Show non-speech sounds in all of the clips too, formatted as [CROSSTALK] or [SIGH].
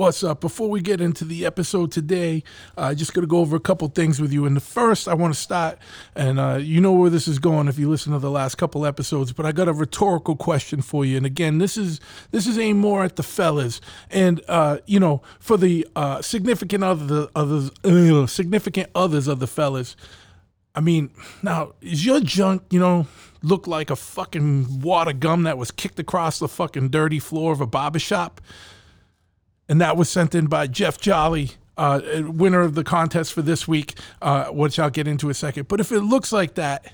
What's up? Before we get into the episode today, I uh, just going to go over a couple things with you. And the first, I want to start, and uh, you know where this is going if you listen to the last couple episodes. But I got a rhetorical question for you. And again, this is this is aimed more at the fellas, and uh, you know, for the uh, significant other others, significant others of the fellas. I mean, now is your junk, you know, look like a fucking water gum that was kicked across the fucking dirty floor of a barber shop? And that was sent in by Jeff Jolly, uh, winner of the contest for this week, uh, which I'll get into in a second. But if it looks like that,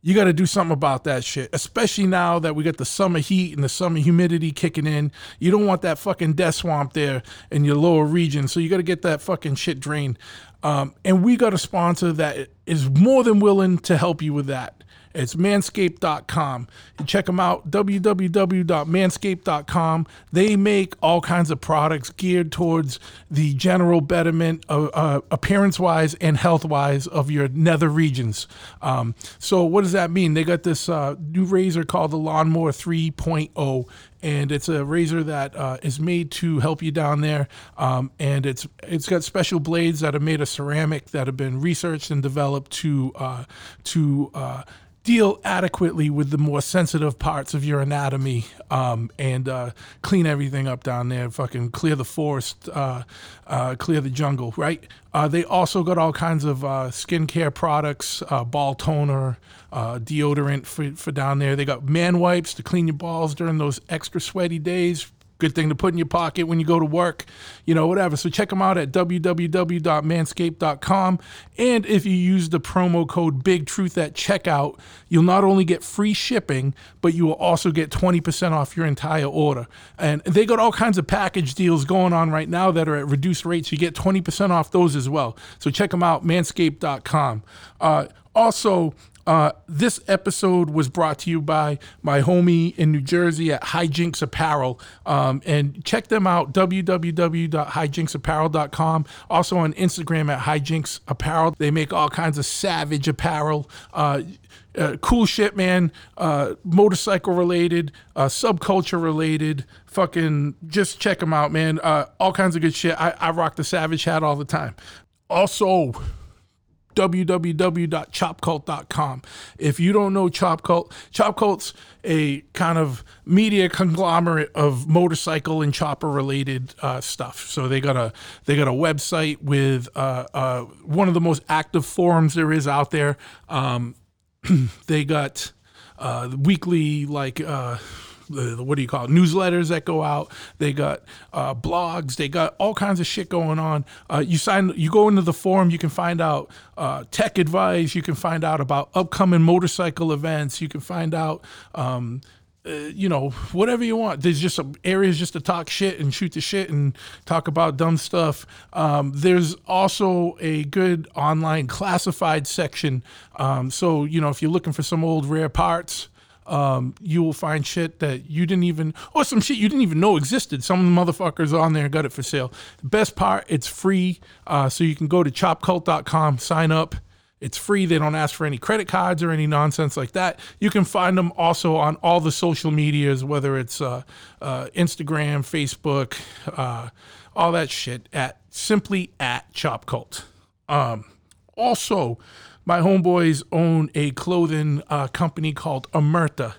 you got to do something about that shit, especially now that we got the summer heat and the summer humidity kicking in. You don't want that fucking death swamp there in your lower region, so you got to get that fucking shit drained. Um, and we got a sponsor that is more than willing to help you with that. It's manscaped.com. You check them out, www.manscaped.com. They make all kinds of products geared towards the general betterment, of, uh, appearance wise and health wise, of your nether regions. Um, so, what does that mean? They got this uh, new razor called the Lawnmower 3.0 and it's a razor that uh, is made to help you down there. Um, and it's it's got special blades that are made of ceramic that have been researched and developed to uh, to uh, deal adequately with the more sensitive parts of your anatomy um, and uh, clean everything up down there. Fucking clear the forest, uh, uh, clear the jungle, right? Uh, they also got all kinds of uh, skincare products, uh, ball toner, deodorant for, for down there. They got man wipes to clean your balls during those extra sweaty days good thing to put in your pocket when you go to work, you know, whatever. So check them out at www.manscaped.com. And if you use the promo code Big Truth at checkout, you'll not only get free shipping, but you will also get 20% off your entire order. And they got all kinds of package deals going on right now that are at reduced rates. You get 20% off those as well. So check them out, manscaped.com. Uh, also, uh, this episode was brought to you by my homie in New Jersey at Hijinx Apparel. Um, and check them out, www.hijinxapparel.com. Also on Instagram at Hijinx Apparel. They make all kinds of savage apparel. Uh, uh, cool shit, man. Uh, motorcycle related, uh, subculture related. Fucking just check them out, man. Uh, all kinds of good shit. I, I rock the Savage hat all the time. Also, www.chopcult.com. If you don't know Chop Cult, Chop Cult's a kind of media conglomerate of motorcycle and chopper related uh, stuff. So they got a they got a website with uh, uh, one of the most active forums there is out there. Um, [CLEARS THROAT] they got uh, weekly like uh, the, what do you call it, newsletters that go out. They got uh, blogs. They got all kinds of shit going on. Uh, you sign, you go into the forum, you can find out uh, tech advice. You can find out about upcoming motorcycle events. You can find out. Um, uh, you know, whatever you want. There's just some areas just to talk shit and shoot the shit and talk about dumb stuff. Um, there's also a good online classified section. Um, so, you know, if you're looking for some old rare parts, um, you will find shit that you didn't even, or some shit you didn't even know existed. Some motherfuckers on there got it for sale. The best part, it's free. Uh, so you can go to chopcult.com, sign up. It's free. They don't ask for any credit cards or any nonsense like that. You can find them also on all the social medias, whether it's uh, uh, Instagram, Facebook, uh, all that shit at simply at Chop Cult. Um, also, my homeboys own a clothing uh, company called Omerta,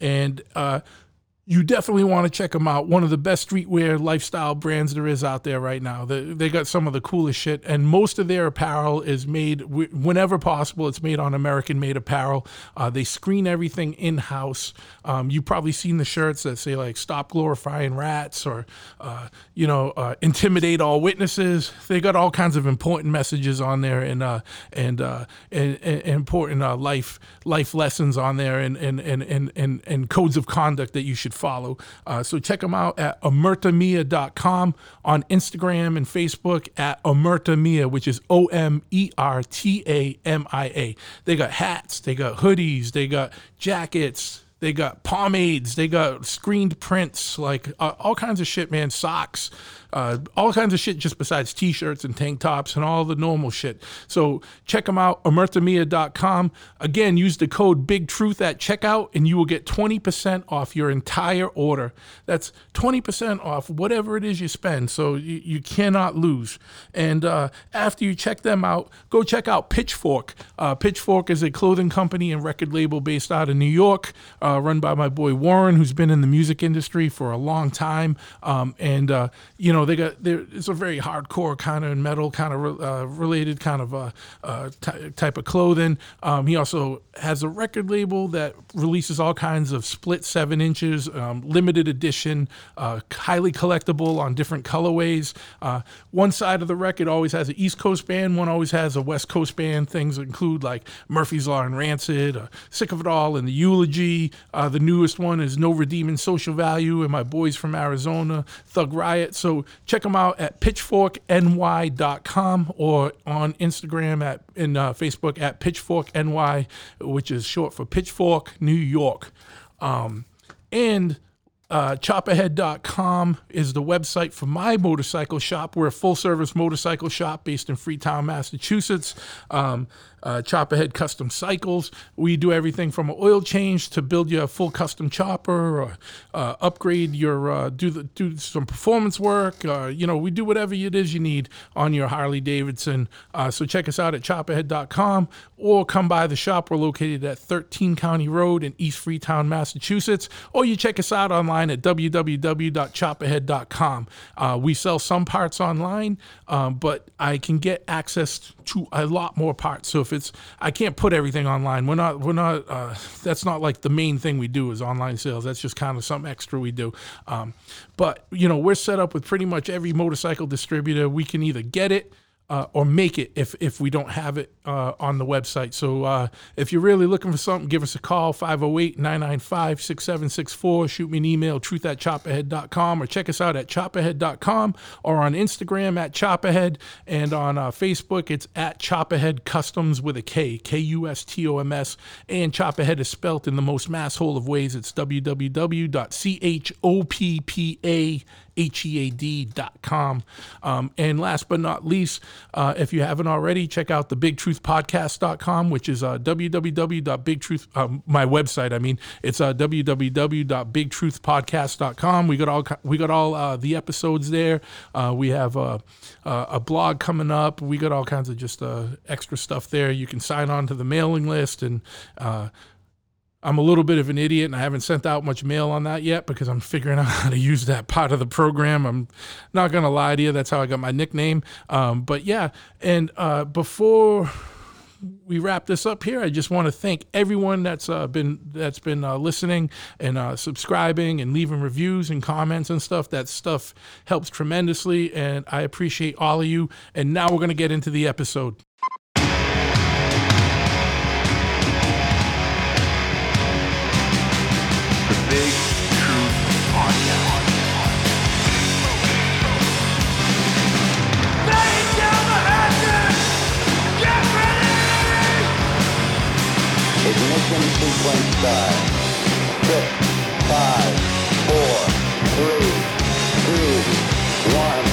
and uh, you definitely want to check them out. One of the best streetwear lifestyle brands there is out there right now. They, got some of the coolest shit, and most of their apparel is made whenever possible. It's made on American made apparel. Uh, they screen everything in house. Um, you've probably seen the shirts that say like "Stop glorifying rats" or uh, you know uh, "Intimidate all witnesses." They got all kinds of important messages on there and uh, and, uh, and, and, important uh, life life lessons on there and, and and and and codes of conduct that you should follow. Uh, so check them out at omertamia.com on Instagram and Facebook at omertamia, which is O M E R T A M I A. They got hats, they got hoodies, they got jackets. They got pomades, they got screened prints, like uh, all kinds of shit, man. Socks, uh, all kinds of shit just besides t-shirts and tank tops and all the normal shit. So check them out, omertamia.com. Again, use the code Big Truth at checkout, and you will get 20% off your entire order. That's 20% off whatever it is you spend. So you, you cannot lose. And uh, after you check them out, go check out Pitchfork. Uh, Pitchfork is a clothing company and record label based out of New York, uh, run by my boy Warren, who's been in the music industry for a long time. Um, and uh, you know they got it's a very hardcore kind of metal kind of uh, related kind of uh, uh, t- type of clothing. Um, he also has a record label that releases all kinds of split seven inches, um, limited edition, uh, highly collectible on different colorways. Uh, one side of the record always has an East Coast band, one always has a West Coast band. Things include like Murphy's Law and Rancid, uh, Sick of It All, and the Eulogy. The newest one is No Redeeming Social Value, and my boys from Arizona, Thug Riot. So check them out at pitchforkny.com or on Instagram at in uh, Facebook at pitchforkny, which is short for Pitchfork New York. Um, and uh, choppahead.com is the website for my motorcycle shop. We're a full service motorcycle shop based in Freetown, Massachusetts. Um, uh, Choppahead Kustom Cycles. We do everything from an oil change to build you a full custom chopper, or uh, upgrade your uh, do the, do some performance work. Uh, you know, we do whatever it is you need on your Harley Davidson. Uh, so check us out at choppahead.com or come by the shop. We're located at 13 County Road in East Freetown, Massachusetts. Or you check us out online at www.choppahead.com. Uh, we sell some parts online, um, but I can get access to a lot more parts. So if it's, I can't put everything online. We're not, we're not. Uh, that's not like the main thing we do is online sales. That's just kind of something extra we do. Um, but you know, we're set up with pretty much every motorcycle distributor. We can either get it uh, or make it if if we don't have it uh, on the website. So uh, if you're really looking for something, give us a call 508 995 6764. Shoot me an email, truth at choppahead.com, or check us out at choppahead.com or on Instagram at choppahead. And on uh, Facebook, it's at choppahead customs with a K, K U S T O M S. And choppahead is spelt in the most masshole of ways. It's www.choppa H-E-A-D.com. Um, and last but not least, uh, if you haven't already, check out the bigtruthpodcast.com, which is uh, www.bigtruth, um, my website, I mean, it's uh, www.bigtruthpodcast.com. We got all, we got all uh, the episodes there. Uh, we have uh, uh, a blog coming up. We got all kinds of just extra stuff there. You can sign on to the mailing list and I'm a little bit of an idiot and I haven't sent out much mail on that yet because I'm figuring [LAUGHS] out how to use that part of the program. I'm not going to lie to you. That's how I got my nickname. Um, but yeah. And uh, before we wrap this up here, I just want to thank everyone that's uh, been that's been uh, listening and uh, subscribing and leaving reviews and comments and stuff. That stuff helps tremendously, and I appreciate all of you. And now we're going to get into the episode. Big Truth Podcast. Ignition sequence start. Six, five, four, three, two, one.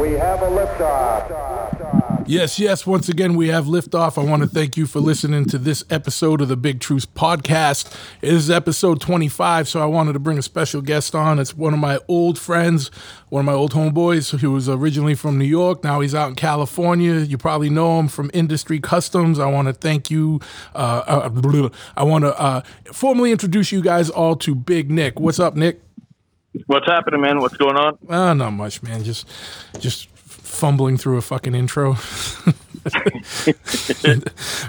We have a liftoff. Yes, yes. Once again, we have liftoff. I want to thank you for listening to this episode of the Big Truth Podcast. It is episode 25, so I wanted to bring a special guest on. It's one of my old friends, one of my old homeboys who was originally from New York. Now he's out in California. You probably know him from Industry Customs. I want to thank you. Uh, uh, I want to uh, formally introduce you guys all to Big Nick. What's up, Nick? What's happening, man? What's going on? Uh, not much, man. Just, just fumbling through a fucking intro. [LAUGHS]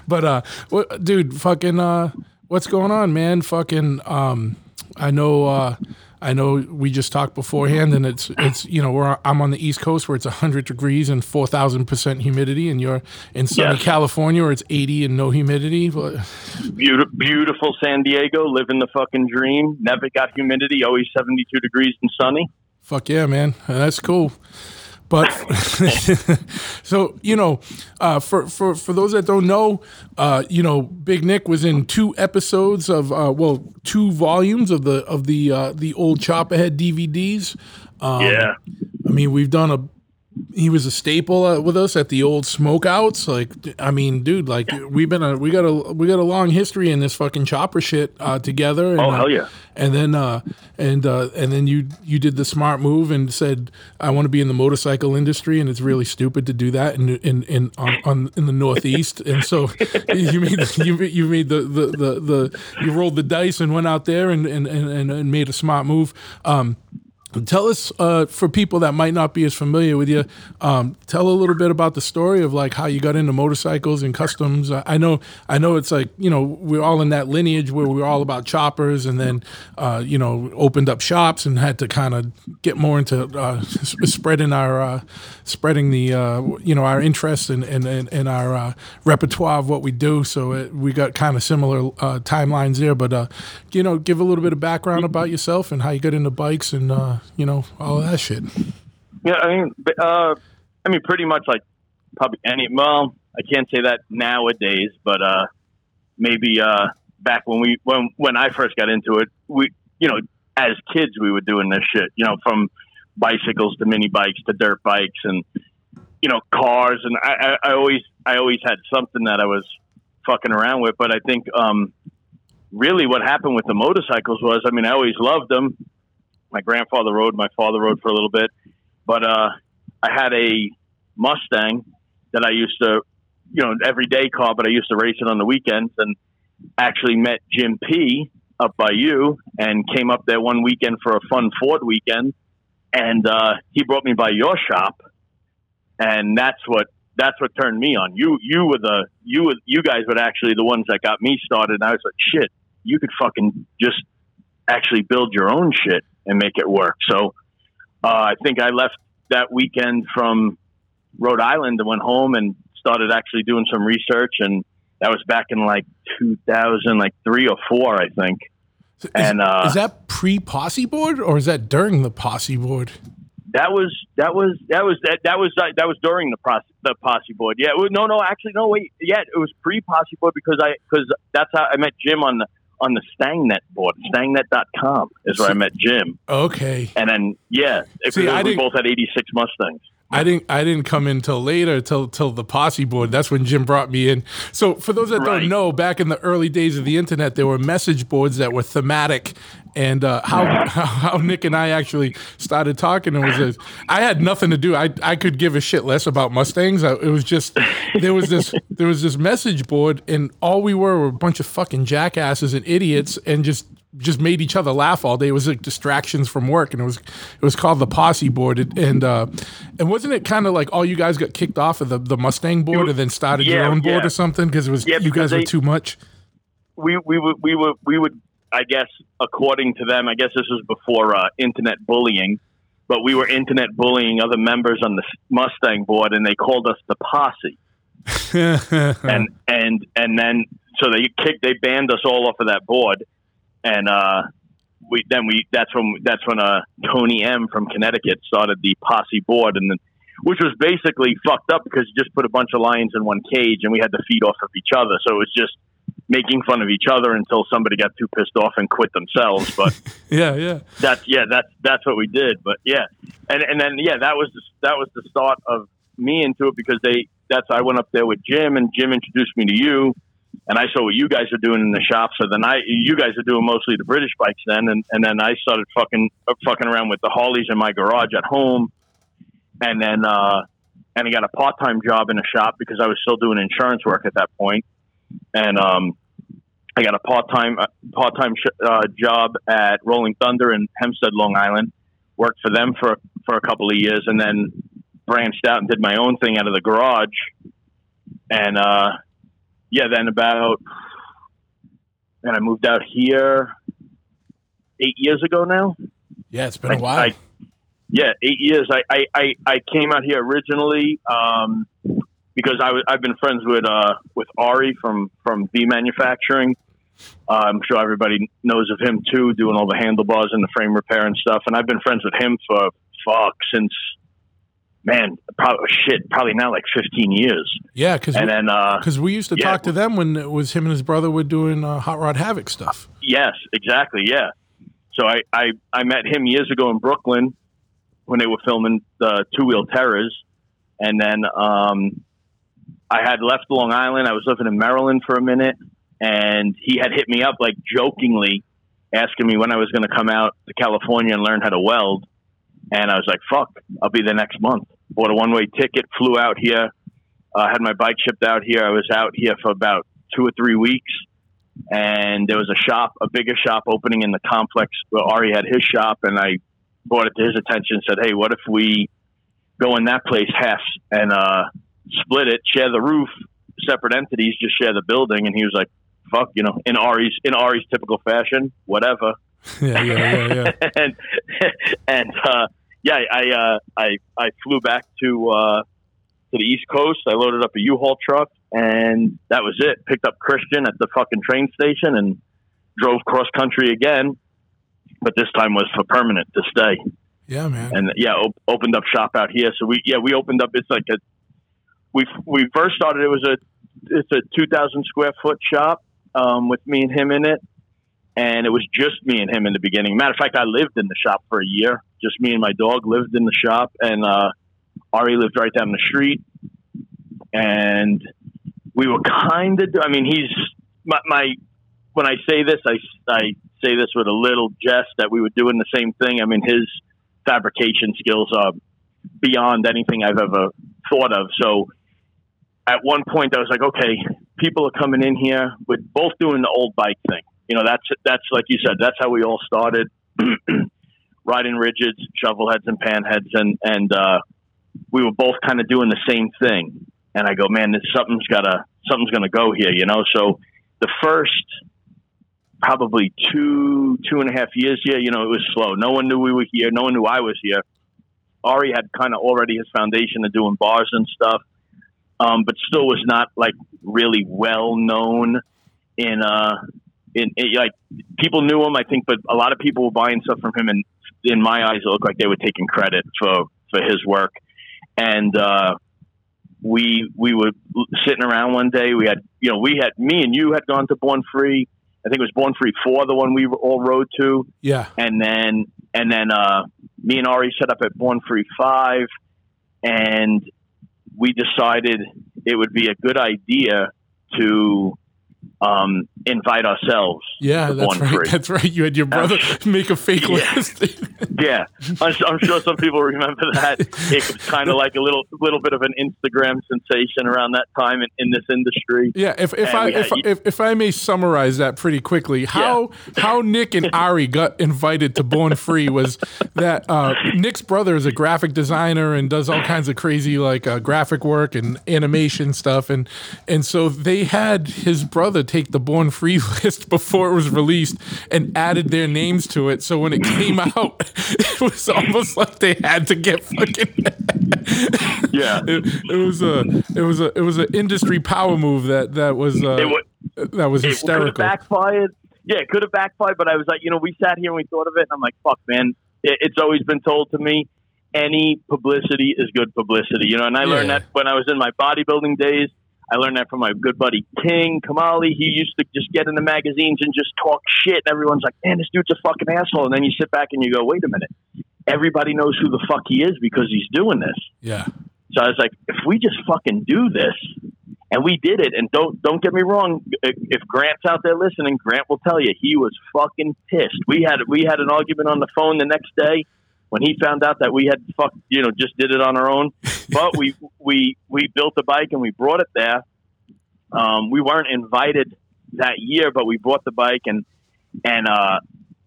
but uh, what, dude, fucking uh, what's going on, man? Fucking um, I know, uh, I know. We just talked beforehand, and it's it's you know I'm on the East Coast where it's hundred degrees and four thousand percent humidity, and you're in sunny Yes. California where it's eighty and no humidity. Beautiful, beautiful San Diego, living the fucking dream. Never got humidity, always 72 degrees and sunny. Fuck yeah, man. That's cool. But [LAUGHS] so you know, uh, for for for those that don't know, uh, you know, Big Nick was in two episodes of uh, well, two volumes of the of the uh, the old Choppahead DVDs. yeah. I mean, we've done a. He was a staple uh, with us at the old smokeouts. Like, I mean, dude, like we've been a we got a we got a long history in this fucking chopper shit uh, together. And, Oh, uh, hell yeah. And then uh, and uh, and then you you did the smart move and said I want to be in the motorcycle industry, and it's really stupid to do that in in, in on, on in the Northeast. [LAUGHS] and so you made the, you you made the, the the the you rolled the dice and went out there and and and, and made a smart move. Um, Tell us, uh, for people that might not be as familiar with you, um, tell a little bit about the story of like how you got into motorcycles and customs. I know, I know, it's like you know we're all in that lineage where we're all about choppers, and then uh, you know opened up shops and had to kind of get more into uh, spreading our uh, spreading the uh, you know our interests and and, and, and our uh, repertoire of what we do. So it, we got kind of similar timelines there, but you know, give a little bit of background about yourself and how you got into bikes and you know all that shit. Yeah, I mean, uh, I mean, pretty much like probably any. Well, I can't say that nowadays, but uh, maybe uh, back when we when when I first got into it, we you know as kids we were doing this shit. You know, from bicycles to mini bikes to dirt bikes and you know cars, and I, I, I always I always had something that I was fucking around with. But I think um, really what happened with the motorcycles was, I mean, I always loved them. My grandfather rode, my father rode for a little bit, but uh, I had a Mustang that I used to, you know, everyday car, but I used to race it on the weekends and actually met Jim P up by you and came up there one weekend for a fun Ford weekend. And uh, he brought me by your shop. And that's what that's what turned me on. You you were the you were you guys were actually the ones that got me started. And I was like, shit, you could fucking just actually build your own shit and make it work. So uh, I think I left that weekend from Rhode Island and went home and started actually doing some research. And that was back in like 2000, like three or four, I think. Is, And, uh, is that pre posse board or is that during the posse board? That was that was that was that that was uh, that was during the posse, the posse board. Yeah, well, no, no, actually, no, wait, yeah, it was pre posse board because I because that's how I met Jim on the on the Stangnet board. Stangnet.com is where I met Jim, Okay. and then yeah, See, I we both had eighty six Mustangs. I didn't I didn't come in till later till till the posse board. That's when Jim brought me in. So for those that Right. don't know, back in the early days of the internet, there were message boards that were thematic. And uh, [LAUGHS] how, how Nick and I actually started talking it was this, I had nothing to do. I I could give a shit less about Mustangs. I, it was just there was this [LAUGHS] there was this message board, and all we were were a bunch of fucking jackasses and idiots, and just just made each other laugh all day. It was like distractions from work, and it was it was called the posse board. It, and uh, and wasn't it kind of like all you guys got kicked off of the, the Mustang board and then started your yeah, own board yeah. or something because it was Yeah, you guys because were too much. we we would we would we would I guess according to them I guess this was before uh, internet bullying, but we were internet bullying other members on the Mustang board, and they called us the posse. [LAUGHS] and and and then so they kicked they banned us all off of that board, and uh, we then we that's when that's when uh, Tony M from Connecticut started the posse board, and then which was basically fucked up because you just put a bunch of lions in one cage, and we had to feed off of each other, so it was just making fun of each other until somebody got too pissed off and quit themselves. But [LAUGHS] yeah, yeah. that's yeah, that's that's what we did. But yeah, and and then yeah, that was the, that was the start of me into it because they that's I went up there with Jim and Jim introduced me to you, and I saw what you guys are doing in the shop. So then I you guys are doing mostly the British bikes then, and and then I started fucking uh, fucking around with the Harleys in my garage at home, and then uh, and I got a part time job in a shop because I was still doing insurance work at that point, and um. I got a part time part time sh- uh, job at Rolling Thunder in Hempstead, Long Island. Worked for them for for a couple of years, and then branched out and did my own thing out of the garage. And uh, yeah, then about and I moved out here eight years ago now. Yeah, it's been a I- while. I- yeah, eight years. I, I, I, I came out here originally um, because I was I've been friends with uh, with Ari from from V Manufacturing. Uh, I'm sure everybody knows of him too, doing all the handlebars and the frame repair and stuff. And I've been friends with him for fuck since man, probably shit, probably now like 15 years. yeah, because And then uh, because we used to yeah. talk to them when it was him and his brother were doing uh, Hot Rod Havoc stuff. Yes, exactly. Yeah. So I, I, I met him years ago in Brooklyn, when they were filming the Two Wheel Terrors, and then um, I had left Long Island. I was living in Maryland for a minute, and he had hit me up like jokingly, asking me when I was going to come out to California and learn how to weld. And I was like, "Fuck, I'll be there next month." Bought a one way ticket, flew out here, uh, had my bike shipped out here. I was out here for about two or three weeks, and there was a shop, a bigger shop opening in the complex where Ari had his shop, and I brought it to his attention. Said, "Hey, what if we go in that place half and uh, split it, share the roof, separate entities, just share the building?" And he was like, "Fuck, you know, in Ari's in Ari's typical fashion, whatever." [LAUGHS] Yeah, yeah, yeah, yeah. [LAUGHS] and and uh, yeah, I uh, I I flew back to uh, to the East Coast. I loaded up a U-Haul truck, and that was it. Picked up Christian at the fucking train station and drove cross country again. But this time was for permanent to stay. yeah, man. And yeah, op- opened up shop out here. So we yeah we opened up. It's like a we we first started. It was a it's a two thousand square foot shop um, with me and him in it, and it was just me and him in the beginning. Matter of fact, I lived in the shop for a year. Just me and my dog lived in the shop, and uh, Ari lived right down the street, and we were kind of. I mean, he's my, my. When I say this, I I say this with a little jest that we were doing the same thing. I mean, his fabrication skills are beyond anything I've ever thought of. So at one point, I was like, okay, people are coming in here with both doing the old bike thing. You know, that's that's like you said, that's how we all started, [CLEARS THROAT] riding rigids, shovel heads, and pan heads, and and uh, we were both kind of doing the same thing. And I go, man, this something's gotta something's gonna go here, you know. So the first probably two two and a half years here, you know, it was slow. No one knew we were here. No one knew I was here. Ari had kind of already his foundation of doing bars and stuff, um, but still was not like really well known in uh in, in like people knew him, I think, but a lot of people were buying stuff from him, and in my eyes, it looked like they were taking credit for for his work. And uh, we we were sitting around one day. We had you know we had me and you had gone to Born Free. I think it was Born Free Four, the one we all rode to Yeah, and then and then uh, me and Ari set up at Born Free Five, and we decided it would be a good idea to um, invite ourselves. yeah, that's right. Free. That's right. You had your brother [LAUGHS] make a fake Yeah. list. [LAUGHS] Yeah, I'm, I'm sure some people remember that. It was kind of like a little little bit of an Instagram sensation around that time in, in this industry. Yeah, if, if And I had- if, if if I may summarize that pretty quickly, how how Nick and [LAUGHS] Ari got invited to Born Free was that uh, Nick's brother is a graphic designer and does all kinds of crazy like uh, graphic work and animation stuff, and and so they had his brother take the Born Free [LAUGHS] list before it was released and added their names to it. So when it came [LAUGHS] out, it was almost like they had to get fucking [LAUGHS] Yeah, it, it was a it was a it was an industry power move that that was uh, was. that was it could have hysterical. backfired. Yeah, it could have backfired, but I was like, you know, we sat here and we thought of it, and I'm like, fuck, man. It, it's always been told to me, any publicity is good publicity, you know. And I learned that when I was in my bodybuilding days. I learned that from my good buddy King Kamali. He used to just get in the magazines and just talk shit, and everyone's like, "Man, this dude's a fucking asshole." And then you sit back and you go, "Wait a minute, everybody knows who the fuck he is because he's doing this." Yeah, So I was like, if we just fucking do this, and we did it, and don't don't get me wrong, if if Grant's out there listening, Grant will tell you he was fucking pissed. We had we had an argument on the phone the next day when he found out that we had fuck you know just did it on our own. [LAUGHS] But we we we built the bike and we brought it there. Um, we weren't invited that year, but we bought the bike and and uh,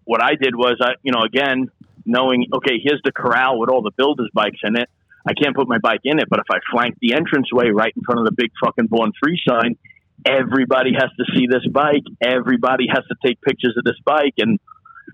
what I did was I you know again knowing okay here's the corral with all the builders bikes in it. I can't put my bike in it, but if I flank the entranceway right in front of the big fucking Born Free sign, everybody has to see this bike. Everybody has to take pictures of this bike, and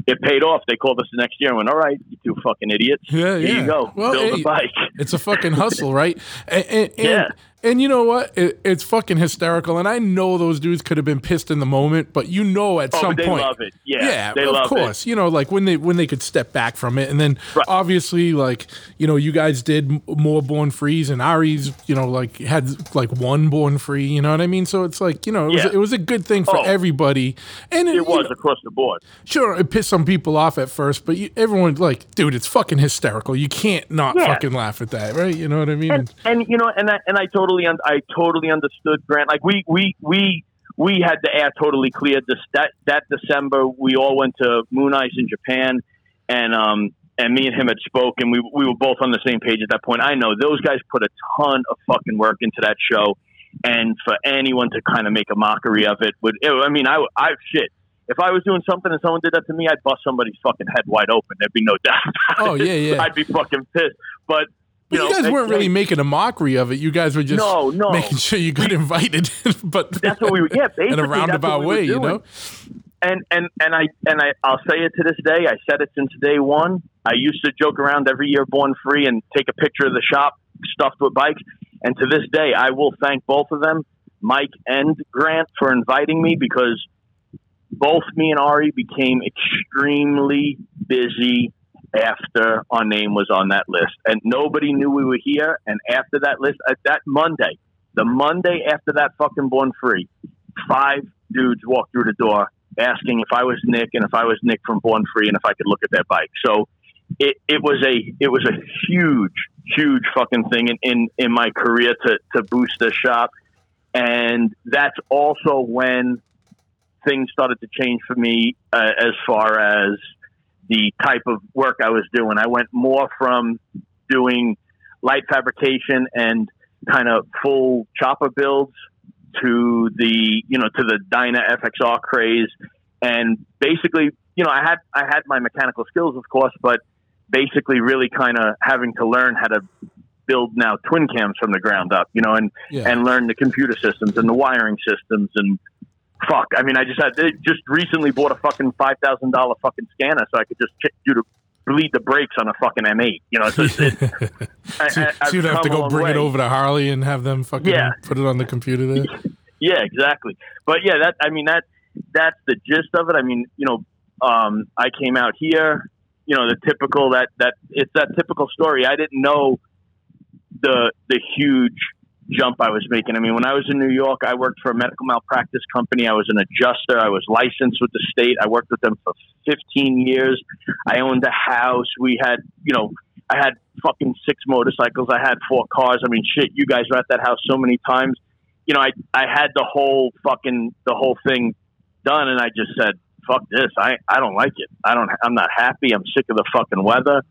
it paid off. They called us the next year and went, "All right, you two fucking idiots, yeah, here yeah. you go, Well, build hey, a bike." It's a fucking hustle, right? And, and, [LAUGHS] Yeah. And you know what? It, it's fucking hysterical. And I know those dudes could have been pissed in the moment, but you know at Oh, some they point, love it. Yeah, yeah, they of love it. course. You know, like when they when they could step back from it, and then Right. obviously, like you know, you guys did more born frees, and Ari's, you know, like had like one born free. You know what I mean? So it's like you know, it was it was a good thing for Oh. everybody, and It you was know, across the board. sure it pissed some people off at first, but you, everyone like, dude, it's fucking hysterical. You can't not Yeah. fucking laugh at that, right? You know what I mean? and, and you know, and I, and I totally, un- I totally understood Grant. Like we, we, we, we had the air totally cleared. This that that December, we all went to Mooneyes in Japan, and um, and me and him had spoken. We we were both on the same page at that point. I know those guys put a ton of fucking work into that show, and for anyone to kind of make a mockery of it would, I mean, I, I shit. If I was doing something and someone did that to me, I'd bust somebody's fucking head wide open. There'd be no doubt. About Oh, it. yeah, yeah. [LAUGHS] I'd be fucking pissed. But you, know, guys weren't really making a mockery of it. You guys were just No, no. making sure you got [LAUGHS] invited. [LAUGHS] but That's what we were. Yeah, basically [LAUGHS] in a roundabout we way, you know. And and and I and I I'll say it to this day. I said it since day one. I used to joke around every year, born free, and take a picture of the shop stuffed with bikes. And to this day, I will thank both of them, Mike and Grant, for inviting me because both me and Ari became extremely busy after our name was on that list, and nobody knew we were here. And after that list, uh, that Monday, the Monday after that fucking born free, five dudes walked through the door asking if I was Nick and if I was Nick from Born Free and if I could look at their bike. So it, it was a it was a huge huge fucking thing in, in, in my career to, to boost the shop, and that's also when things started to change for me uh, as far as the type of work I was doing. I went more from doing light fabrication and kind of full chopper builds to the you know to the Dyna FXR craze, and basically you know I had I had my mechanical skills of course, but basically really kind of having to learn how to build now twin cams from the ground up, you know, and Yeah. and learn the computer systems and the wiring systems and fuck. I mean, I just had they just recently bought a fucking five thousand dollar fucking scanner so I could just ch- do the bleed the brakes on a fucking M8. You know, so it's, it's, [LAUGHS] I, so, I, so you'd have to go bring it over to Harley and have them fucking Yeah. put it on the computer there. [LAUGHS] Yeah, exactly. But yeah, that I mean that that's the gist of it. I mean, you know, um, I came out here, you know, the typical that that it's that typical story. I didn't know the the huge jump I was making. I mean, when I was in New York, I worked for a medical malpractice company. I was an adjuster. I was licensed with the state. I worked with them for 15 years. I owned a house. We had, you know, I had fucking six motorcycles. I had four cars. I mean, shit, you guys were at that house so many times. You know, I I had the whole fucking the whole thing done, and I just said, "Fuck this! I I don't like it. I don't. I'm not happy. I'm sick of the fucking weather."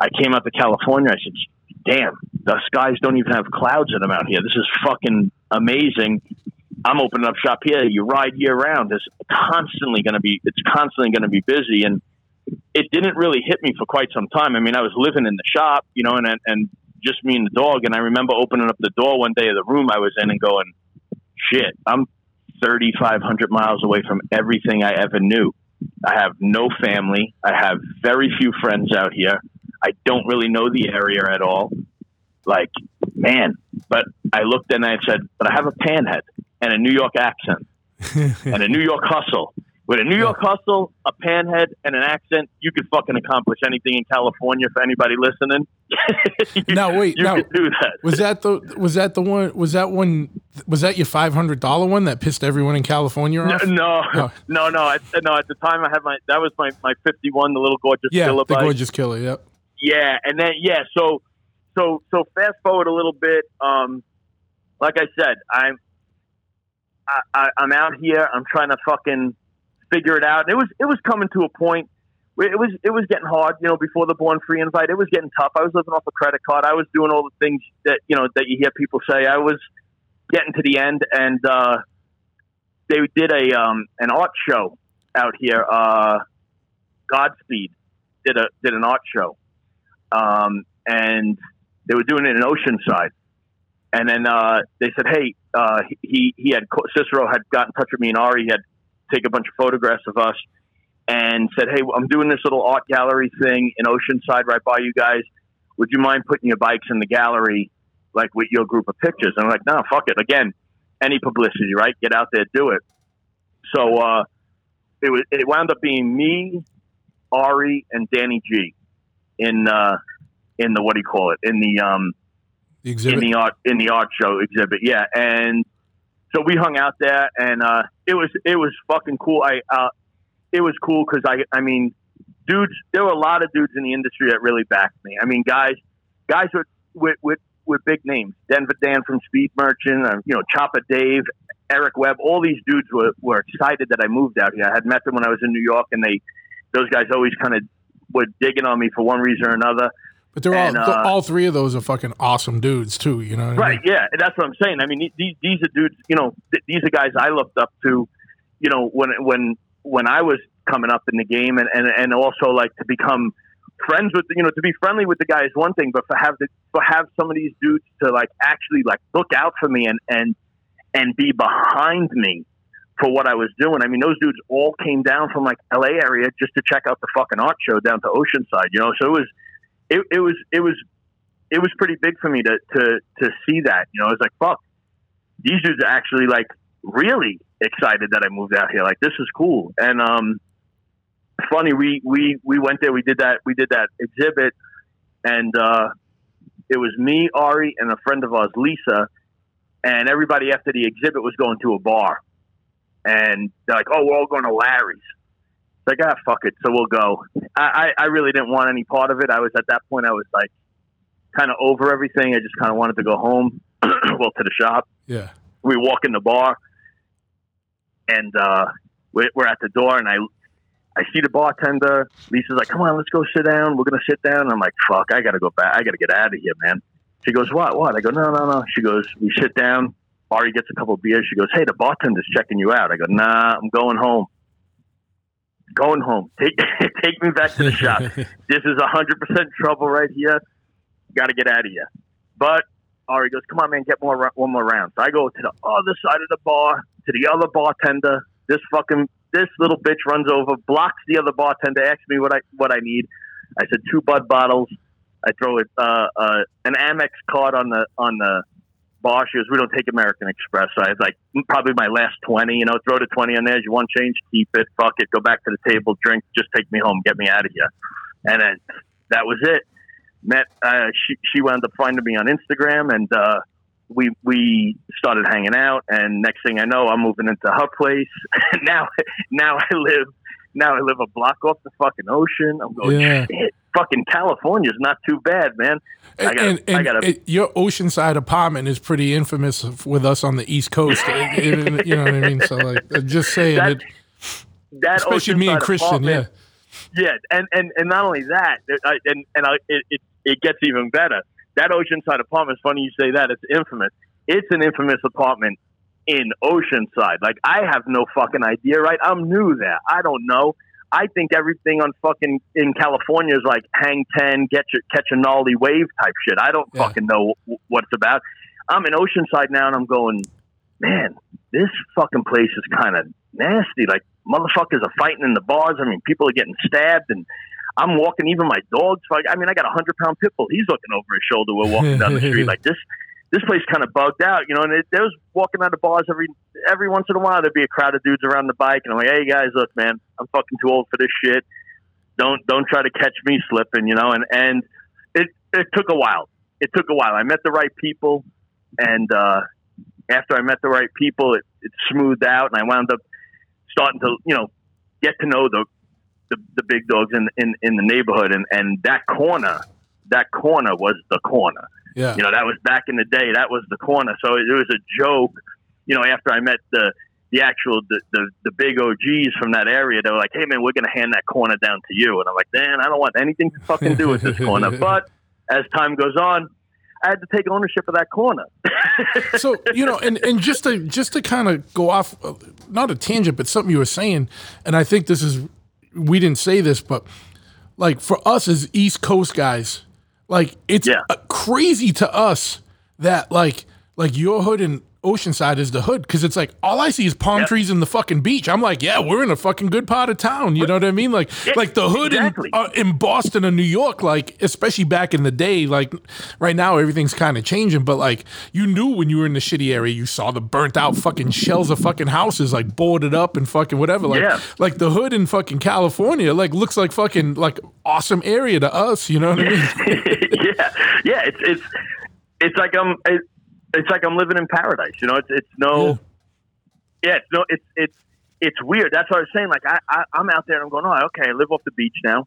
I came out to California. I said, "Damn, the skies don't even have clouds in them out here. This is fucking amazing." I'm opening up shop here. You ride year round. It's constantly going to be. It's constantly going to be busy, and it didn't really hit me for quite some time. I mean, I was living in the shop, you know, and and, just me and the dog. And I remember opening up the door one day of the room I was in and going, "Shit, I'm 3,500 miles away from everything I ever knew. I have no family. I have very few friends out here. I don't really know the area at all. Like, man." But I looked and I said, "But I have a panhead and a New York accent [LAUGHS] and a New York hustle." With a New York hustle, a panhead, and an accent, you could fucking accomplish anything in California. For anybody listening, You- [LAUGHS] Now, wait, you now- could do that. Was that the was that the one was that one was that your five hundred dollar one that pissed everyone in California No, off? no, Oh. no, no. I, no, at the time I had my that was my my fifty one, the little gorgeous yeah, killer the bike. gorgeous killer. Yep. Yeah, and then yeah, so so so fast forward a little bit. Um, like I said, I'm I, I, I'm out here. I'm trying to fucking figure it out. And it was it was coming to a point. where It was it was getting hard, you know. Before the born free invite, it was getting tough. I was living off a credit card. I was doing all the things that you know that you hear people say. I was getting to the end, and uh, they did a um, an art show out here. Uh, Godspeed did a did an art show, um, and they were doing it in Oceanside. And then uh, they said, "Hey, uh, he he had Cicero had got in touch with me and Ari. Had take a bunch of photographs of us and said, "Hey, I'm doing this little art gallery thing in Oceanside, right by you guys. would you mind putting your bikes in the gallery, like with your group of pictures? And I'm like, no, fuck it. Again, any publicity, right? Get out there, do it. So uh, it was. It wound up being me, Ari, and Danny G in uh, in the what do you call it? In the um, The in the art in the art show exhibit. Yeah, and so we hung out there, and uh, it was it was fucking cool. I uh, it was cool because I I mean, dudes, there were a lot of dudes in the industry that really backed me. I mean, guys guys with with with, with big names, Denver Dan from Speed Merchant, uh, you know, Chopper Dave. Eric Webb, all these dudes were, were excited that I moved out here. I had met them when I was in New York, and they, those guys always kind of were digging on me for one reason or another. But they're all uh, all three of those are fucking awesome dudes too. You know what I Right. mean? Yeah. and That's what I'm saying. I mean, these these are dudes. You know, th- these are guys I looked up to. You know, when when when I was coming up in the game, and and and also like to become friends with you know to be friendly with the guy is one thing, but for have the for have some of these dudes to like actually like look out for me and and and be behind me for what I was doing. I mean, those dudes all came down from like LA area just to check out the fucking art show down to Oceanside. You know, so it was it, it was it was it was pretty big for me to to to see that. You know, I was like, fuck, these dudes are actually like really excited that I moved out here. Like this is cool. And um funny, we we we went there, we did that we did that exhibit and uh it was me, Ari, and a friend of ours, Lisa, and everybody after the exhibit was going to a bar. And they're like, Oh, we're all going to Larry's. It's like, ah, fuck it. So we'll go. I, I, I really didn't want any part of it. I was at that point, I was like kind of over everything. I just kind of wanted to go home, [CLEARS THROAT] well, to the shop. Yeah. We walk in the bar, and uh, we're, we're at the door, and I I see the bartender. Lisa's like, "Come on, let's go sit down. We're gonna sit down." And I'm like, "Fuck, I gotta go back. I gotta get out of here, man." She goes, "What? What?" I go, "No, no, no." She goes, "We sit down." Ari gets a couple of beers. She goes, "Hey, the bartender's checking you out." I go, "Nah, I'm going home." Going home. Take [LAUGHS] take me back to the shop. [LAUGHS] this is hundred percent trouble right here. Got to get out of here. But Ari goes, "Come on, man, get more one more round." So I go to the other side of the bar to the other bartender. This fucking this little bitch runs over, blocks the other bartender, asks me what I what I need. I said two Bud bottles. I throw it uh, uh, an Amex card on the on the She goes, "We don't take American Express." I was like, "Mm, probably my last twenty. You know, throw the twenty on there. You want change? Keep it. Fuck it. Go back to the table. Drink. Just take me home. Get me out of here. And then that was it. Met. Uh, she she wound up finding me on Instagram, and uh, we we started hanging out. And next thing I know, I'm moving into her place. [LAUGHS] Now now I live. Now I live a block off the fucking ocean. I'm going, Yeah. shit, fucking California's not too bad, man. I gotta, and, and I gotta, it- your oceanside apartment is pretty infamous with us on the East Coast. It- it- you know what I mean? So like, just saying That- it, that especially me and Christian. Yeah. Yeah, and and and not only that, I, and and I, it, it it gets even better. That Oceanside apartment. It's funny you say that. It's infamous. It's an infamous apartment in Oceanside. Like I have no fucking idea. Right? I'm new there. I don't know. I think everything on fucking in California is like hang ten, get your catch a gnarly wave type shit. I don't Yeah. fucking know what it's about. I'm in Oceanside now, and I'm going, man, this fucking place is kind of nasty. Like motherfuckers are fighting in the bars. I mean, people are getting stabbed, and I'm walking. Even my dog's. Like, I mean, I got a hundred pound pit bull. He's looking over his shoulder. We're walking down the [LAUGHS] street like this. This place kind of bugged out, you know. And it, there was walking out of bars every every once in a while. There'd be a crowd of dudes around the bike, and I'm like, "Hey guys, look, man, I'm fucking too old for this shit. Don't don't try to catch me slipping, you know." And and it it took a while. It took a while. I met the right people, and uh, after I met the right people, it, it smoothed out, and I wound up starting to you know get to know the the, the big dogs in, in in the neighborhood, and and that corner, that corner was the corner. Yeah. You know, that was back in the day. That was the corner. So it, was a joke. You know, after I met the the actual the, the the big OGs from that area, they were like, "Hey man, we're gonna hand that corner down to you." And I'm like, "Man, I don't want anything to fucking do with this corner." [LAUGHS] But as time goes on, I had to take ownership of that corner. [LAUGHS] so you know, and and just to just to kind of go off, not a tangent, but something you were saying, and I think this is we didn't say this, but like for us as East Coast guys, like it's Yeah. uh, crazy to us that like like your hood and Oceanside is the hood because it's like all I see is palm Yep. trees and the fucking beach. I'm like, yeah, we're in a fucking good part of town. You know what I mean? Like, Yeah, like the hood exactly. in, uh, in Boston and New York, like especially back in the day. Like right now, everything's kind of changing, but like you knew when you were in the shitty area, you saw the burnt out fucking shells of fucking houses, like boarded up and fucking whatever. Like, Yeah. like the hood in fucking California, like looks like fucking like awesome area to us. You know what I mean? [LAUGHS] yeah, yeah. It's it's it's like I'm it, it's like I'm living in paradise. You know, it's it's no, yeah, it's no, it's it's it's weird. That's what I was saying. Like I, I I'm out there and I'm going, oh, okay, I live off the beach now.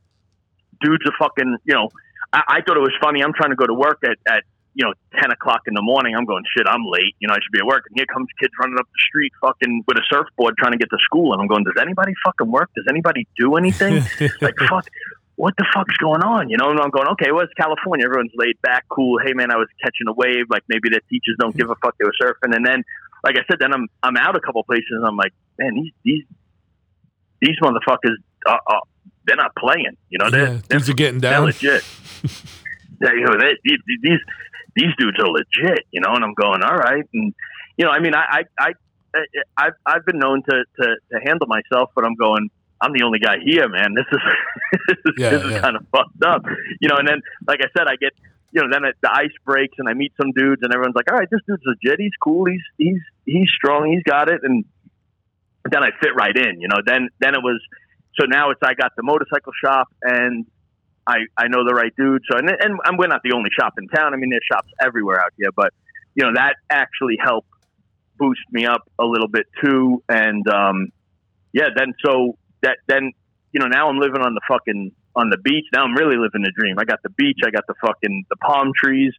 Dudes are fucking, you know. I, I thought it was funny. I'm trying to go to work at at you know ten o'clock in the morning. I'm going, shit, I'm late. You know, I should be at work. And here comes kids running up the street, fucking with a surfboard, trying to get to school. And I'm going, does anybody fucking work? Does anybody do anything? [LAUGHS] like fuck what the fuck's going on? You know and i'm going okay well it's california. Everyone's laid back cool. Hey man i was catching a wave. Like maybe the teachers don't give a fuck. They were surfing. And then like i said then i'm i'm out a couple places and i'm like man these these these motherfuckers uh, uh, they're not playing. You know they're, Yeah, they're, dudes are getting they're down. legit. [LAUGHS] Yeah, you know, they, these, these these dudes are legit, you know. And I'm going, all right, and you know, I mean, I I I I've I've been known to to, to handle myself, but I'm going. I'm the only guy here, man. This is [LAUGHS] this is, Yeah, this is yeah. kind of fucked up, you know. And then, like I said, I get you know, then it, the ice breaks, and I meet some dudes, and everyone's like, all right, this dude's legit. He's cool. He's he's he's strong. He's got it, and then I fit right in, you know. Then then it was so now it's I got the motorcycle shop and I I know the right dude. So and and I'm we're not the only shop in town. I mean, there's shops everywhere out here, but you know that actually helped boost me up a little bit too. And um, yeah, then so that then you know now I'm living on the fucking on the beach. Now I'm really living the dream. I got the beach. I got the fucking the palm trees,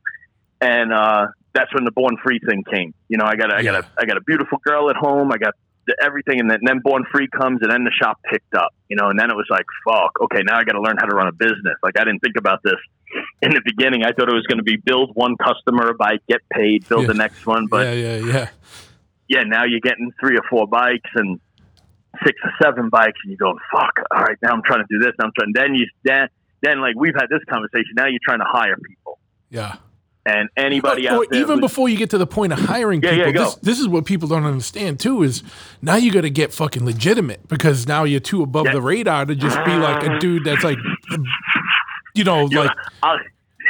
and uh, that's when the Born Free thing came. You know, I got I got a I got a beautiful girl at home. I got the, everything, and then, then Born Free comes, and then the shop picked up. You know, and then it was like, fuck, okay, now I got to learn how to run a business. Like I didn't think about this in the beginning. I thought it was going to be build one customer, buy, get paid, build Yeah. the next one, but yeah, yeah, yeah. yeah, now you're getting three or four bikes and six or seven bikes, and you go, "Fuck! All right, now I'm trying to do this. Now I'm trying." Then you then then like we've had this conversation. Now you're trying to hire people, Yeah. and anybody Or out there even before you get to the point of hiring Yeah, people, yeah, go. this, this is what people don't understand too is now you got to get fucking legitimate because now you're too above Yeah. the radar to just be like a dude that's like, you know, you like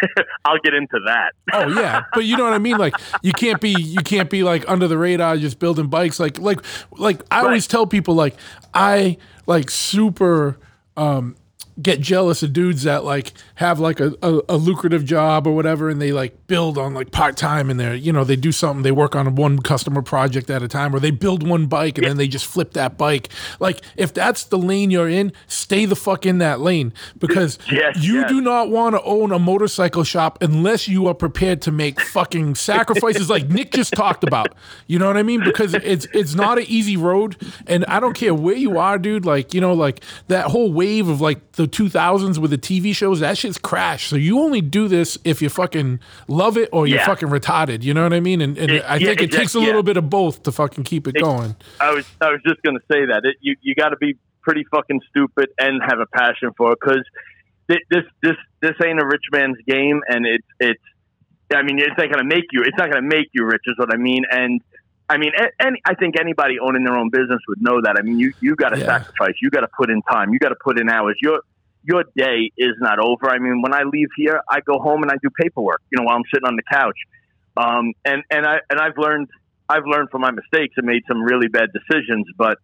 [LAUGHS] I'll get into that. oh yeah, but you know what I mean. Like you can't be you can't be like under the radar just building bikes. Like like like I always tell people like I like super um get jealous of dudes that like have like a, a, a lucrative job or whatever and they like build on like part-time and they're you know they do something they work on one customer project at a time or they build one bike and then they just flip that bike like if that's the lane you're in stay the fuck in that lane because [LAUGHS] Yes, you yes. do not want to own a motorcycle shop unless you are prepared to make fucking [LAUGHS] sacrifices like Nick just talked about. You know what I mean? Because it's it's not an easy road, and I don't care where you are, dude. Like you know, like that whole wave of like the 2000s with the TV shows, that shit's crashed. So you only do this if you fucking love it or you're Yeah. fucking retarded. You know what I mean? And, and It- I yeah, think it exact- takes a yeah. little bit of both to fucking keep it going. I was I was just gonna say that it, you you got to be pretty fucking stupid and have a passion for it because this this this ain't a rich man's game and it's it's I mean it's not gonna make you it's not gonna make you rich is what I mean and I mean any I think anybody owning their own business would know that I mean you you got to Yeah. sacrifice you got to put in time you got to put in hours your your day is not over I mean when I leave here I go home and I do paperwork you know while I'm sitting on the couch um, and and I and I've learned I've learned from my mistakes and made some really bad decisions. But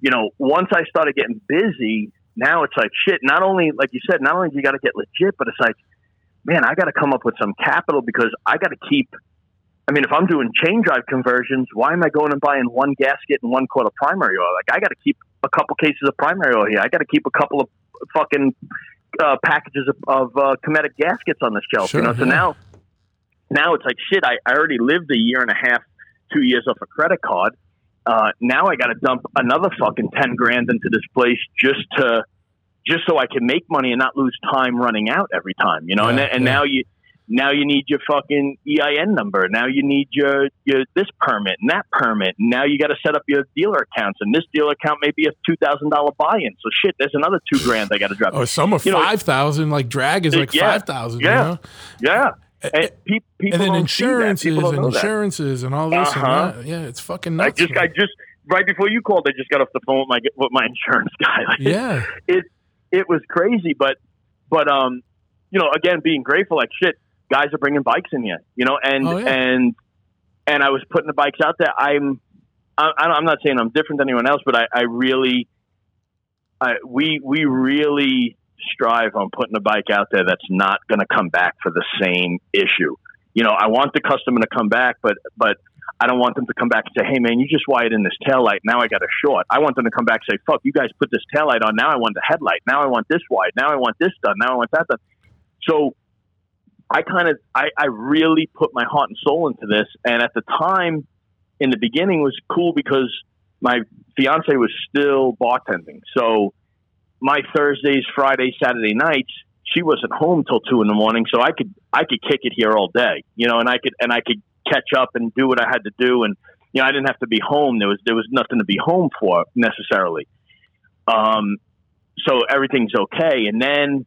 you know, once I started getting busy, now it's like shit. Not only like you said, not only do you got to get legit, but it's like, man, I got to come up with some capital because I got to keep. I mean, if I'm doing chain drive conversions, why am I going and buying one gasket and one quart of primary oil? Like, I got to keep a couple cases of primary oil here. I got to keep a couple of fucking uh, packages of, of uh, Cometic gaskets on the shelf. Sure, you know, so yeah. now, now it's like shit. I, I already lived a year and a half, two years off a credit card. Uh, now I got to dump another fucking ten grand into this place just to, just so I can make money and not lose time running out every time. You know, and Yeah, then, and yeah. now you. Now you need your fucking EIN number. Now you need your, your this permit and that permit. Now you got to set up your dealer accounts. And this dealer account may be a two thousand dollar buy-in. So shit, there's another two grand I got to drop. Or some are You five thousand. Like drag is like yeah, five thousand. yeah. You know? yeah, And pe- people and then don't see that. insurances and know that. insurances and all this Uh-huh. and that. Yeah, it's fucking nuts. I just, I just right before you called, I just got off the phone with my with my insurance [LAUGHS] guy. Like, yeah, it it was crazy, but but um, you know, again, being grateful, like shit, guys are bringing bikes in here, you know, and Oh, yeah. and and I was putting the bikes out there. I'm I, I'm not saying I'm different than anyone else, but I, I really, I we we really strive on putting a bike out there that's not going to come back for the same issue. You know, I want the customer to come back, but but I don't want them to come back and say, "Hey, man, you just wired in this tail light. Now I got a short." I want them to come back and say, "Fuck, you guys put this tail light on. Now I want the headlight. Now I want this wide. Now I want this done. Now I want that done." So I kind of, I, I really put my heart and soul into this. And at the time, in the beginning, was cool because my fiance was still bartending. So my Thursdays, Fridays, Saturday nights, she wasn't home till two in the morning, so I could I could kick it here all day, you know, and I could and I could catch up and do what I had to do, and you know I didn't have to be home. There was there was nothing to be home for necessarily. Um, so everything's okay, and then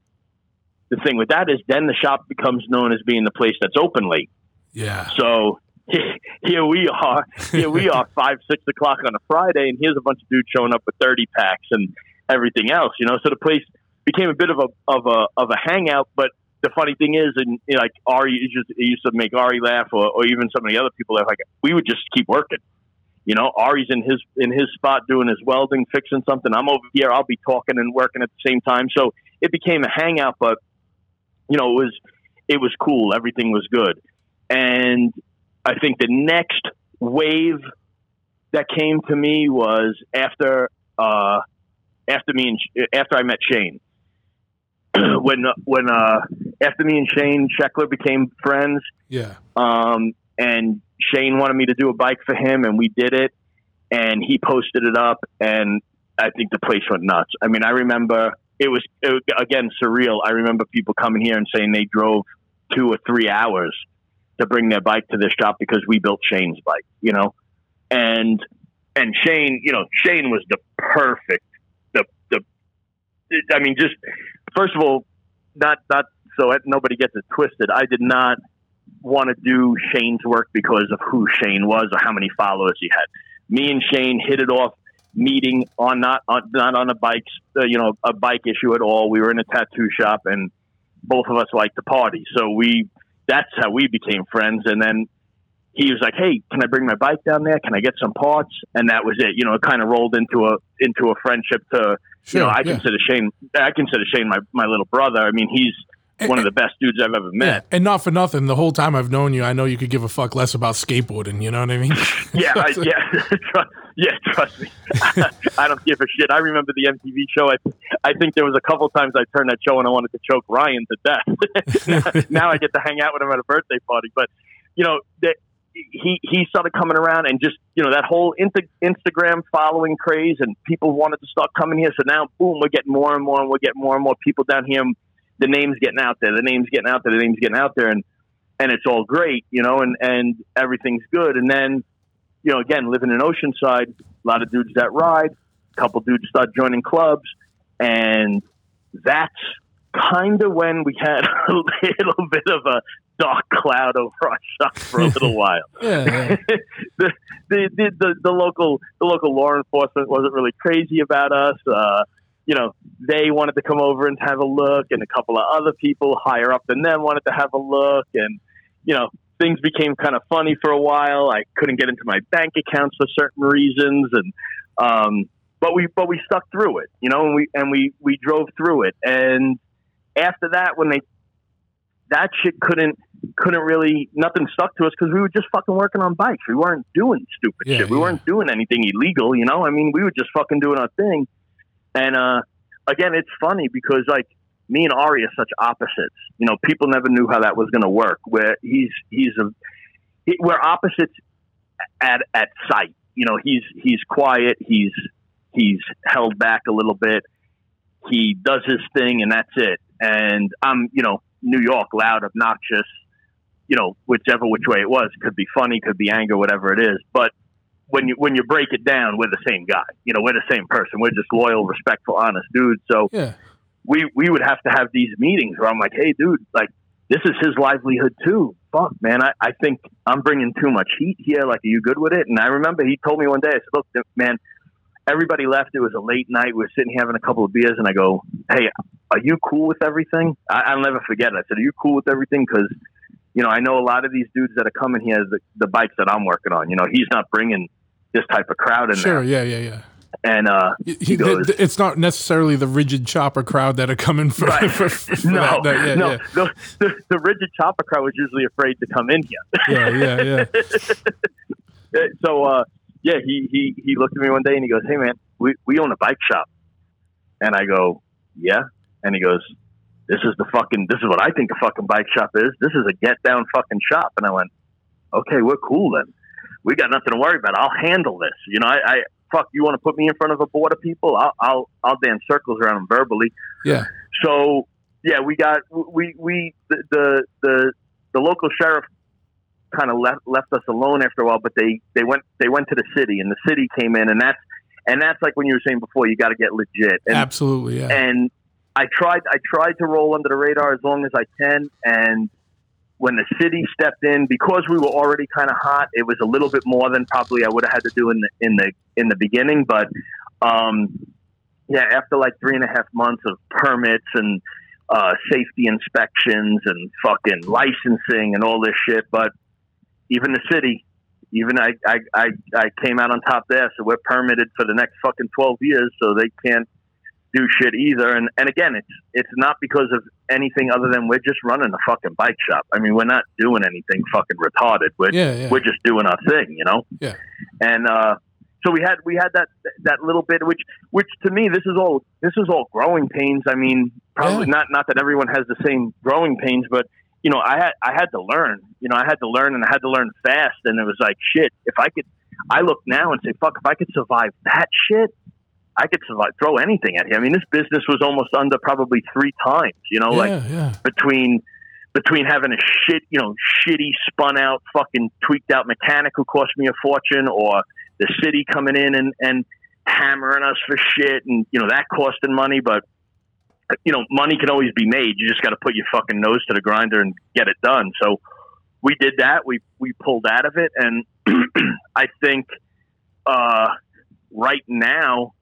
the thing with that is then the shop becomes known as being the place that's open late. yeah, So [LAUGHS] here we are, here we are, [LAUGHS] five, six o'clock on a Friday, and here's a bunch of dudes showing up with thirty packs and everything else. You know, so the place became a bit of a of a of a hangout. But the funny thing is, and you know, like Ari used to, used to make Ari laugh, or, or even some of the other people laugh. Like we would just keep working. You know, Ari's in his in his spot doing his welding, fixing something. I'm over here. I'll be talking and working at the same time. So it became a hangout. But you know, it was it was cool. Everything was good. And I think the next wave that came to me was after uh, after me and Sh- after I met Shane. [CLEARS THROAT] when when uh, after me and Shane Sheckler became friends, yeah, um, and Shane wanted me to do a bike for him, and we did it. And he posted it up, and I think the place went nuts. I mean, I remember it was, it again surreal. I remember people coming here and saying they drove two or three hours to bring their bike to this shop because we built Shane's bike, you know, and and Shane, you know, Shane was the perfect, the the, I mean, just first of all, not not so nobody gets it twisted. I did not want to do Shane's work because of who Shane was or how many followers he had. Me and Shane hit it off meeting on not on not on a bike uh, you know a bike issue at all. We were in a tattoo shop and both of us liked to party, so we that's how we became friends. And then he was like, "Hey, can I bring my bike down there? Can I get some parts?" And that was it. You know, it kind of rolled into a into a friendship to sure, you know I yeah. consider Shane I consider Shane my my little brother. I mean he's one of the best dudes I've ever Yeah, met. and not for nothing. The whole time I've known you, I know you could give a fuck less about skateboarding. You know what I mean? [LAUGHS] Yeah, I, [LAUGHS] yeah, [LAUGHS] yeah. Trust me, I don't give a shit. I remember the MTV show. I, I think there was a couple times I turned that show and I wanted to choke Ryan to death. now, now I get to hang out with him at a birthday party. But you know, that he he started coming around and just you know that whole Insta- Instagram following craze and people wanted to start coming here. So now, boom, we're getting more and more and we're getting more and more people down here. The name's getting out there. The name's getting out there. The name's getting out there, and and it's all great, you know, and and everything's good. And then you know, again, living in Oceanside, a lot of dudes that ride, a couple dudes start joining clubs, and that's kind of when we had [LAUGHS] a little bit of a dark cloud over our shop for a [LAUGHS] little while. yeah, yeah. the, [LAUGHS] the, the, the, the local the local law enforcement wasn't really crazy about us. Uh, you know, they wanted to come over and have a look, and a couple of other people higher up than them wanted to have a look, and you know, things became kind of funny for a while. I couldn't get into my bank accounts for certain reasons, and um, but we but we stuck through it, you know, and we and we we drove through it. And after that, when they that shit couldn't couldn't really nothing stuck to us because we were just fucking working on bikes. We weren't doing stupid Yeah, shit. We yeah. weren't doing anything illegal, you know. I mean, we were just fucking doing our thing. And uh, again, it's funny because like me and Ari are such opposites. You know, people never knew how that was going to work. Where he's he's a he, we're opposites at at sight. You know, he's he's quiet. He's he's held back a little bit. He does his thing, and that's it. And I'm, you know, New York, loud, obnoxious. You know, whichever which way it was, could be funny, could be anger, whatever it is. But when you when you break it down, we're the same guy. You know, we're the same person. We're just loyal, respectful, honest dudes. So yeah. we we would have to have these meetings where I'm like, hey, dude, like this is his livelihood too. Fuck, man, I, I think I'm bringing too much heat here. Like, are you good with it? And I remember he told me one day, I said, look, man, everybody left. It was a late night. We were sitting here having a couple of beers, and I go, hey, are you cool with everything? I, I'll never forget it. I said, are you cool with everything? Because, you know, I know a lot of these dudes that are coming here, the, the bikes that I'm working on, you know, he's not bringing this type of crowd in Sure. there. Sure, yeah. Yeah. Yeah. And uh, He- goes, it's not necessarily the rigid chopper crowd that are coming for, Right. [LAUGHS] for, for no, that. that- yeah, no, yeah. The, the, the rigid chopper crowd was usually afraid to come in here. yeah, yeah, yeah. [LAUGHS] so uh, yeah, he, he he looked at me one day and he goes, "Hey man, we we own a bike shop," and I go, "Yeah," and he goes, "This is the fucking this is what I think a fucking bike shop is. This is a get down fucking shop." And I went, "Okay, we're cool then. We got nothing to worry about. I'll handle this. You know, I." I Fuck! You want to put me in front of a board of people? I'll I'll, I'll dance circles around them verbally. Yeah. So yeah, we got we we the the the, the local sheriff kind of left left us alone after a while, but they they went they went to the city and the city came in and that's and that's like when you were saying before, you got to get legit. And Absolutely. Yeah. and I tried I tried to roll under the radar as long as I can and when the city stepped in because we were already kind of hot it was a little bit more than probably I would have had to do in the in the in the beginning but um yeah after like three and a half months of permits and uh safety inspections and fucking licensing and all this shit but even the city even I, I, I, I came out on top there, so we're permitted for the next fucking twelve years, so they can't do shit either. And and again, it's it's not because of anything other than we're just running a fucking bike shop. I mean, we're not doing anything fucking retarded. We're yeah. Yeah. we're just doing our thing, you know. Yeah. And uh, so we had we had that that little bit, which which to me this is all this is all growing pains. I mean, probably Yeah. not not that everyone has the same growing pains, but you know, I had I had to learn. You know, I had to learn, and I had to learn fast. And it was like shit. If I could, I look now and say, fuck, if I could survive that shit. I could throw anything at you. I mean, this business was almost under probably three times. You know, like yeah. Yeah. between between having a shit, you know, shitty spun out, fucking tweaked out mechanic who cost me a fortune, or the city coming in and and hammering us for shit, and you know that costing money. But you know, money can always be made. You just got to put your fucking nose to the grinder and get it done. So we did that. We we pulled out of it, and [CLEARS THROAT] I think uh, right now.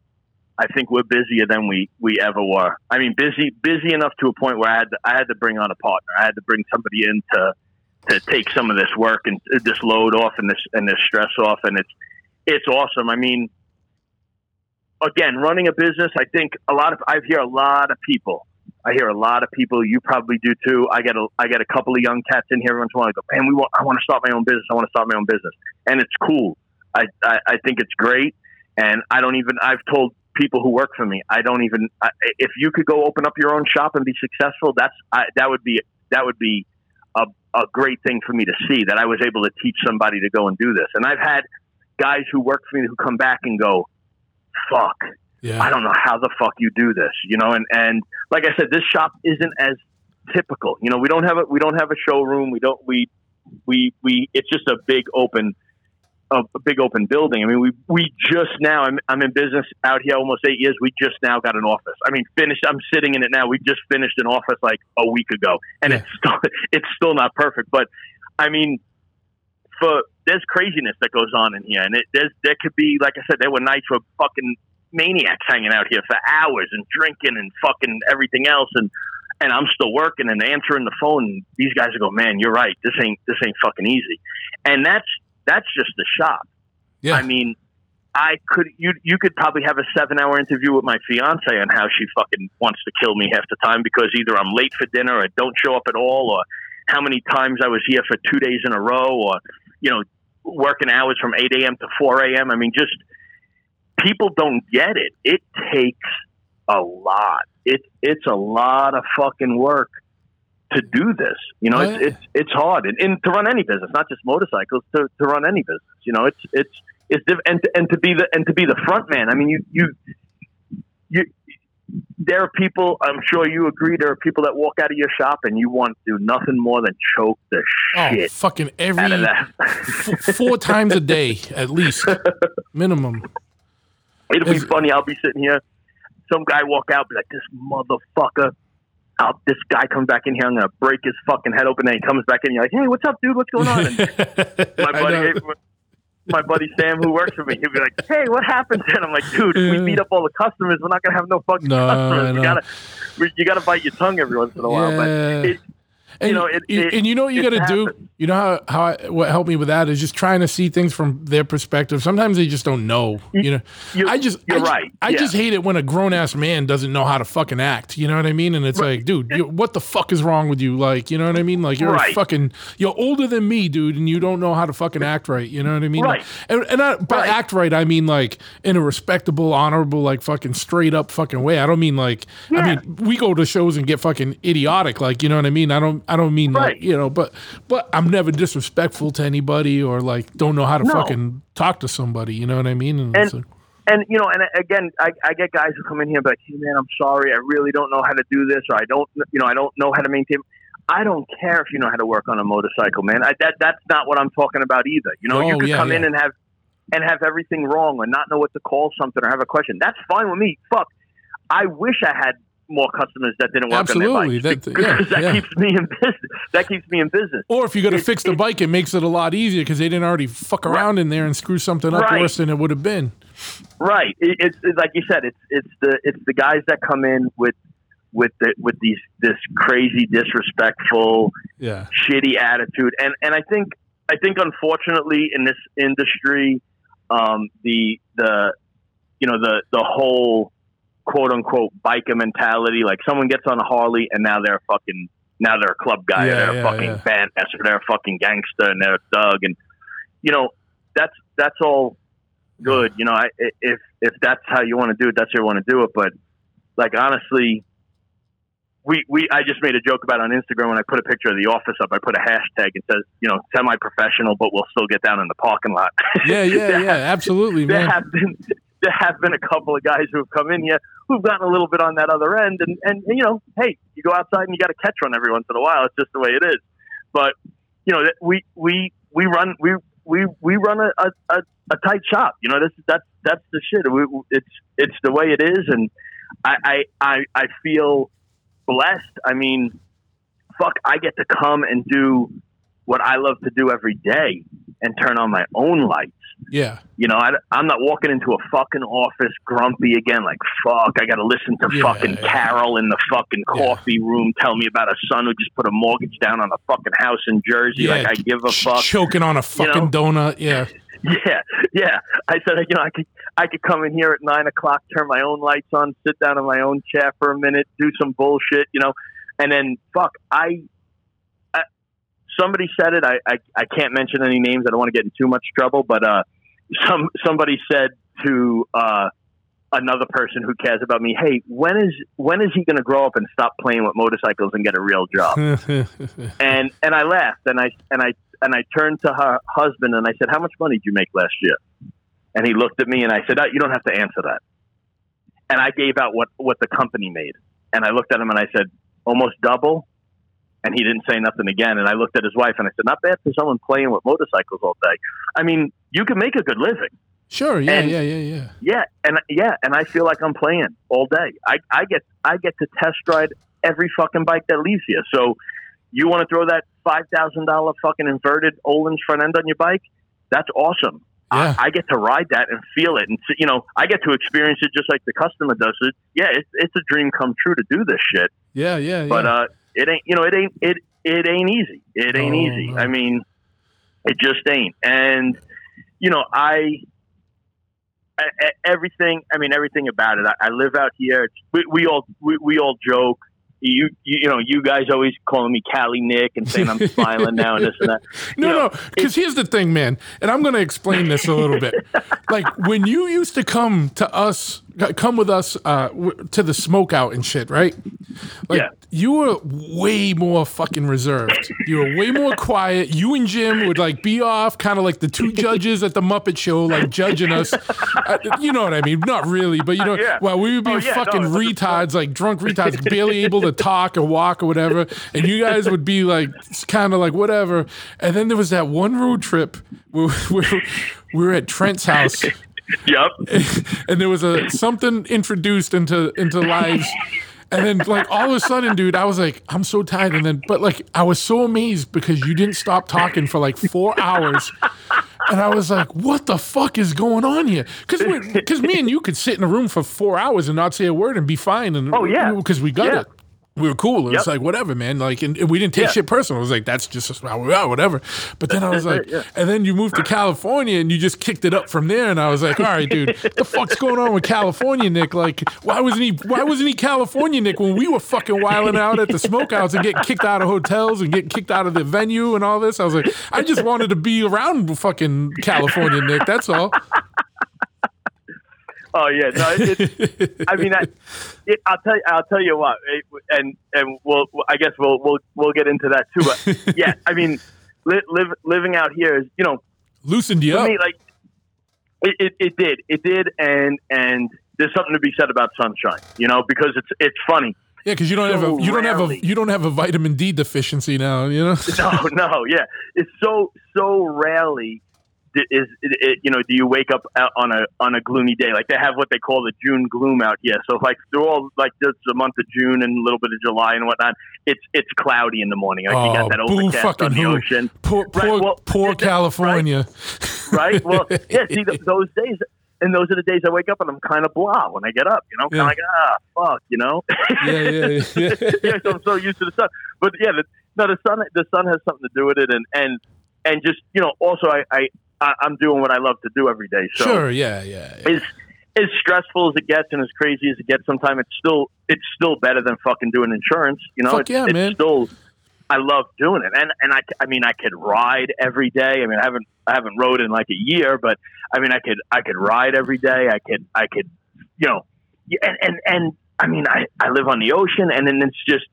I think we're busier than we, we ever were. I mean, busy busy enough to a point where I had to, I had to bring on a partner. I had to bring somebody in to to take some of this work and uh, this load off and this and this stress off. And it's it's awesome. I mean, again, running a business. I think a lot of I hear a lot of people. I hear a lot of people. You probably do too. I get a I get a couple of young cats in here every once in a while. I go, man, we want I want to start my own business. I want to start my own business, and it's cool. I I, I think it's great. And I don't even. I've told people who work for me. I don't even. I, if you could go open up your own shop and be successful, that's I, that would be that would be a, a great thing for me to see. That I was able to teach somebody to go and do this. And I've had guys who work for me who come back and go, "Fuck, Yeah. I don't know how the fuck you do this," you know. And and like I said, this shop isn't as typical. You know, we don't have a we don't have a showroom. We don't we we we. It's just a big open a, a big open building. I mean, we we just now. I'm I'm in business out here almost eight years. We just now got an office. I mean, finished. I'm sitting in it now. We just finished an office like a week ago, and Yeah. it's still [LAUGHS] it's still not perfect. But I mean, for there's craziness that goes on in here, and it there's there could be like I said, there were nights where fucking maniacs hanging out here for hours and drinking and fucking everything else, and and I'm still working and answering the phone. And these guys are going, man, you're right. This ain't this ain't fucking easy, and that's that's just the shop. Yeah. I mean, I could you you could probably have a seven hour interview with my fiance on how she fucking wants to kill me half the time because either I'm late for dinner or don't show up at all, or how many times I was here for two days in a row, or you know, working hours from eight a.m. to four a.m. I mean, just people don't get it. It takes a lot. It it's a lot of fucking work to do this. You know, Oh, it's it's it's hard, and, and to run any business, not just motorcycles, to, to run any business. You know, it's it's it's and to, and to be the and to be the front man. I mean, you you you. There are people. I'm sure you agree. There are people that walk out of your shop and you want to do nothing more than choke the oh, shit fucking every out of that. f- four times a day at least, minimum. It'll be Is- funny. I'll be sitting here. Some guy walk out, be like, "This motherfucker." I'll, this guy comes back in here, I'm gonna break his fucking head open. And he comes back in, you're like, hey, what's up, dude? What's going on? And [LAUGHS] my buddy, my buddy Sam, who works for me, he'll be like, "Hey, what happened?" [LAUGHS] And I'm like, "Dude, we beat up all the customers. We're not gonna have no fucking No, customers. We gotta, we, you gotta bite your tongue every once in a while." But it, And, know, it- it- and you know what you got to do? You know how, how I, what helped me with that is just trying to see things from their perspective. Sometimes they just don't know. You know, you- I just, you're I, right, I yeah. just hate it when a grown ass man doesn't know how to fucking act. You know what I mean? And it's like, dude, you, what the fuck is wrong with you? Like, you know what I mean? Like, you're a Right. fucking, you're older than me, dude, and you don't know how to fucking act right. You know what I mean? Right. And, and I, by Right. act right, I mean like in a respectable, honorable, like fucking straight up fucking way. I don't mean like, yeah. I mean, we go to shows and get fucking idiotic, like you know what I mean. I don't, I don't mean like you know, but but I'm never disrespectful to anybody or like don't know how to No. fucking talk to somebody. You know what I mean? And, And- like, and you know, and uh, again, I, I get guys who come in here and be like, "Hey, man, I'm sorry, I really don't know how to do this, or I don't, you know, I don't know how to maintain." I don't care if you know how to work on a motorcycle, man. I, that that's not what I'm talking about either. You know, you Oh, could yeah, come in and have and have everything wrong, or not know what to call something, or have a question. That's fine with me. Fuck, I wish I had more customers that didn't work Absolutely. on their bikes That- [LAUGHS] yeah, that yeah. keeps me in business. That keeps me in business. or if you got to fix the it- bike, it makes it a lot easier because they didn't already fuck around in there and screw something up Right. worse than it would have been. Right. It, it's, it's like you said. It's it's the it's the guys that come in with with the, with these this crazy disrespectful Yeah. shitty attitude and and I think I think unfortunately in this industry um, the the you know the the whole quote unquote biker mentality like someone gets on a Harley and now they're a fucking now they're a club guy Yeah, or they're yeah, a fucking yeah. badass or they're a fucking gangster and they're a thug and you know that's that's all good you know I, if if that's how you want to do it that's how you want to do it but like honestly we, we I just made a joke about on Instagram when I put a picture of the office up. I put a hashtag and says, you know, semi professional, but we'll still get down in the parking lot. Yeah, [LAUGHS] yeah, yeah. Absolutely, there man. have been there have been a couple of guys who have come in here who've gotten a little bit on that other end, and and you know, hey, you go outside and you got to catch one every once in a while. It's just the way it is. But you know, we we we run we we we run a a, a, a tight shop. You know, this that's that's the shit. We, it's it's the way it is, and I I, I feel blessed. I mean, fuck, I get to come and do what I love to do every day and turn on my own lights. Yeah. You know, I, am not walking into a fucking office grumpy again, like, fuck, I got to listen to Yeah, fucking yeah. Carol in the fucking Yeah. coffee room tell me about a son who just put a mortgage down on a fucking house in Jersey. Yeah. Like, I give a fuck. choking on a fucking donut. Yeah. [LAUGHS] Yeah, yeah. I said, you know, I could, I could come in here at nine o'clock, turn my own lights on, sit down in my own chair for a minute, do some bullshit, you know, and then fuck, I somebody said it. I, I, I can't mention any names. I don't want to get in too much trouble, but uh, some somebody said to uh, another person who cares about me, hey, when is when is he going to grow up and stop playing with motorcycles and get a real job? [LAUGHS] and and I laughed and I and I and I turned to her husband and I said, "How much money did you make last year?" And he looked at me and I said, oh, "You don't have to answer that." And I gave out what what the company made, and I looked at him and I said, "Almost double." And he didn't say nothing again. And I looked at his wife and I said, "Not bad for someone playing with motorcycles all day. I mean, you can make a good living." sure. Yeah. And- yeah. Yeah. Yeah. Yeah, and yeah, and I feel like I'm playing all day. I, I get I get to test ride every fucking bike that leaves here. So you want to throw that five thousand dollar fucking inverted Öhlins front end on your bike? That's awesome. Yeah. I, I get to ride that and feel it, and you know I get to experience it just like the customer does it. Yeah, it's it's a dream come true to do this shit. Yeah. Yeah. Yeah. But uh, it ain't you know it ain't it it ain't easy. It ain't No, easy. no. I mean, it just ain't. And you know, I, I everything. I mean, everything about it. I, I live out here. It's, we, we all we, we all joke. You, you you know you guys always calling me Cali Nick and saying I'm smiling now and this and that. [LAUGHS] No, You know, no, because here's the thing, man, and I'm going to explain this a little bit. [LAUGHS] Like when you used to come to us, come with us uh, to the smoke out and shit, right? Like Yeah. you were way more fucking reserved. You were way more quiet. You and Jim would like be off, kind of like the two judges at the Muppet Show, like judging us. Uh, you know what I mean? Not really, but you know, Yeah. while we would be Oh, yeah, fucking was- retards, like drunk retards, barely able to talk or walk or whatever, and you guys would be like kind of like whatever. And then there was that one road trip where, [LAUGHS] where we were at Trent's house, Yep. [LAUGHS] and there was a something introduced into into lives. And then like all of a sudden, dude, I was like, I'm so tired. And then, but like, I was so amazed because you didn't stop talking for like four hours. And I was like, what the fuck is going on here? Because because me and you could sit in a room for four hours and not say a word and be fine. And Oh, yeah. because we got Yeah. it. We were cool. It was like whatever, man. Like, and, and we didn't take Yeah. shit personal. It was like that's just how we are, whatever. But then I was [LAUGHS] like, Yeah. and then you moved to California and you just kicked it up from there. And I was like, all right, dude, what the fuck's going on with California, Nick? Like, why wasn't he? Why wasn't he California, Nick? When we were fucking wilding out at the smokehouse and getting kicked out of hotels and getting kicked out of the venue and all this. I was like, I just wanted to be around fucking California, Nick. That's all. Oh yeah, no. It, it, I mean, I, it, I'll tell you. I'll tell you what, it, and and we'll. I guess we'll we'll we'll get into that too. But [LAUGHS] yeah, I mean, li- live, living out here is you know Loosened you up. me like it, it, it did it did and and there's something to be said about sunshine you know because it's it's funny Yeah, because you don't have a you don't have a you don't have a vitamin D deficiency now. You know. [LAUGHS] no no yeah it's so so rarely is it, it, you know do you wake up on a on a gloomy day like they have what they call the June gloom out here so like through all like just the month of June and a little bit of July and whatnot it's it's cloudy in the morning like you got that Oh, boo overcast fucking on the who. ocean Poor, Right, well, poor right. California. right? Well, yeah. See, th- [LAUGHS] those days, and those are the days I wake up and I'm kind of blah when I get up. You know, kind Yeah. of like ah, fuck, you know. Yeah, yeah, yeah. [LAUGHS] yeah, so I'm so used to the sun, but yeah, the, no, the sun, the sun has something to do with it, and and and just you know, also I I I- I'm doing what I love to do every day. So Sure, yeah, yeah. yeah. as as stressful as it gets and as crazy as it gets, sometimes it's still it's still better than fucking doing insurance. You know, Fuck it's, yeah, it's man. still I love doing it, and and I I mean I could ride every day. I mean I haven't I haven't rode in like a year, but I mean I could I could ride every day. I could I could you know and and and I mean I I live on the ocean, and then it's just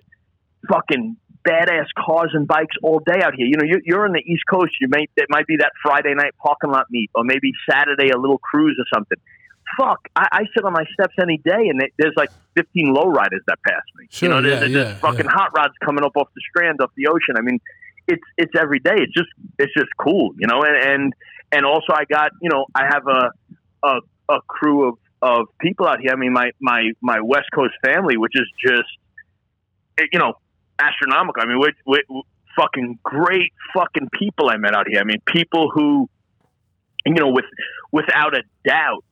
fucking badass cars and bikes all day out here. You know, you're, you're on the East Coast. You may it might be that Friday night parking lot meet, or maybe Saturday a little cruise or something. Fuck, I, I sit on my steps any day, and it, there's like 15 lowriders that pass me. Sure, you know, there's, yeah, there's yeah, fucking yeah. hot rods coming up off the strand, off the ocean. I mean, it's it's every day. It's just it's just cool, you know. And and, and also, I got you know, I have a a, a crew of, of people out here. I mean, my my my West Coast family, which is just you know astronomical. I mean, we're, we're, fucking great fucking people I met out here. I mean, people who you know, with without a doubt,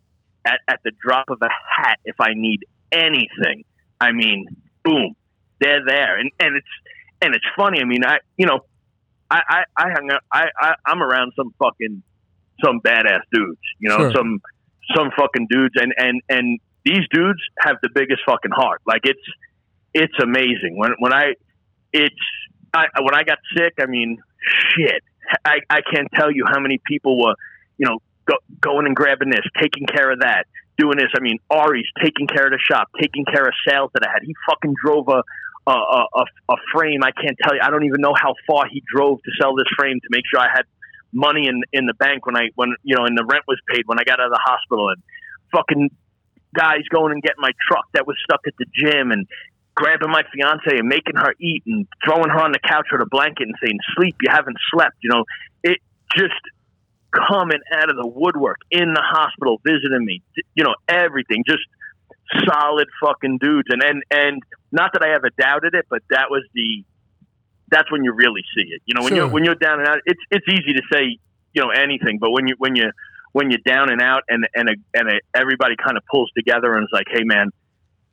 at, at the drop of a hat, if I need anything, I mean, boom, they're there, and and it's and it's funny. I mean, I you know, I I, I hang out, I, I I'm around some fucking some badass dudes, you know, Sure. some some fucking dudes, and and and these dudes have the biggest fucking heart. Like it's it's amazing when when I it's I when I got sick. I mean, shit, I I can't tell you how many people were you know go, going and grabbing this, taking care of that, doing this. I mean, Ari's taking care of the shop, taking care of sales that I had. He fucking drove a a, a, a frame. I can't tell you. I don't even know how far he drove to sell this frame to make sure I had money in in the bank when I when you know and the rent was paid when I got out of the hospital and fucking guys going and getting my truck that was stuck at the gym and grabbing my fiance and making her eat and throwing her on the couch with a blanket and saying sleep you haven't slept you know. It just coming out of the woodwork in the hospital visiting me you know everything just solid fucking dudes. And and and not that I ever doubted it but that was the that's when you really see it. You know when Sure. you're when you're down and out it's it's easy to say you know anything but when you when you when you're down and out and and a, and a, everybody kind of pulls together and is like hey man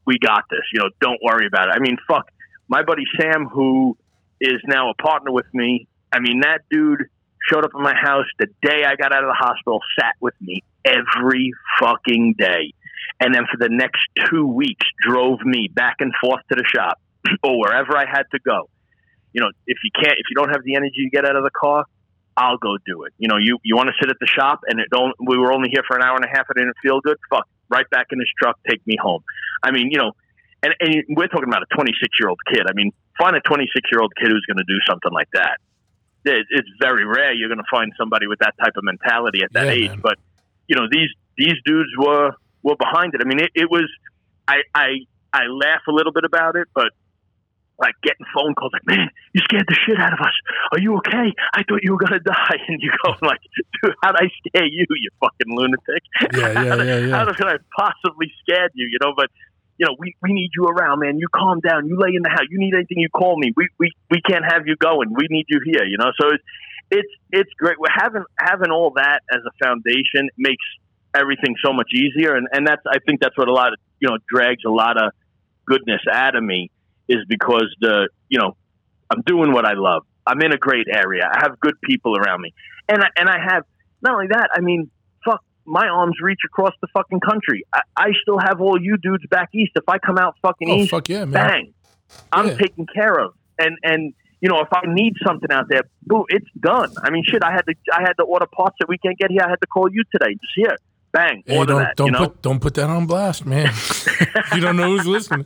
we got this you know don't worry about it I mean fuck my buddy Sam who is now a partner with me I mean that dude showed up at my house the day I got out of the hospital sat with me every fucking day and then for the next two weeks drove me back and forth to the shop [CLEARS THROAT] or wherever I had to go. You know, if you can't, if you don't have the energy to get out of the car, I'll go do it. You know, you you want to sit at the shop and it don't. We were only here for an hour and a half. It didn't feel good. Fuck, right back in his truck, take me home. I mean, you know, and and we're talking about a 26 year old kid. I mean, find a 26 year old kid who's going to do something like that. It, it's very rare you're going to find somebody with that type of mentality at that Yeah, age. man. But you know, these these dudes were were behind it. I mean, it, it was. I I I laugh a little bit about it, but like getting phone calls like, "Man, you scared the shit out of us. Are you okay? I thought you were gonna [LAUGHS] die." And you go like, "Dude, how'd I scare you? You fucking lunatic! Yeah, yeah, [LAUGHS] how, yeah, yeah. how could I possibly scare you? You know?" But you know, we, we need you around, man. You calm down. You lay in the house. You need anything, you call me. We we, we can't have you going. We need you here. You know, so it's it's it's great. We're having having all that as a foundation makes everything so much easier, and and that's I think that's what a lot of you know drags a lot of goodness out of me is because the you know I'm doing what I love. I'm in a great area. I have good people around me, and I, and I have not only that. I mean, fuck, my arms reach across the fucking country. I, I still have all you dudes back east. If I come out fucking Oh, east, fuck yeah, man. bang, I'm Yeah. taken care of. And and you know, if I need something out there, boo, it's done. I mean, shit, I had to I had to order parts that we can't get here. I had to call you today. Just here, bang, Hey, order don't that. don't you know? put don't put that on blast, man. [LAUGHS] you don't know who's listening.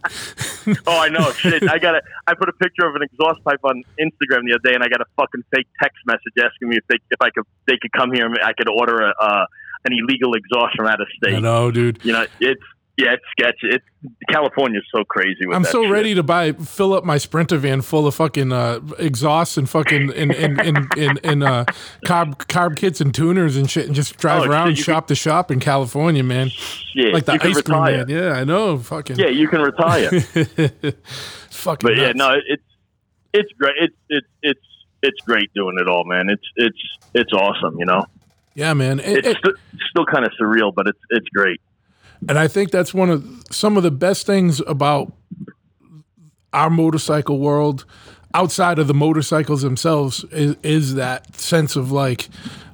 Oh, I know. Shit, I got a. I put a picture of an exhaust pipe on Instagram the other day, and I got a fucking fake text message asking me if they if I could they could come here and I could order a uh, an illegal exhaust from out of state. I know, dude. You know, it's yeah, it's sketchy. It's California's so crazy. With I'm so shit. ready to buy fill up my sprinter van full of fucking uh, exhausts and fucking and and and, and, and uh, carb carb kits and tuners and shit and just drive Oh, around shop to shop in California, man. Shit, Like the you can ice cream man. Yeah, I know. Fucking Yeah, you can retire. [LAUGHS] fucking but yeah, no, it's it's great. It's it's it's it's great doing it all, man. It's it's it's awesome. You know, Yeah, man. It- it's it- st- still kind of surreal, but it's it's great. And I think that's one of some of the best things about our motorcycle world outside of the motorcycles themselves is, is that sense of like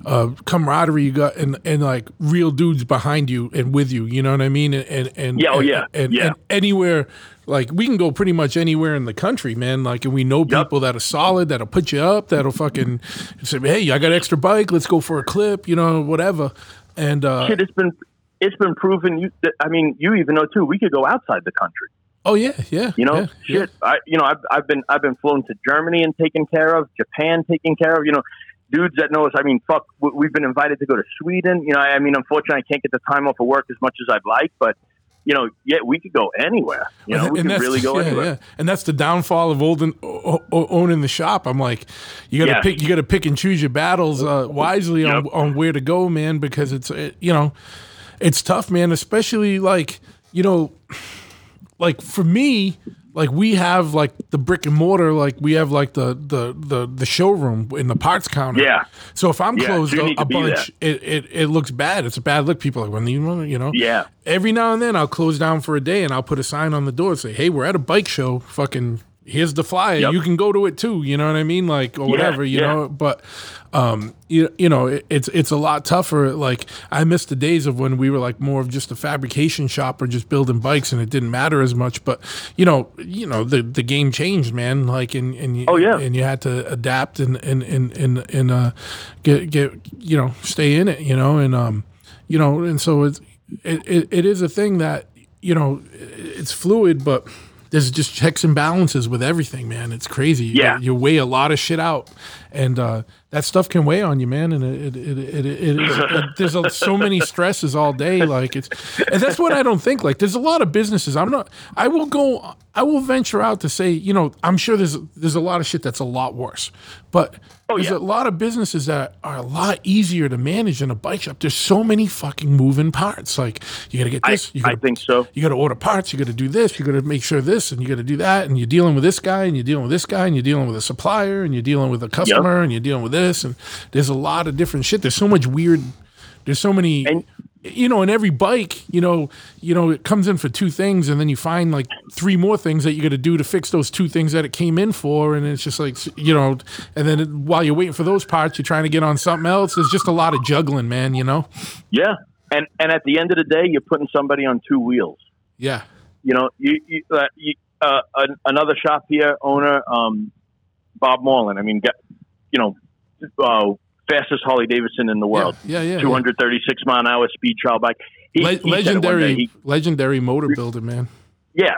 uh, camaraderie you got and, and like real dudes behind you and with you you know what i mean and and, and Yeah, oh, yeah, and, yeah. and anywhere like we can go pretty much anywhere in the country man like and we know Yep. people that are solid that'll put you up that'll fucking say hey i got extra bike let's go for a clip you know whatever and uh Shit, it's been it's been proven. You, that, I mean, you even know too. We could go outside the country. oh yeah yeah You know, yeah, yeah. shit. I, you know, I've, I've been I've been flown to Germany and taken care of, Japan taken care of. You know, dudes that know us. I mean, fuck, we- we've been invited to go to Sweden. You know, I mean, unfortunately, I can't get the time off of work as much as I'd like, but you know, yeah, we could go anywhere. You know, we can really go yeah, anywhere. yeah. And that's the downfall of old o- o- owning the shop. I'm like, you got to Yeah. pick, you got to pick and choose your battles uh, wisely on, on where to go, man, because it's it, you know, it's tough, man. Especially like you know, like for me. Like we have like the brick and mortar, like we have like the the the, the showroom in the parts counter. Yeah. So if I'm Yeah, closed a, a bunch, it, it it looks bad. It's a bad look. People are like when you you know Yeah. every now and then I'll close down for a day and I'll put a sign on the door and say, "Hey, we're at a bike show. Fucking here's the flyer. Yep. You can go to it too." You know what I mean? Like or whatever. You yeah. know. But um, you you know, it, it's it's a lot tougher. Like I miss the days of when we were like more of just a fabrication shop or just building bikes and it didn't matter as much. But you know, you know, the the game changed, man. Like and and you, Oh, yeah. and you had to adapt and and and and, and uh, get get you know stay in it. You know and um you know and so it's it, it, it is a thing that you know it's fluid but there's just checks and balances with everything man it's crazy You- Yeah. you, weigh a lot of shit out and uh, that stuff can weigh on you man and it, it, it, it, it, is, it [LAUGHS] there's a, so many stresses all day like it's and that's what i don't think like there's a lot of businesses i'm not i will go i will venture out to say you know i'm sure there's there's a lot of shit that's a lot worse but oh, there's yeah. a lot of businesses that are a lot easier to manage than a bike shop. There's so many fucking moving parts. Like you got to get I, this. you I gotta, think so. You got to order parts. You got to do this. You got to make sure this, and you got to do that. And you're dealing with this guy, and you're dealing with this guy, and you're dealing with a supplier, and you're dealing with a customer, and you're dealing with this. And there's a lot of different shit. There's so much weird. There's so many. And- you know, in every bike, you know, you know, it comes in for two things, and then you find like three more things that you got to do to fix those two things that it came in for, and it's just like, you know, and then it- while you're waiting for those parts, you're trying to get on something else. There's just a lot of juggling, man. You know? Yeah, and and at the end of the day, you're putting somebody on two wheels. Yeah. you know, you, you, uh, you uh, another shop here owner, um, Bob Marlin. I mean, get, you know, uh, fastest Harley Davidson in the world, Yeah, yeah. yeah. 236 mile an hour speed trial bike. He, Le- he said it one legendary. He- legendary motor builder, man. yeah,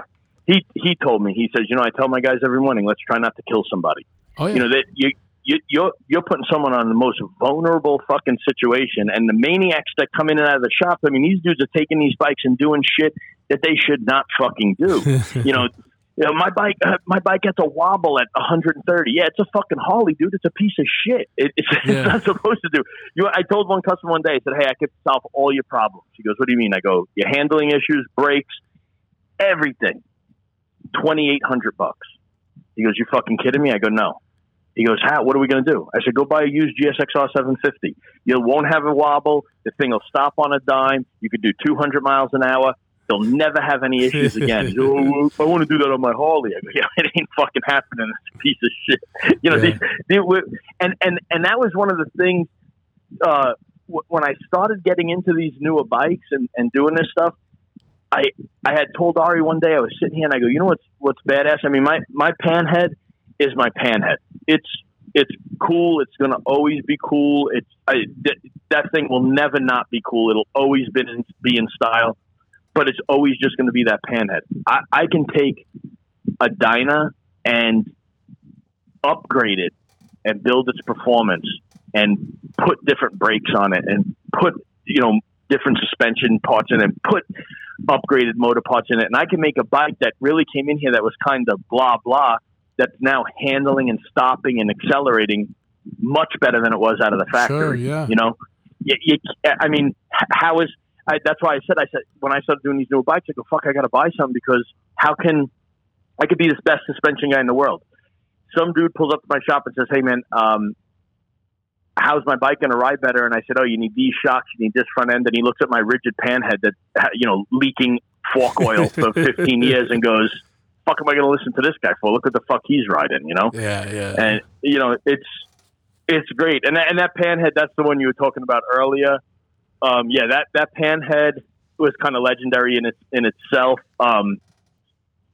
he he told me. He says, you know, I tell my guys every morning, let's try not to kill somebody. Oh yeah. You know that you. You, you're you're putting someone on the most vulnerable fucking situation, and the maniacs that come in and out of the shop. I mean, these dudes are taking these bikes and doing shit that they should not fucking do. [LAUGHS] you know, you know, my bike, uh, my bike gets a wobble at 130. Yeah, it's a fucking Harley, dude. It's a piece of shit. It, it's, Yeah. it's not supposed to do. You, know, I told one customer one day, I said, "Hey, I could solve all your problems." He goes, "What do you mean?" I go, "Your handling issues, brakes, everything. Twenty eight hundred bucks. He goes, "You fucking kidding me?" I go, "No." He goes, "How? What are we going to do?" I said, "Go buy a used GSXR 750. You won't have a wobble. The thing will stop on a dime. You could do 200 miles an hour. They'll never have any issues again." [LAUGHS] Oh, I want to do that on my Harley. I go, "Yeah, [LAUGHS] it ain't fucking happening. This piece of shit." You know, Yeah. these, they were- and and and that was one of the things uh, w- when I started getting into these newer bikes and, and doing this stuff. I I had told Ari one day I was sitting here and I go, you know what's what's badass? I mean, my my panhead is my panhead. It's it's cool. It's gonna always be cool. It's I, th- that thing will never not be cool. It'll always be in, be in style, but it's always just going to be that panhead. I, I can take a Dyna and upgrade it and build its performance and put different brakes on it and put you know different suspension parts in it and put upgraded motor parts in it and I can make a bike that really came in here that was kind of blah blah that's now handling and stopping and accelerating much better than it was out of the factory Sure, yeah. you know you, you, I mean how is I, that's why I said I said when I started doing these new bikes I go fuck I got to buy some because how can I could be this best suspension guy in the world some dude pulls up to my shop and says, "Hey, man, um, how's my bike going to ride better?" And I said, "Oh, you need these shocks, you need this front end." And he looks at my rigid panhead that you know leaking fork oil [LAUGHS] for 15 years and goes, "Fuck, am I going to listen to this guy for? Look at the fuck he's riding," you know? Yeah, yeah. And you know, it's it's great. And that, and that panhead, that's the one you were talking about earlier. Um, yeah, that that panhead was kind of legendary in its in itself. Um,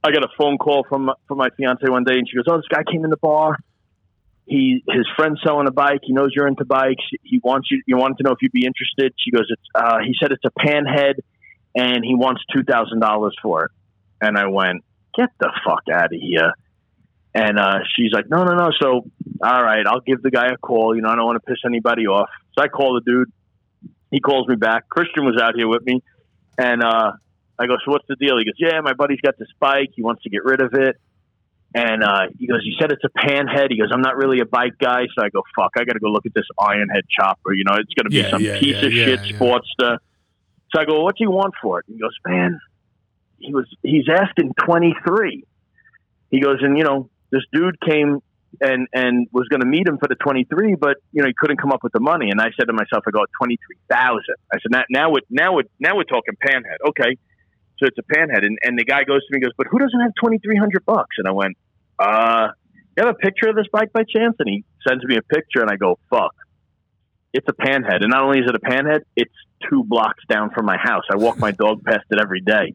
I got a phone call from from my fiance one day, and she goes, "Oh, this guy came in the bar. He his friend's selling a bike. He knows you're into bikes. He wants you. You wanted to know if you'd be interested." She goes, "It's." Uh, he said it's a panhead, and he wants two thousand dollars for it. And I went, "Get the fuck out of here!" And uh, she's like, "No, no, no." So, all right, I'll give the guy a call. You know, I don't want to piss anybody off. So I call the dude. He calls me back. Christian was out here with me, and uh, I go, so what's the deal? He goes, yeah, my buddy's got this bike. He wants to get rid of it. And uh, he goes, "He said it's a panhead. He goes, I'm not really a bike guy. So I go, fuck, I got to go look at this Ironhead chopper. You know, it's going to be Yeah, some yeah, piece yeah, of shit. Sportster. So I go, what's he want for it? He goes, man, he was he's asking 23. He goes, and you know, this dude came and and was going to meet him for the 23, but you know, he couldn't come up with the money. And I said to myself, I go, 23,000. I said, now now we now we now we're talking panhead. Okay. So it's a panhead, and, and the guy goes to me, and goes, but who doesn't have twenty three hundred bucks? And I went, uh, you have a picture of this bike by chance? And he sends me a picture, and I go, fuck, it's a panhead, and not only is it a panhead, it's two blocks down from my house. I walk my dog past it every day,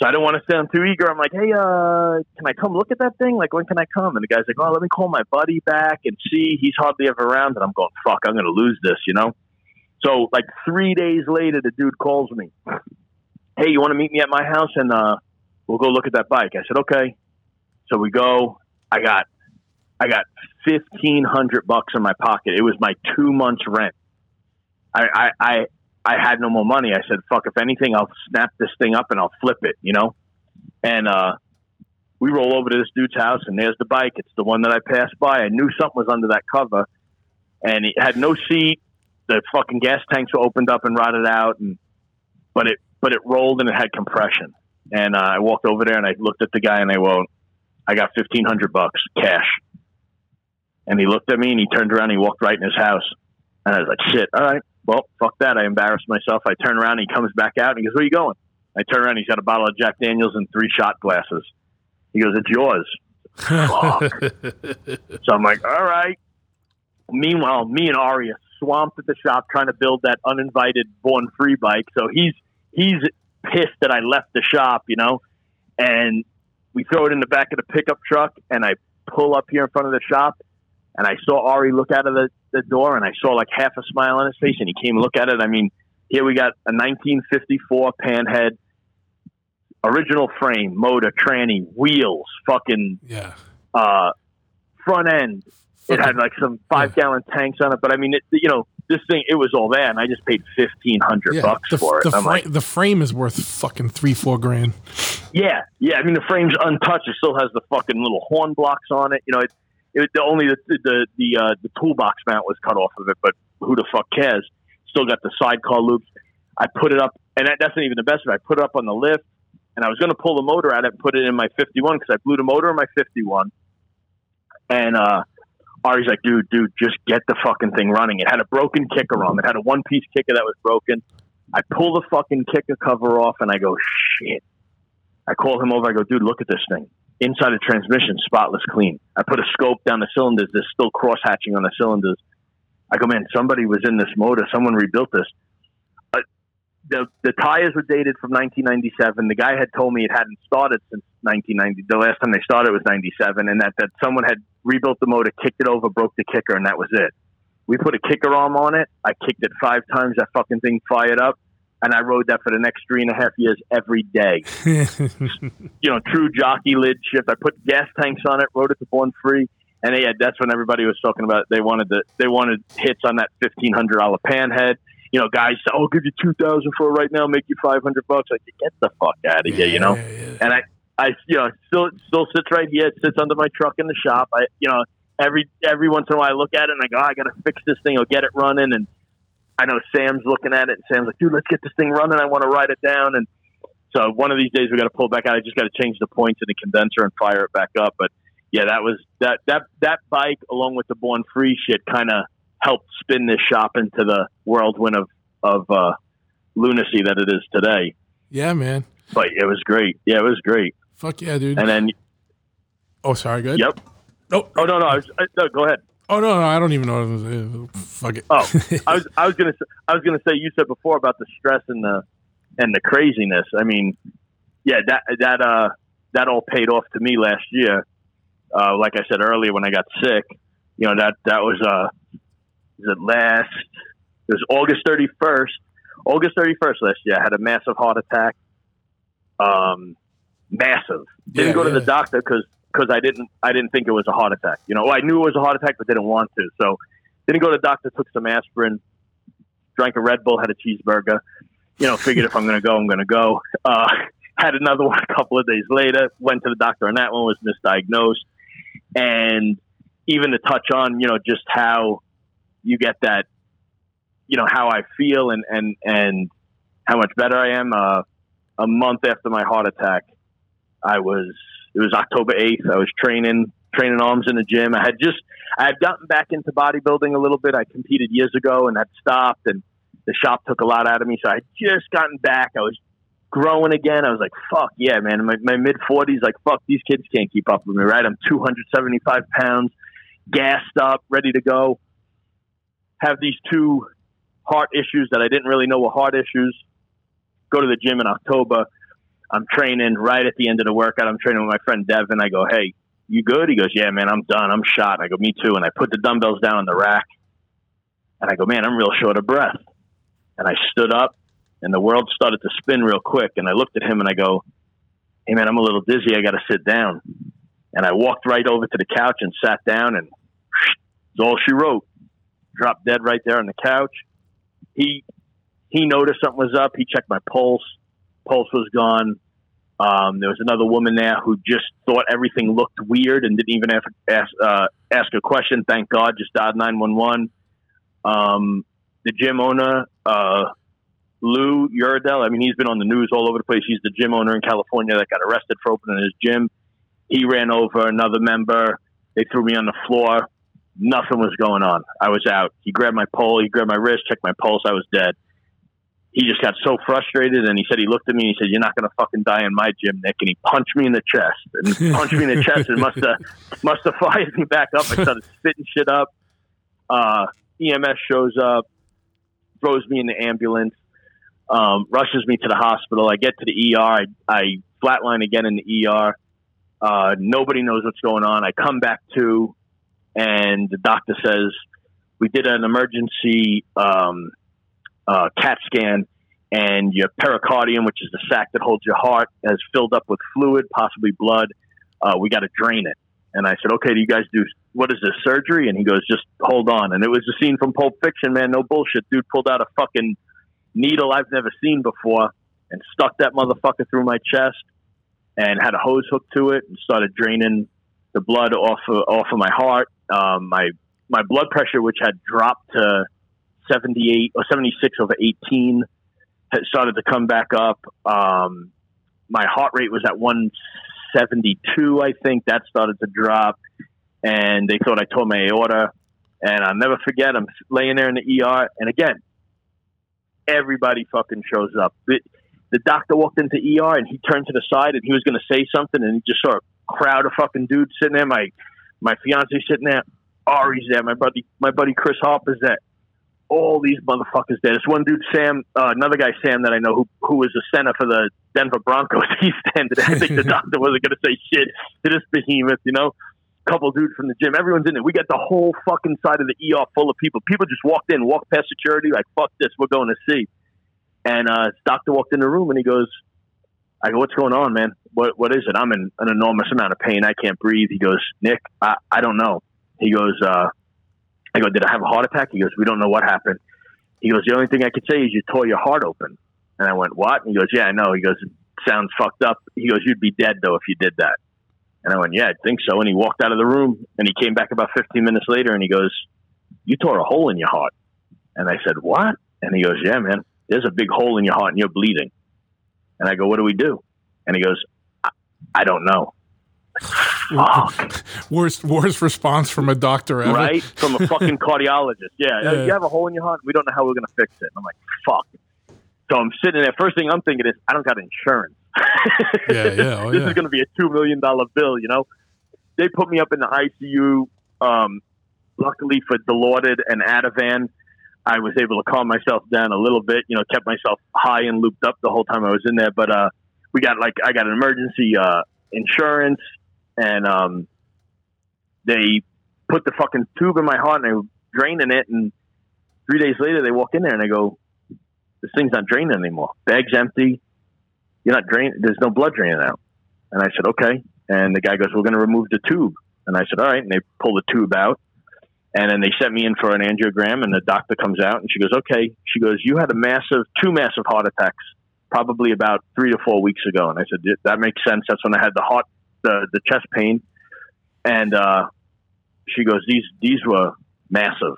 so I don't want to sound too eager. I'm like, hey, uh, can I come look at that thing? Like, when can I come? And the guy's like, oh, let me call my buddy back and see. He's hardly ever around, and I'm going, fuck, I'm going to lose this, you know. So like three days later, the dude calls me hey, you want to meet me at my house and uh, we'll go look at that bike? I said, okay. So we go. I got, I got fifteen hundred bucks in my pocket. It was my two months rent. I, I, I, I had no more money. I said, fuck. If anything, I'll snap this thing up and I'll flip it. You know. And uh, we roll over to this dude's house, and there's the bike. It's the one that I passed by. I knew something was under that cover, and it had no seat. The fucking gas tanks were opened up and rotted out, and but it but it rolled and it had compression. And uh, I walked over there and I looked at the guy and I went, I got fifteen hundred bucks cash. And he looked at me and he turned around and he walked right in his house. And I was like, shit, all right, well, fuck that. I embarrassed myself. I turn around and he comes back out and he goes, Where are you going? I turn around, he's got a bottle of Jack Daniels and three shot glasses. He goes, It's yours. [LAUGHS] So I'm like, all right. Meanwhile, me and Ari are swamped at the shop trying to build that uninvited born free bike. So he's he's pissed that I left the shop, you know. And we throw it in the back of the pickup truck and I pull up here in front of the shop and I saw Ari look out of the, the door and I saw like half a smile on his face and he came and looked at it. I mean, here we got a 1954 panhead, original frame, motor, tranny, wheels, fucking yeah. uh, front end. It had like some five gallon tanks on it, but I mean, it, you know, this thing it was all there, and I just paid fifteen hundred Yeah. bucks The, for it. the, fra- like, the frame is worth fucking three, four grand. yeah, yeah. I mean, the frame's untouched. It still has the fucking little horn blocks on it. You know, it, it the only the the the, uh, the toolbox mount was cut off of it, but who the fuck cares? Still got the sidecar loops. I put it up, and that, that's not even the best it. I put it up on the lift. and I was going to pull the motor out of it and put it in my 51 because I blew the motor in my 51. And uh, Ari's like, dude, dude, just get the fucking thing running. It had a broken kicker on It had a one piece kicker that was broken. I pull the fucking kicker cover off and I go, shit. I call him over. I go, dude, look at this thing. Inside the transmission, spotless clean. I put a scope down the cylinders. There's still cross hatching on the cylinders. I go, man, somebody was in this motor. Someone rebuilt this. Uh, the the tires were dated from 1997. The guy had told me it hadn't started since 1990. The last time they started was 97, and that that someone had rebuilt the motor, kicked it over, broke the kicker, and that was it. We put a kicker arm on it. I kicked it five times. That fucking thing fired up, and I rode that for the next three and a half years every day. [LAUGHS] you know, true jockey lid shift. I put gas tanks on it, rode it to Born Free, and yeah, that's when everybody was talking about. They wanted the they wanted hits on that fifteen hundred dollar pan head. You know, guys, say, oh, I'll give you two thousand for it right now, make you five hundred bucks. Like, get the fuck out of here, you know. Yeah, yeah. And I, I, you know, still still sits right here. It sits under my truck in the shop. I, you know, every every once in a while I look at it and I go, oh, I got to fix this thing or get it running. And I know Sam's looking at it. and Sam's like, dude, let's get this thing running. I want to write it down. And so one of these days we got to pull back out. I just got to change the points in the condenser and fire it back up. But yeah, that was that that that bike along with the Born Free shit kind of helped spin this shop into the whirlwind of of uh, lunacy that it is today. yeah, man. But it was great. Yeah, it was great. Fuck yeah, dude. And then oh, sorry, good. yep. Oh, Oh no no, I was, I, no go ahead. Oh no, no, I don't even know what I was saying. Fuck it. Oh, I was I was gonna I was gonna say you said before about the stress and the and the craziness. I mean, yeah, that that uh that all paid off to me last year. Uh, like I said earlier, when I got sick, you know that that was uh was it last it was August thirty first. August thirty first last year, I had a massive heart attack. Um, massive. Didn't Yeah, go to the doctor because because I didn't I didn't think it was a heart attack. You know, I knew it was a heart attack, but didn't want to. So didn't go to the doctor. Took some aspirin. Drank a Red Bull. Had a cheeseburger. You know, figured if I'm going to go, I'm going to go. Uh, [LAUGHS] had another one a couple of days later. Went to the doctor and that one. Was misdiagnosed. And even to touch on, you know, just how you get that, you know, how I feel and and and how much better I am. Uh, a month after my heart attack, I was it was October eighth. I was training training arms in the gym. I had just I had gotten back into bodybuilding a little bit. I competed years ago and had stopped, and the shop took a lot out of me. So I had just gotten back. I was growing again. I was like, "Fuck yeah, man!" My, my mid forties, like, "Fuck, these kids can't keep up with me." Right? I'm 275 pounds, gassed up, ready to go. Have these two heart issues that I didn't really know were heart issues. Go to the gym in October. I'm training right at the end of the workout. I'm training with my friend Devin. I go, "Hey, you good?" He goes, "Yeah, man, I'm done. I'm shot." I go, "Me too." And I put the dumbbells down on the rack, and I go, "Man, I'm real short of breath." And I stood up, and the world started to spin real quick. And I looked at him and I go, "Hey, man, I'm a little dizzy. I got to sit down." And I walked right over to the couch and sat down, and it's all she wrote. Dropped dead right there on the couch. He he noticed something was up. He checked my pulse. Pulse was gone. Um, there was another woman there who just thought everything looked weird and didn't even ask ask, uh, ask a question. Thank God, just dialed nine one one. Um, the gym owner, uh, Lou Uridel. I mean, he's been on the news all over the place. He's the gym owner in California that got arrested for opening his gym. He ran over another member. They threw me on the floor. Nothing was going on. I was out. He grabbed my pole. He grabbed my wrist, checked my pulse. I was dead. He just got so frustrated, and he said he looked at me and he said, "You're not going to fucking die in my gym, Nick." And he punched me in the chest. And he punched me in the [LAUGHS] chest and must have must have [LAUGHS] fired me back up. I started spitting shit up. Uh, EMS shows up, throws me in the ambulance, um, rushes me to the hospital. I get to the ER. I, I flatline again in the ER. Uh, nobody knows what's going on. I come back to, and the doctor says, We did an emergency um, uh, CAT scan, and your pericardium, which is the sac that holds your heart, has filled up with fluid, possibly blood. Uh, we got to drain it. And I said, Okay, do you guys do what is this surgery? And he goes, Just hold on. And it was a scene from Pulp Fiction, man. No bullshit. Dude pulled out a fucking needle I've never seen before and stuck that motherfucker through my chest and had a hose hooked to it and started draining the blood off of, off of my heart. Um, my my blood pressure, which had dropped to 78 or 76 over 18, had started to come back up. Um, my heart rate was at 172, I think. That started to drop, and they thought I tore my aorta. And I'll never forget, I'm laying there in the ER, and again, everybody fucking shows up. The, the doctor walked into ER, and he turned to the side, and he was going to say something, and he just saw a crowd of fucking dudes sitting there. My my fiance sitting there, Ari's there, my buddy my buddy Chris Harper's there all these motherfuckers there. This one dude, Sam, uh, another guy, Sam, that I know, who who was a center for the Denver Broncos. [LAUGHS] He's standing there. I think the [LAUGHS] doctor wasn't going to say shit to this behemoth, you know. Couple dudes from the gym, everyone's in it. We got the whole fucking side of the ER full of people. People just walked in, walked past security, like fuck this, we're going to see. And uh, this doctor walked in the room and he goes, "I go, what's going on, man? What what is it? I'm in an enormous amount of pain. I can't breathe." He goes, "Nick, I I don't know." He goes, uh, I go, did I have a heart attack? He goes, we don't know what happened. He goes, the only thing I could say is you tore your heart open. And I went, what? And he goes, yeah, I know. He goes, sounds fucked up. He goes, you'd be dead though if you did that. And I went, yeah, I think so. And he walked out of the room and he came back about 15 minutes later and he goes, you tore a hole in your heart. And I said, what? And he goes, yeah, man, there's a big hole in your heart and you're bleeding. And I go, what do we do? And he goes, I, I don't know. Fuck. [LAUGHS] worst worst response from a doctor ever. right? From a fucking [LAUGHS] cardiologist. Yeah, Yeah. you have a hole in your heart. We don't know how we're gonna fix it. I'm like, fuck. So I'm sitting there. First thing I'm thinking is, I don't got insurance. [LAUGHS] Yeah, yeah, oh, this yeah. is gonna be a two million dollar bill. You know, they put me up in the ICU. Um, luckily for Dilaudid and Ativan, I was able to calm myself down a little bit. You know, kept myself high and looped up the whole time I was in there. But uh, we got like I got an emergency uh, insurance, and um, they put the fucking tube in my heart and they were draining it. And three days later, they walk in there and they go, "This thing's not draining anymore. Bag's empty. You're not draining. There's no blood draining out." And I said, "Okay." And the guy goes, "We're going to remove the tube." And I said, "All right." And they pull the tube out. And then they sent me in for an angiogram, and the doctor comes out and she goes, "Okay." She goes, "You had a massive, two massive heart attacks, probably about three to four weeks ago." And I said, "That makes sense. That's when I had the heart, the the chest pain." And uh, she goes, "These these were massive."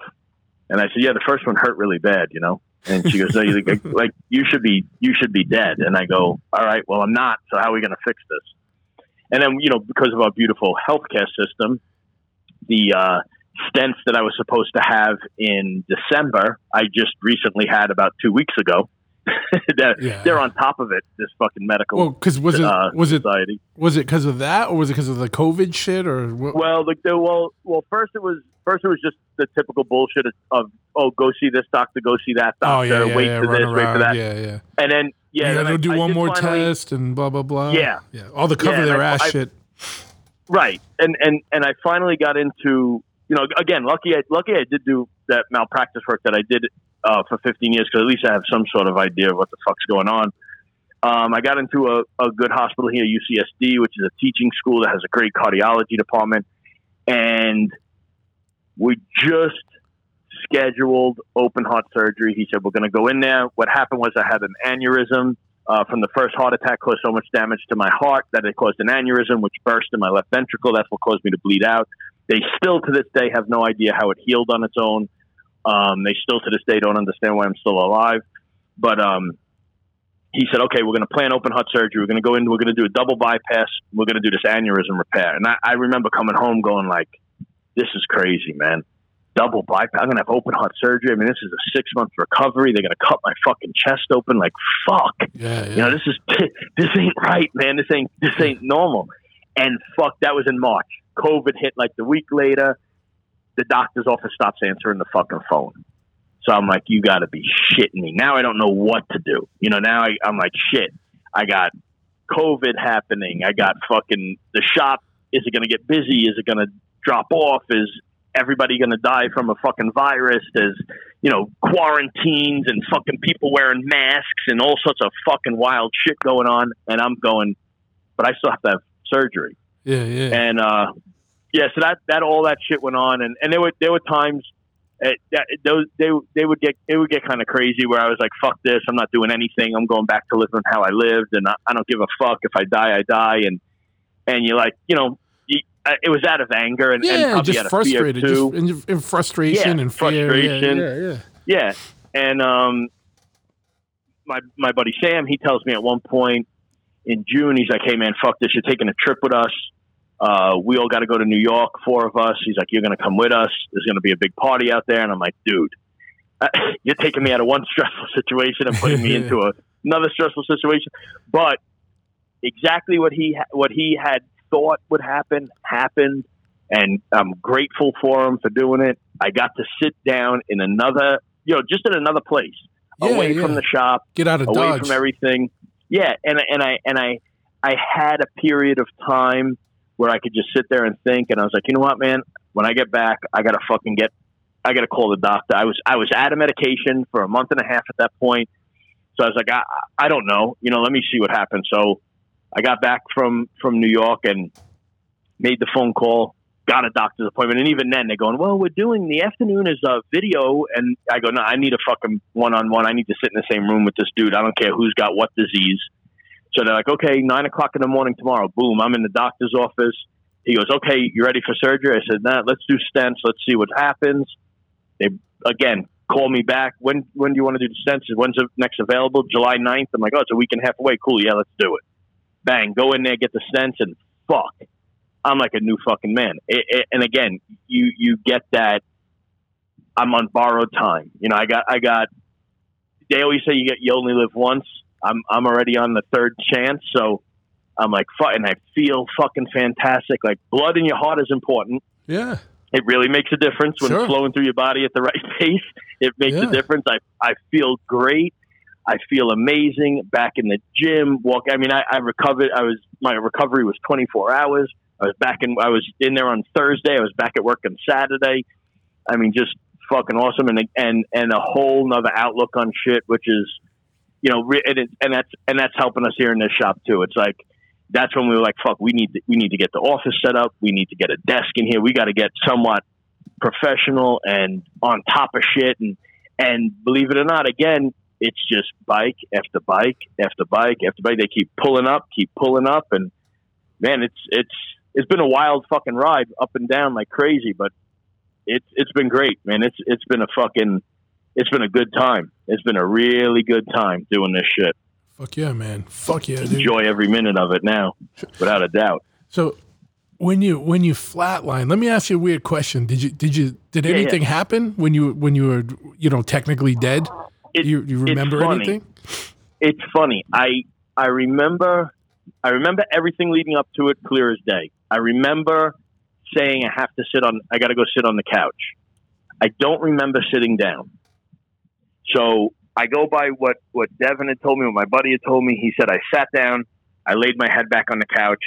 And I said, "Yeah, the first one hurt really bad, you know." And she goes, "No, you like, [LAUGHS] like you should be you should be dead." And I go, "All right, well I'm not. So how are we going to fix this?" And then you know because of our beautiful healthcare system, the uh, stents that I was supposed to have in December, I just recently had about two weeks ago. [LAUGHS] they're, Yeah. they're on top of it. This fucking medical Well, because was it uh, was it society. was it because of that, or was it because of the COVID shit, or what? Well, the, the, well, well. First, it was first it was just the typical bullshit of, of oh, go see this doctor, go see that oh doctor, yeah, yeah, wait yeah, for this, wait for that, yeah, yeah. and then yeah, then gotta do I one did more finally- test and blah blah blah. Yeah. yeah, all the cover Yeah, their I- ass I- shit. right, and and and I finally got into you know again, lucky I lucky I did do that malpractice work that I did uh, for 15 years because at least I have some sort of idea of what the fuck's going on. Um, I got into a, a good hospital here, UCSD, which is a teaching school that has a great cardiology department, and we just scheduled open heart surgery. He said we're going to go in there. What happened was I had an aneurysm uh, from the first heart attack, caused so much damage to my heart that it caused an aneurysm, which burst in my left ventricle. That's what caused me to bleed out. They still to this day have no idea how it healed on its own. Um, they still to this day don't understand why I'm still alive. But um, he said, okay, we're going to plan open heart surgery. We're going to go in. We're going to do a double bypass. We're going to do this aneurysm repair. And I, I remember coming home going like, this is crazy, man. Double bypass. I'm going to have open heart surgery. I mean, this is a six month recovery. They're going to cut my fucking chest open. Like, fuck. Yeah, yeah. You know, this is [LAUGHS] this ain't right, man. This ain't this ain't normal. And fuck, that was in March. COVID hit like the week later. The doctor's office stops answering the fucking phone. So I'm like, you got to be shitting me. Now I don't know what to do. You know, now I, I'm like, shit. I got COVID happening. I got fucking the shop. Is it going to get busy? Is it going to drop off? Is everybody going to die from a fucking virus? There's, you know, quarantines and fucking people wearing masks and all sorts of fucking wild shit going on. And I'm going, but I still have to have surgery. Yeah, yeah. And uh, yeah, so that that all that shit went on, and, and there were there were times uh, that those they they would get it would get kind of crazy where I was like, fuck this, I'm not doing anything, I'm going back to living how I lived, and I, I don't give a fuck if I die, I die, and and you're like, you know. It was out of anger and, and yeah, probably just out of fear frustrated, too. just in, frustration Yeah, and fear. Frustration. Yeah, yeah. Yeah, and um, my my buddy Sam, he tells me at one point, in June. He's like, "Hey man, fuck this! You're taking a trip with us. Uh, we all got to go to New York, four of us." He's like, "You're going to come with us. There's going to be a big party out there." And I'm like, "Dude, uh, [LAUGHS] you're taking me out of one [LAUGHS] stressful situation and putting me [LAUGHS] into a, another stressful situation." But exactly what he ha- what he had thought would happen happened, and I'm grateful for him for doing it. I got to sit down in another, you know, just in another place, Yeah, away yeah. from the shop, Get out of away Dodge. from everything. Yeah, and and I and I I had a period of time where I could just sit there and think, and I was like, you know what, man, when I get back, I gotta fucking get, I gotta call the doctor. I was I was out of medication for a month and a half at that point, so I was like, I I don't know, you know, let me see what happens. So I got back from from New York and made the phone call. Got a doctor's appointment, and even then they're going, "Well, we're doing the afternoon is a video," and I go, "No, I need a fucking one on one. I need to sit in the same room with this dude. I don't care who's got what disease." So they're like, "Okay, nine o'clock in the morning tomorrow." Boom, I'm in the doctor's office. He goes, "Okay, you ready for surgery?" I said, "Nah, let's do stents. Let's see what happens." They again call me back. When when do you want to do the stents? When's the next available? July 9th. I'm like, "Oh, it's a week and a half away. Cool, yeah, let's do it." Bang, go in there, get the stents, and fuck. I'm like a new fucking man. It, it, and again, you you get that. I'm on borrowed time. You know, I got I got. They always say you get you only live once. I'm I'm already on the third chance, so I'm like, fuck, and I feel fucking fantastic. Like blood in your heart is important. yeah. It really makes a difference when Sure. it's flowing through your body at the right [LAUGHS] pace. It makes Yeah. a difference. I I feel great. I feel amazing. Back in the gym, walk. I mean, I, I recovered. I was my recovery was 24 hours. I was back in. I was in there on Thursday. I was back at work on Saturday. I mean, just fucking awesome, and and and a whole nother outlook on shit, which is, you know, and it, and that's and that's helping us here in this shop too. It's like that's when we were like, fuck, we need to, we need to get the office set up. We need to get a desk in here. We got to get somewhat professional and on top of shit. And and believe it or not, again, it's just bike after bike after bike after bike. They keep pulling up, keep pulling up, and man, it's it's it's been a wild fucking ride up and down like crazy, but it's it's been great, man. It's it's been a fucking it's been a good time. It's been a really good time doing this shit. Fuck yeah, man. Fuck yeah, dude. Enjoy every minute of it now, without a doubt. So when you when you flatline, let me ask you a weird question. Did you did you did Yeah, yeah. anything happen when you when you were you know technically dead? It- you you it's remember funny. anything? it's funny. I I remember I remember everything leading up to it clear as day. I remember saying I have to sit on I got to go sit on the couch. I don't remember sitting down. So I go by what what Devin had told me, what my buddy had told me. He said I sat down, I laid my head back on the couch.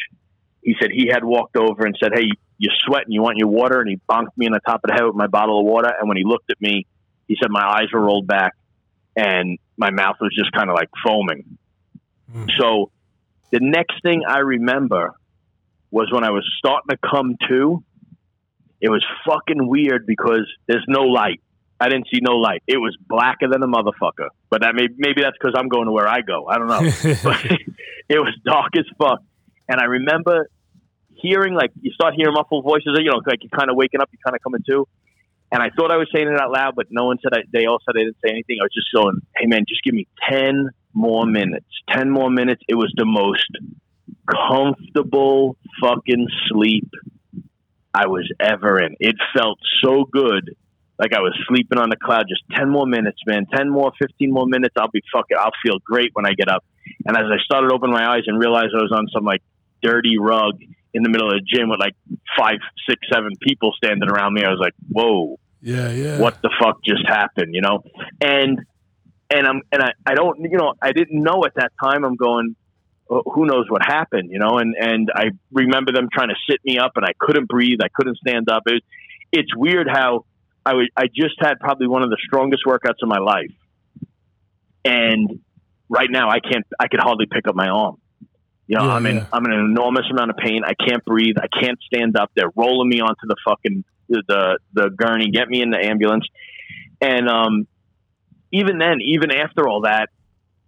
He said he had walked over and said, "Hey, you're sweating. You want your water?" And he bonked me in the top of the head with my bottle of water. And when he looked at me, he said my eyes were rolled back and my mouth was just kind of like foaming. Mm. So the next thing I remember was when I was starting to come to. It was fucking weird because there's no light. I didn't see no light. It was blacker than a motherfucker. But that may, maybe that's because I'm going to where I go. I don't know. [LAUGHS] but [LAUGHS] it was dark as fuck. And I remember hearing like you start hearing muffled voices. You know, like you're kind of waking up, you're kind of coming to. And I thought I was saying it out loud, but no one said. I, they all said they didn't say anything. I was just going, "Hey man, just give me ten more minutes. Ten more minutes." It was the most comfortable fucking sleep I was ever in. It felt so good, like I was sleeping on the cloud. Just ten more minutes, man. Ten more, fifteen more minutes. I'll be fucking. I'll feel great when I get up. And as I started to open my eyes and realized I was on some like dirty rug in the middle of the gym with like five, six, seven people standing around me, I was like, "Whoa, yeah, yeah. what the fuck just happened?" You know, and and I'm and I, I don't you know I didn't know at that time. I'm going, "Oh, who knows what happened? You know, and and I remember them trying to sit me up, and I couldn't breathe. I couldn't stand up. It, it's weird how I just had probably one of the strongest workouts of my life, and right now I can't. I could hardly pick up my arm. You know, Yeah, I'm in. yeah. I'm in an enormous amount of pain. I can't breathe. I can't stand up. They're rolling me onto the fucking the the gurney, get me in the ambulance, and um, even then, even after all that,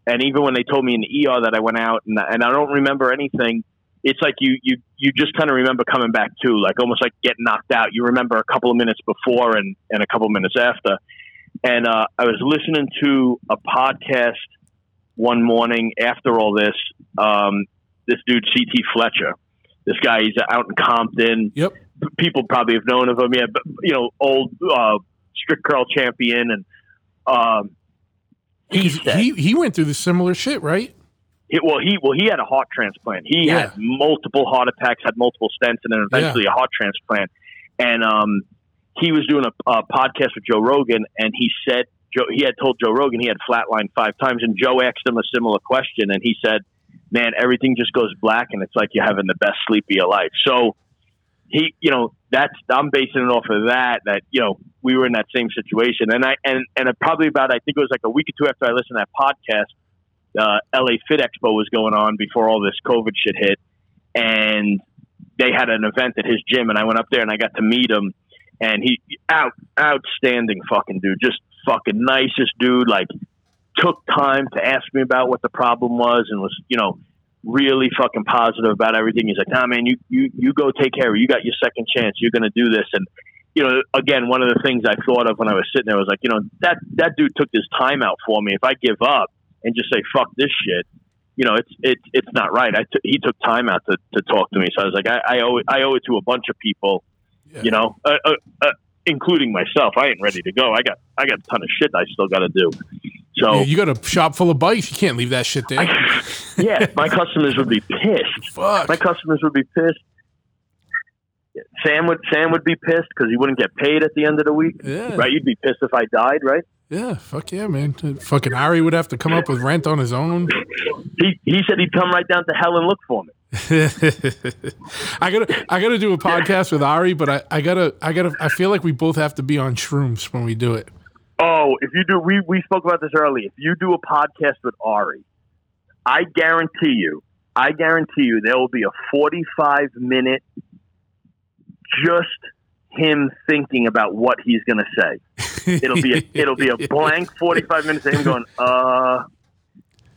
and even when they told me in the ER that I went out and, and I don't remember anything, it's like you you you just kind of remember coming back too, like almost like getting knocked out. You remember a couple of minutes before and and a couple of minutes after. And uh, I was listening to a podcast one morning after all this, um, this dude CT Fletcher. This guy, he's out in Compton. Yep. People probably have known of him. Yeah, but you know, old uh, strict curl champion, and um, he he he went through the similar shit, right? He, well, he well he had a heart transplant. He Yeah. had multiple heart attacks, had multiple stents, and then eventually a heart transplant. And um, he was doing a, a podcast with Joe Rogan, and he said Joe he had told Joe Rogan he had flatlined five times, and Joe asked him a similar question, and he said, "Man, everything just goes black, and it's like you're having the best sleep of your life." So he, you know, that's I'm basing it off of that. That you know we were in that same situation, and I and and probably about I think it was like a week or two after I listened to that podcast uh, LA Fit Expo was going on before all this COVID shit hit, and they had an event at his gym, and I went up there and I got to meet him, and he out outstanding fucking dude, just fucking nicest dude. Like took time to ask me about what the problem was, and was you know really fucking positive about everything. He's like, Nah, man, you you you go take care of. You got your second chance. You're gonna do this, and you know, again, one of the things I thought of when I was sitting there was like, you know, that that dude took this time out for me. If I give up and just say fuck this shit, you know, it's it's it's not right. I t- he took time out to, to talk to me, so I was like, I, I owe it, I owe it to a bunch of people, Yeah. you know, uh, uh, uh, including myself. I ain't ready to go. I got I got a ton of shit I still got to do. So Yeah, you got a shop full of bikes. You can't leave that shit there. yeah, my [LAUGHS] customers would be pissed. Fuck. My customers would be pissed. Sam would Sam would be pissed because he wouldn't get paid at the end of the week. Yeah. Right? You'd be pissed if I died, right? Yeah, fuck yeah, man. Fucking Ari would have to come up with rent on his own. He he said he'd come right down to hell and look for me. [LAUGHS] I gotta, I gotta do a podcast with Ari, but I, I gotta, I gotta, I feel like we both have to be on shrooms when we do it. Oh, if you do, we we spoke about this earlier. If you do a podcast with Ari, I guarantee you, I guarantee you, there will be a forty-five minute just him thinking about what he's going to say. It'll be a, it'll be a [LAUGHS] blank forty-five minutes of him going, uh.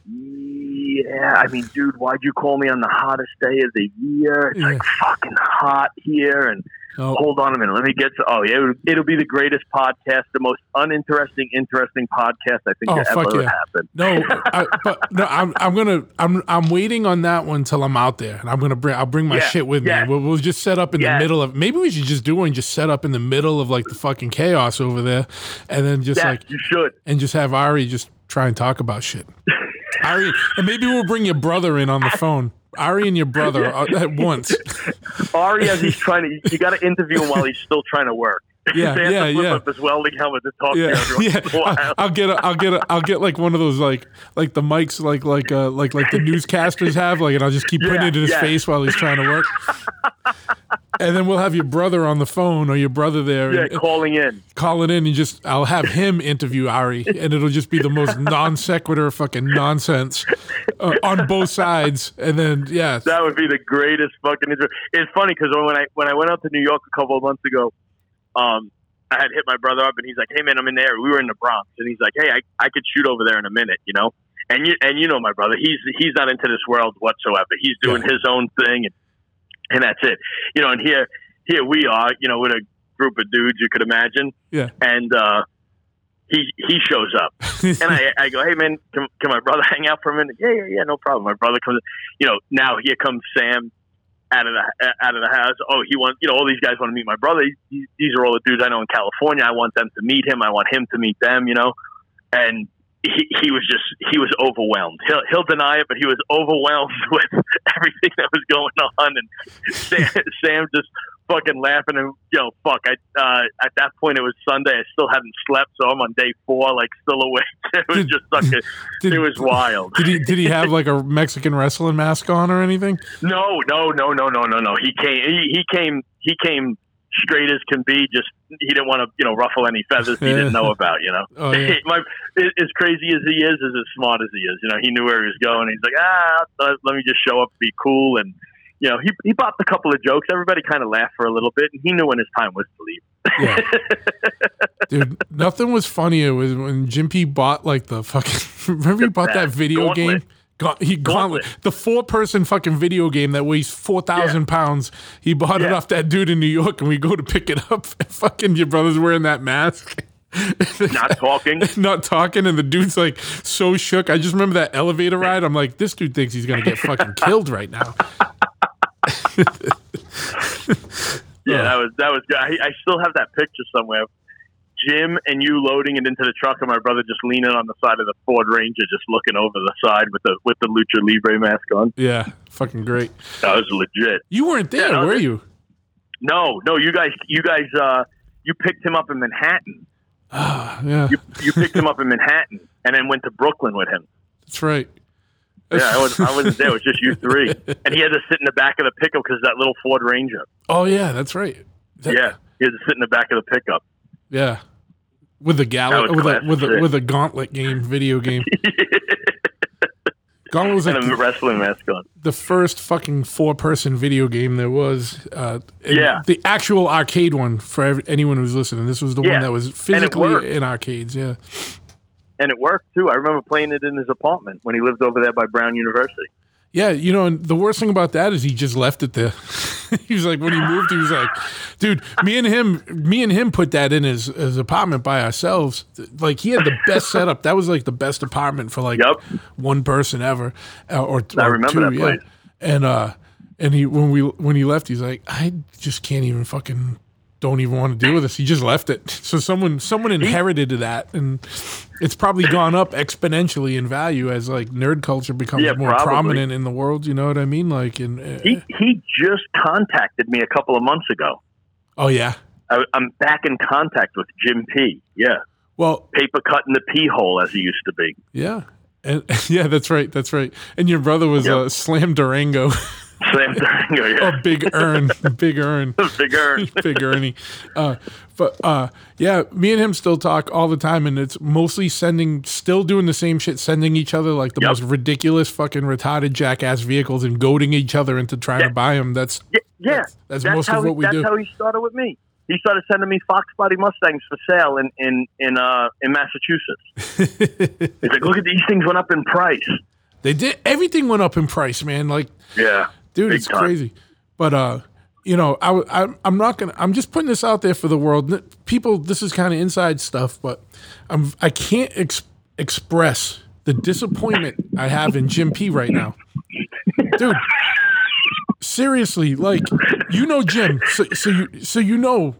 Yeah, I mean, dude, why'd you call me on the hottest day of the year? It's like fucking hot here, and Oh, hold on a minute. Let me get to. Oh, yeah, it'll, it'll be the greatest podcast, the most uninteresting, interesting podcast I think Oh, that ever yeah. happened. no, [LAUGHS] I, but no, I'm, I'm gonna, I'm, I'm waiting on that one till I'm out there, and I'm gonna bring, I'll bring my Yeah, shit with me. We'll, we'll just set up in the middle of. Maybe we should just do one, just set up in the middle of like the fucking chaos over there, and then just Yes, like, you should. and just have Ari just try and talk about shit. [LAUGHS] Ari, and maybe we'll bring your brother in on the phone. Ari and your brother uh, at once. [LAUGHS] Ari, as he's trying to, you got to interview him while he's still trying to work. Yeah, they have yeah, to flip yeah. up his welding helmet to talk to Yeah, every yeah. once in a while. I- I'll get a, I'll get a, I'll get like one of those like like the mics like like uh like like the newscasters have like, and I'll just keep putting Yeah, it in his yeah. face while he's trying to work. and then we'll have your brother on the phone or your brother there yeah, and, calling in. calling in and just I'll have him interview Ari and it'll just be the most non sequitur fucking nonsense uh, on both sides. And then yeah, That would be the greatest fucking intro. It's funny because when I when I went out to New York a couple of months ago, um, I had hit my brother up and he's like, "Hey man, I'm in there." We were in the Bronx, and he's like, "Hey, I, I could shoot over there in a minute," you know. And you and you know my brother, he's he's not into this world whatsoever. He's doing Yeah. his own thing, and and that's it, you know. And here here we are, you know, with a group of dudes you could imagine, yeah. and uh, he he shows up. [LAUGHS] And I, I go, hey man, can, can my brother [LAUGHS] hang out for a minute? Yeah, yeah, yeah, no problem. My brother comes, you know. Now here comes Sam out of the uh, out of the house. Oh, he wants, you know, all these guys want to meet my brother. These, these are all the dudes I know in California. I want them to meet him. I want him to meet them. You know, and he, he was just he was overwhelmed. He'll he'll deny it, but he was overwhelmed [LAUGHS] with everything that was going on. And Sam, Sam just fucking laughing and know, fuck. I uh, at that point it was Sunday. I still hadn't slept, so I'm on day four, like still awake. [LAUGHS] It was Did- just like a, [LAUGHS] did- it was wild. Did he did he have like a Mexican wrestling mask on or anything? No, no, no, no, no, no, no. He came. He, he came. He came straight as can be. Just he didn't want to, you know, ruffle any feathers he didn't know [LAUGHS] about. You know, Oh, yeah. My, as crazy as he is, is as smart as he is. You know, he knew where he was going. He's like, ah, let- let me just show up, be cool, and you know, he he popped a couple of jokes. Everybody kind of laughed for a little bit, and he knew when his time was to leave. Yeah. [LAUGHS] Dude, nothing was funnier was when Jim P bought like the fucking [LAUGHS] remember he bought that video Gauntlet. game? Ga- he gauntlet. Gauntlet. The four person fucking video game that weighs four thousand pounds. He bought it off that dude in New York and we go to pick it up and [LAUGHS] fucking your brother's wearing that mask. not talking. not talking, and the dude's like so shook. I just remember that elevator ride. I'm like, this dude thinks he's gonna get fucking killed right now. [LAUGHS] Yeah, that was that was good. I, I still have that picture somewhere. Jim and you loading it into the truck, and my brother just leaning on the side of the Ford Ranger, just looking over the side with the with the Lucha Libre mask on. Yeah, fucking great. That was legit. You weren't there, Yeah, were you? No, no, you guys, you guys, uh, you picked him up in Manhattan. Ah, yeah, You, you picked him up in Manhattan, and then went to Brooklyn with him. that's right. Yeah, I, was, I wasn't there. It was just you three, [LAUGHS] and he had to sit in the back of the pickup because that little Ford Ranger. Oh yeah, that's right. That- Yeah, he had to sit in the back of the pickup. yeah. With the galley, with a with a with a gauntlet game, video game. [LAUGHS] Gauntlet was like and a wrestling mask on. the first fucking four person video game there was. Uh, Yeah. The actual arcade one for ev- anyone who's listening. This was the one that was physically in arcades. Yeah. And it worked too. I remember playing it in his apartment when he lived over there by Brown University. Yeah. You know, and the worst thing about that is he just left it there. [LAUGHS] he was like, when he moved, he was like, dude, me and him, me and him put that in his, his apartment by ourselves. Like he had the best setup. That was like the best apartment for like Yep. one person ever. Uh, or, I or remember two, that yeah. place. And, uh, and he, when we, when he left, he's like, I just can't even fucking, don't even want to deal with this. He just left it. [LAUGHS] So someone, someone inherited that and it's probably gone up exponentially in value as like nerd culture becomes Yeah, more probably. prominent in the world. You know what I mean? Like in, uh, He he just contacted me a couple of months ago. oh yeah. I, I'm back in contact with Jim P. Yeah, Well, paper cut in the pee hole as he used to be. yeah. And [LAUGHS] yeah, that's right. That's right. And your brother was Yep. uh, Slam Durango, [LAUGHS] Durango, a yeah, big earn, a big earn. [LAUGHS] [LAUGHS] big Ernie. Uh, but uh, yeah, me and him still talk all the time, and it's mostly sending, still doing the same shit, sending each other like the Yep. most ridiculous, fucking retarded jackass vehicles and goading each other into trying to buy them. That's Yeah, yeah. That's- that's most how of he, what we that's do. how he started with me. He started sending me Fox Body Mustangs for sale in in in uh in Massachusetts. [LAUGHS] He's like, look at these things went up in price. they did. Everything went up in price, man. Like Yeah, dude Big it's time. crazy but uh you know I, I i'm not gonna i'm just putting this out there for the world people this is kind of inside stuff but i'm i can't ex- express the disappointment i have in jim p right now dude seriously like you know jim so, so you so you know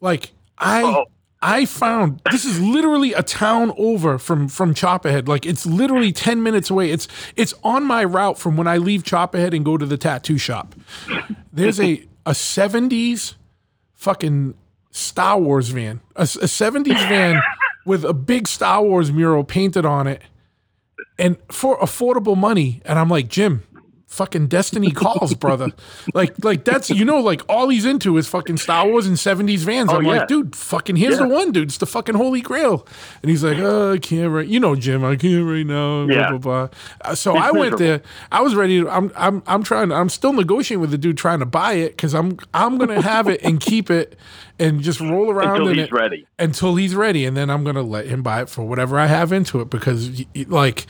like i Oh. I found this is literally a town over from from Choppahead. Like it's literally ten minutes away. It's it's on my route from when I leave Choppahead and go to the tattoo shop. There's a a seventies fucking Star Wars van, a, seventies van with a big Star Wars mural painted on it, and for affordable money. And I'm like, Jim, fucking Destiny calls, brother. [LAUGHS] like, like that's you know, like all he's into is fucking Star Wars and '70s vans. I'm yeah. like, dude, fucking here's Yeah. the one, dude. It's the fucking Holy Grail. And he's like, oh, I can't right. You know, Jim, I can't right now. Yeah. blah, blah. Uh, So He's I went there. I was ready. To, I'm, I'm, I'm trying. I'm still negotiating with the dude trying to buy it because I'm, I'm gonna have it and keep it and just roll [LAUGHS] around until in he's it ready. until he's ready, and then I'm gonna let him buy it for whatever I have into it because, like,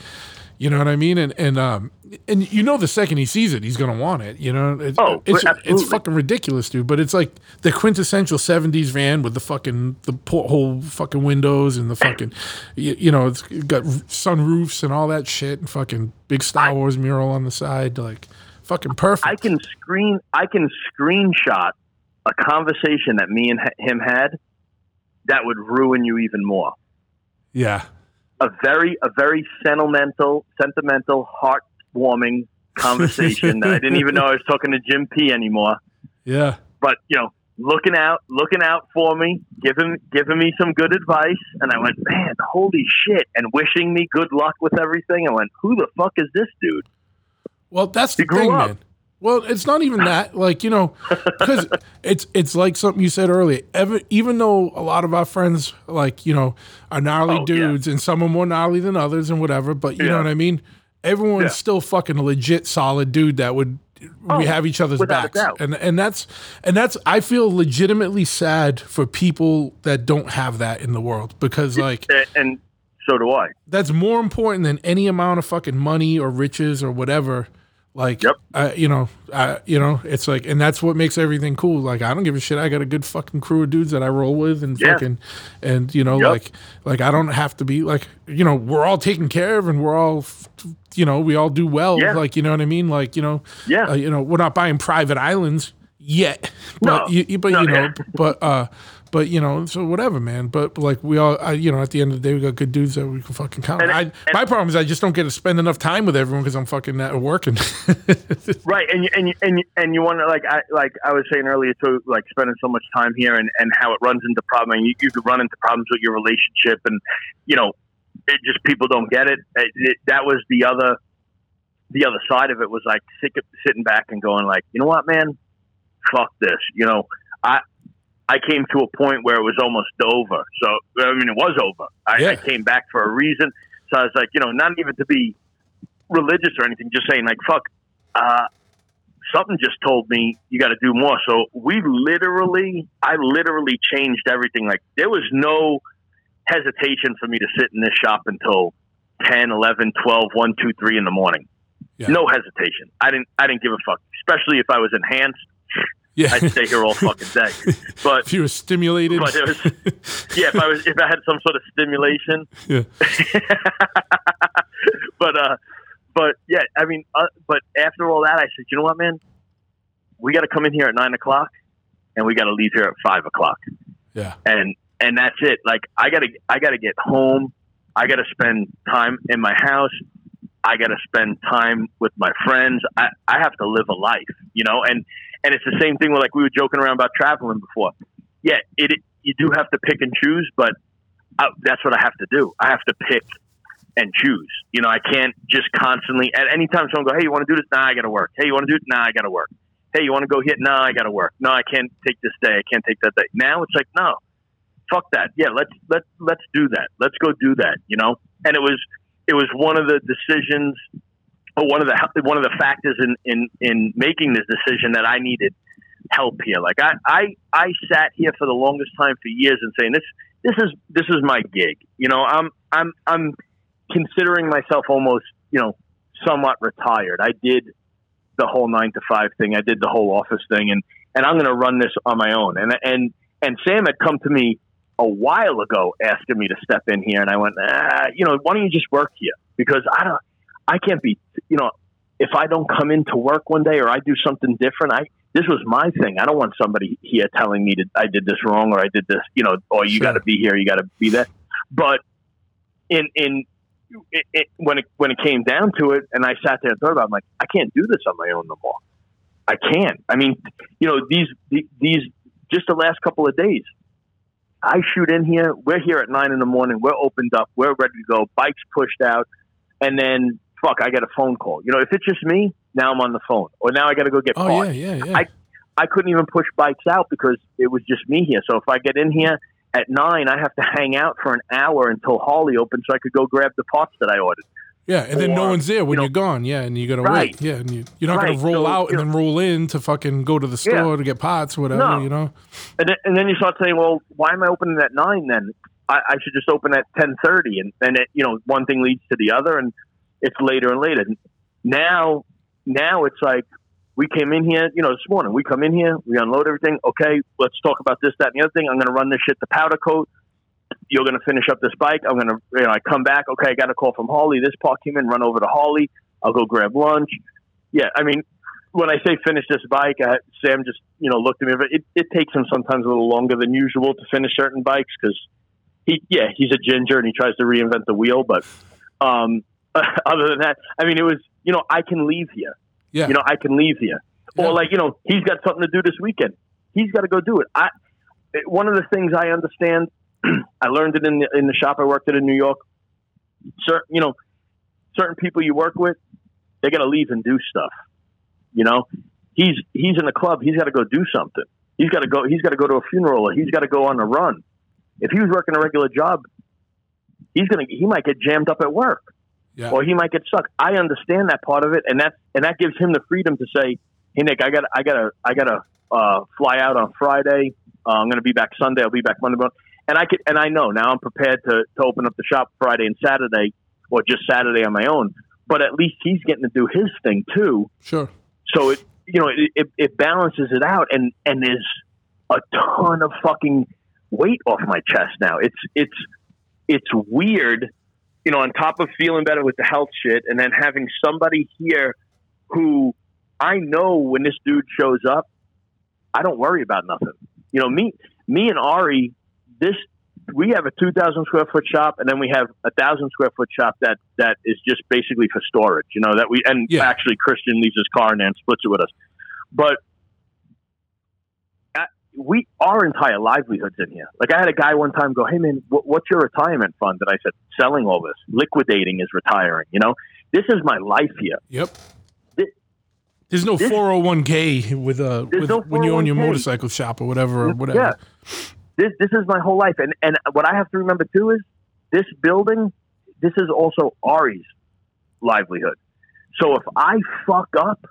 you know what I mean, and and um and you know the second he sees it, he's gonna want it. You know, it, Oh, it's it's fucking ridiculous, dude. But it's like the quintessential '70s van with the fucking the porthole fucking windows and the fucking, you, you know, it's got sunroofs and all that shit, and fucking big Star Wars mural on the side, like fucking perfect. I can screen I can screenshot a conversation that me and him had that would ruin you even more. yeah, A very a very sentimental sentimental heartwarming conversation that I didn't even know I was talking to Jim P anymore. yeah. But you know, looking out looking out for me, giving giving me some good advice, and I went, man, holy shit, and wishing me good luck with everything. I went, who the fuck is this dude? Well, that's the He grew thing, up. man. Well, it's not even that. Like you know, because it's it's like something you said earlier. Ever, even though a lot of our friends, like you know, are gnarly Oh, yeah. dudes, and some are more gnarly than others, and whatever. But you know what I mean. Everyone's Yeah. still fucking a legit solid dude that would. Oh, we have each other's backs, and and that's and that's. I feel legitimately sad for people that don't have that in the world because like And so do I. that's more important than any amount of fucking money or riches or whatever. Like, Yep. uh, you know, uh, you know, it's like, and that's what makes everything cool. Like, I don't give a shit. I got a good fucking crew of dudes that I roll with, and Yeah. fucking, and you know, Yep. like, like I don't have to be like, you know, we're all taken care of, and we're all, you know, we all do well. Yeah. Like, you know what I mean? Like, you know, Yeah. uh, you know, we're not buying private islands yet, but No. you, you- but No, you know, yeah. but uh, but you know, so whatever, man. But like we all, I, you know, at the end of the day, we got good dudes that we can fucking count. on. And- I, and- my problem is I just don't get to spend enough time with everyone because I'm fucking uh, working. [LAUGHS] Right, and you, and you, and you, and you want to like I like I was saying earlier too, like spending so much time here and, and how it runs into problems. And you, you could run into problems with your relationship, and you know, it just people don't get it. It- it- That was the other, the other side of it was like sick, sitting back and going like, you know what, man, fuck this. You know, I I came to a point where it was almost over. So I mean, it was over. I, Yeah. I came back for a reason. So I was like, you know, not even to be religious or anything, just saying like, fuck. Uh, something just told me you got to do more. So we literally, I literally changed everything. Like there was no hesitation for me to sit in this shop until 10, 11, 12, 1, 2, 3 in the morning. Yeah. No hesitation. I didn't, I didn't give a fuck, especially if I was enhanced. Yeah, I'd stay here all fucking day. [LAUGHS] But, if you were stimulated, but it was, yeah, if I was, if I had some sort of stimulation, yeah, [LAUGHS] but uh, but yeah, I mean, uh, but after all that, I said, you know what, man, we got to come in here at nine o'clock, and we got to leave here at five o'clock, yeah, and and that's it. Like I gotta, I gotta get home. I gotta spend time in my house. I gotta spend time with my friends. I, I have to live a life, you know, and and it's the same thing with like we were joking around about traveling before. Yeah, it you do have to pick and choose, but uh, that's what I have to do. I have to pick and choose. You know, I can't just constantly at any time someone go, "Hey, you want to do this?" Nah, I got to work. Hey, you want to do it? Nah, I got to work. Hey, you want to go hit? Nah, I got to work. No, I can't take this day. I can't take that day. Now it's like, no, fuck that. Yeah, let's let let's do that. Let's go do that. You know, and it was it was one of the decisions, or one of the one of the factors in in in making this decision that I needed help here. Like I I I sat here for the longest time for years and saying this this is this is my gig. You know, I'm I'm I'm considering myself almost you know somewhat retired. I did the whole nine to five thing. I did the whole office thing, and and I'm going to run this on my own. And and and Sam had come to me a while ago asking me to step in here, and I went, ah, you know, why don't you just work here? Because I don't, I can't be, you know, if I don't come into work one day or I do something different, I this was my thing. I don't want somebody here telling me that I did this wrong or I did this, you know, or you Sure. got to be here, you got to be there. But in in it, it, when it when it came down to it, and I sat there and thought about, it, I'm like, I can't do this on my own no more. I can't. I mean, you know, these these just the last couple of days. I shoot in here. We're here at nine in the morning. We're opened up. We're ready to go. Bikes pushed out, and then fuck, I get a phone call. You know, if it's just me, now I'm on the phone, or now I got to go get oh parts. yeah, yeah, yeah. I- I couldn't even push bikes out because it was just me here. So if I get in here at nine, I have to hang out for an hour until Harley opens so I could go grab the parts that I ordered. yeah, and then no one's there when you know- you're gone. Yeah, and you gotta Right. wait. Yeah, and you, you're not Right, gonna roll so, out and then roll in to fucking go to the store Yeah. to get pots or whatever. No. You know. And then, and then you start saying, well, why am I opening at nine then? I, I should just open at 1030. And then, it, you know, one thing leads to the other and it's later and later. Now, now it's like, we came in here, you know, this morning. We come in here, we unload everything. Okay, let's talk about this, that, and the other thing. I'm going to run this shit to powder coat. You're going to finish up this bike. I'm going to, you know, I come back. Okay, I got a call from Harley. This part came in. Run over to Harley. I'll go grab lunch. Yeah, I mean, when I say finish this bike, I, Sam just, you know, looked at me. It, it takes him sometimes a little longer than usual to finish certain bikes because he, yeah, he's a ginger and he tries to reinvent the wheel. But um, [LAUGHS] other than that, I mean, it was, you know, I can leave here Yeah. you know, I can leave here. Yeah. Or like, you know, he's got something to do this weekend. He's got to go do it. I it- one of the things I understand, [CLEARS THROAT] I learned it in the in the shop I worked at in New York. Certain, you know, certain people you work with, they got to leave and do stuff. You know, he's he's in a club. He's got to go do something. He's got to go. He's got to go to a funeral. Or he's got to go on a run. If he was working a regular job, he's gonna he might get jammed up at work yeah. or he might get stuck. I understand that part of it, and that and that gives him the freedom to say, "Hey Nick, I got I got to I got to uh, fly out on Friday. Uh, I'm going to be back Sunday. I'll be back Monday." And I could and I know now I'm prepared to to open up the shop Friday and Saturday, or just Saturday on my own. but at least he's getting to do his thing too. Sure. So it you know it, it, it balances it out, and and there's a ton of fucking weight off my chest now. It's it's it's weird, you know. On top of feeling better with the health shit, and then having somebody here who I know when this dude shows up, I don't worry about nothing. You know, me me and Ari, this we have a two thousand square foot shop, and then we have a thousand square foot shop that that is just basically for storage. You know that we and Yeah. actually Christian leaves his car and then splits it with us, but. Uh, We our entire livelihoods in here. Like I had a guy one time go, "Hey man, what, what's your retirement fund?" And I said, "Selling all this, liquidating is retiring." You know, this is my life here. Yep. There's no 401k with uh There's with, no when you own your motorcycle shop or whatever or whatever. Yeah. This this is my whole life, and and what I have to remember too is this building. This is also Ari's livelihood. So if I fuck up,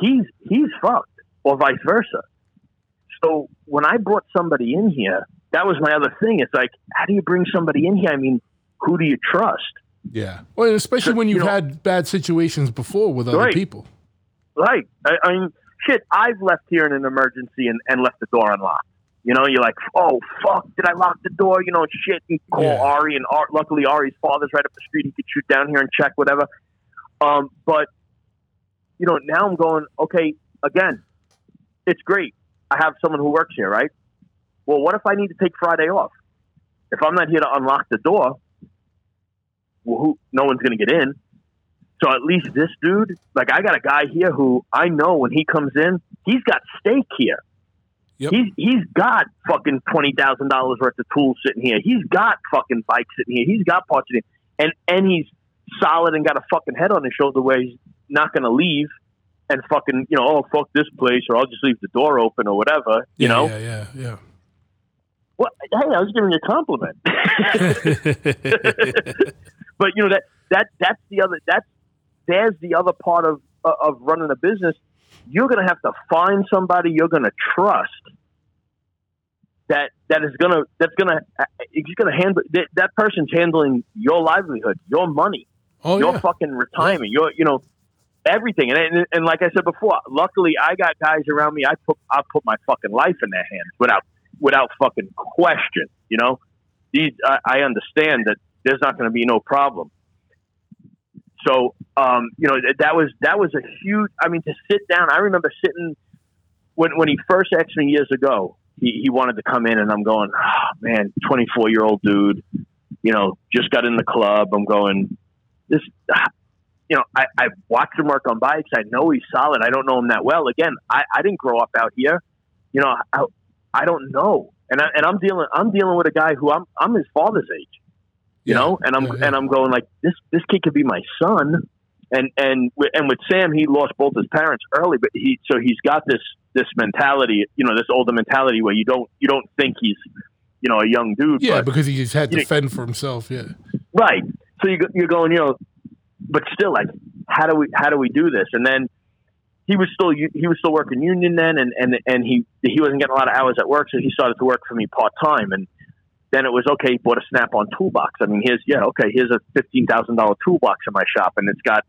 he's he's fucked, or vice versa. So when I brought somebody in here, that was my other thing. It's like, how do you bring somebody in here? I mean, who do you trust? Yeah. Well, especially when you you've know- had bad situations before with other Right. people. Right. I, I mean, shit, I've left here in an emergency and, and left the door unlocked. You know, you're like, oh, fuck, did I lock the door? You know, shit, and call Yeah. Ari. And Ar- luckily, Ari's father's right up the street. He could shoot down here and check, whatever. Um, but, you know, now I'm going, okay, again, it's great. I have someone who works here, right? Well, what if I need to take Friday off? If I'm not here to unlock the door, well, who, no one's going to get in. So at least this dude, like I got a guy here who I know when he comes in, he's got stake here. Yep. He's he's got fucking twenty thousand dollars worth of tools sitting here. He's got fucking bikes sitting here. He's got parts sitting here. and and he's solid and got a fucking head on his shoulder where he's not gonna leave and fucking you know oh fuck this place or I'll just leave the door open or whatever you yeah, know Yeah, yeah, yeah. what hey I was giving you a compliment [LAUGHS] but you know that that that's the other that's there's the other part of uh, of running a business. You're going to have to find somebody you're going to trust that that is going to that's going uh, to he's going to handle that, that person's handling your livelihood, your money, oh your yeah. fucking retirement, your you know everything. And, and and like I said before, luckily I got guys around me. I put I put my fucking life in their hands without without fucking question. You know, these I, I understand that there's not going to be no problem. So, um, you know, that, was that was a huge. I mean, to sit down. I remember sitting when when he first asked me years ago. He, he wanted to come in, and I'm going, oh, man, 24 year old dude. You know, just got in the club. I'm going, this. You know, I, I watched him work on bikes. I know he's solid. I don't know him that well. Again, I, I didn't grow up out here. You know, I, I don't know, and I, and I'm dealing I'm dealing with a guy who I'm I'm his father's age you Yeah. know and i'm Yeah, yeah. and i'm going like this this kid could be my son and and and with sam he lost both his parents early but he so he's got this this mentality you know this older mentality where you don't you don't think he's you know a young dude Yeah, because he's had to fend for himself. Yeah. right so you go- you're going you know but still like how do we how do we do this and then he was still he was still working union then and and and he he wasn't getting a lot of hours at work so he started to work for me part time and then it was okay. He bought a Snap-on toolbox. I mean, here's yeah, okay. Here's a fifteen thousand dollar toolbox in my shop, and it's got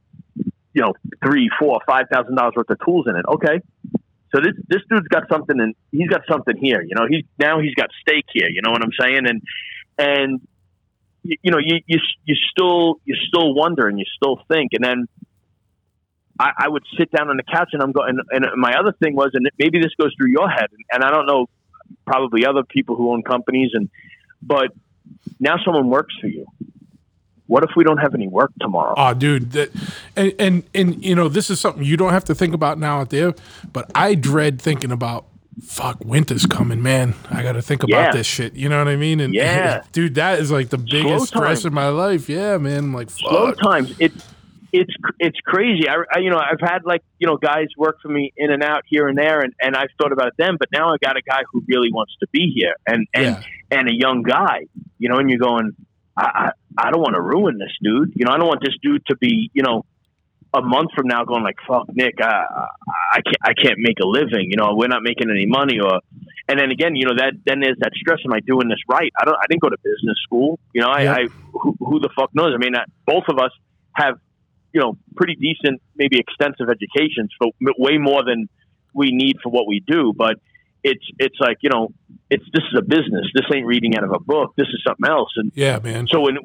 you know three, four, five thousand dollars worth of tools in it. Okay, so this this dude's got something, and he's got something here. You know, he's now he's got stake here. You know what I'm saying? And and you, you know, you you you still you still wonder and you still think, and then. I, I would sit down on the couch and I'm going, and, and my other thing was, and maybe this goes through your head, and I don't know, probably other people who own companies, and but now someone works for you. What if we don't have any work tomorrow? Oh, dude, that and and and you know this is something you don't have to think about now out there, but I dread thinking about. Fuck, winter's coming, man. I got to think about Yeah. this shit. You know what I mean? And [LAUGHS] Yeah. dude, that is like the biggest stress in my life. Yeah, man. I'm like, Slow times. It's it's it's crazy. I, I you know I've had like you know guys work for me in and out here and there, and, and I've thought about them. But now I got a guy who really wants to be here, and and Yeah. and a young guy. You know, and you're going, I I, I don't want to ruin this dude. You know, I don't want this dude to be you know a month from now going like fuck Nick, I I, I can't I can't make a living. You know, we're not making any money or. And then again, you know that then there's that stress. Am I doing this right? I don't. I didn't go to business school. You know, I, Yeah. I who, who the fuck knows? I mean, uh, both of us have you know, pretty decent, maybe extensive educations, so way more than we need for what we do. But it's it's like you know, it's this is a business. This ain't reading out of a book. This is something else. And Yeah, man. so when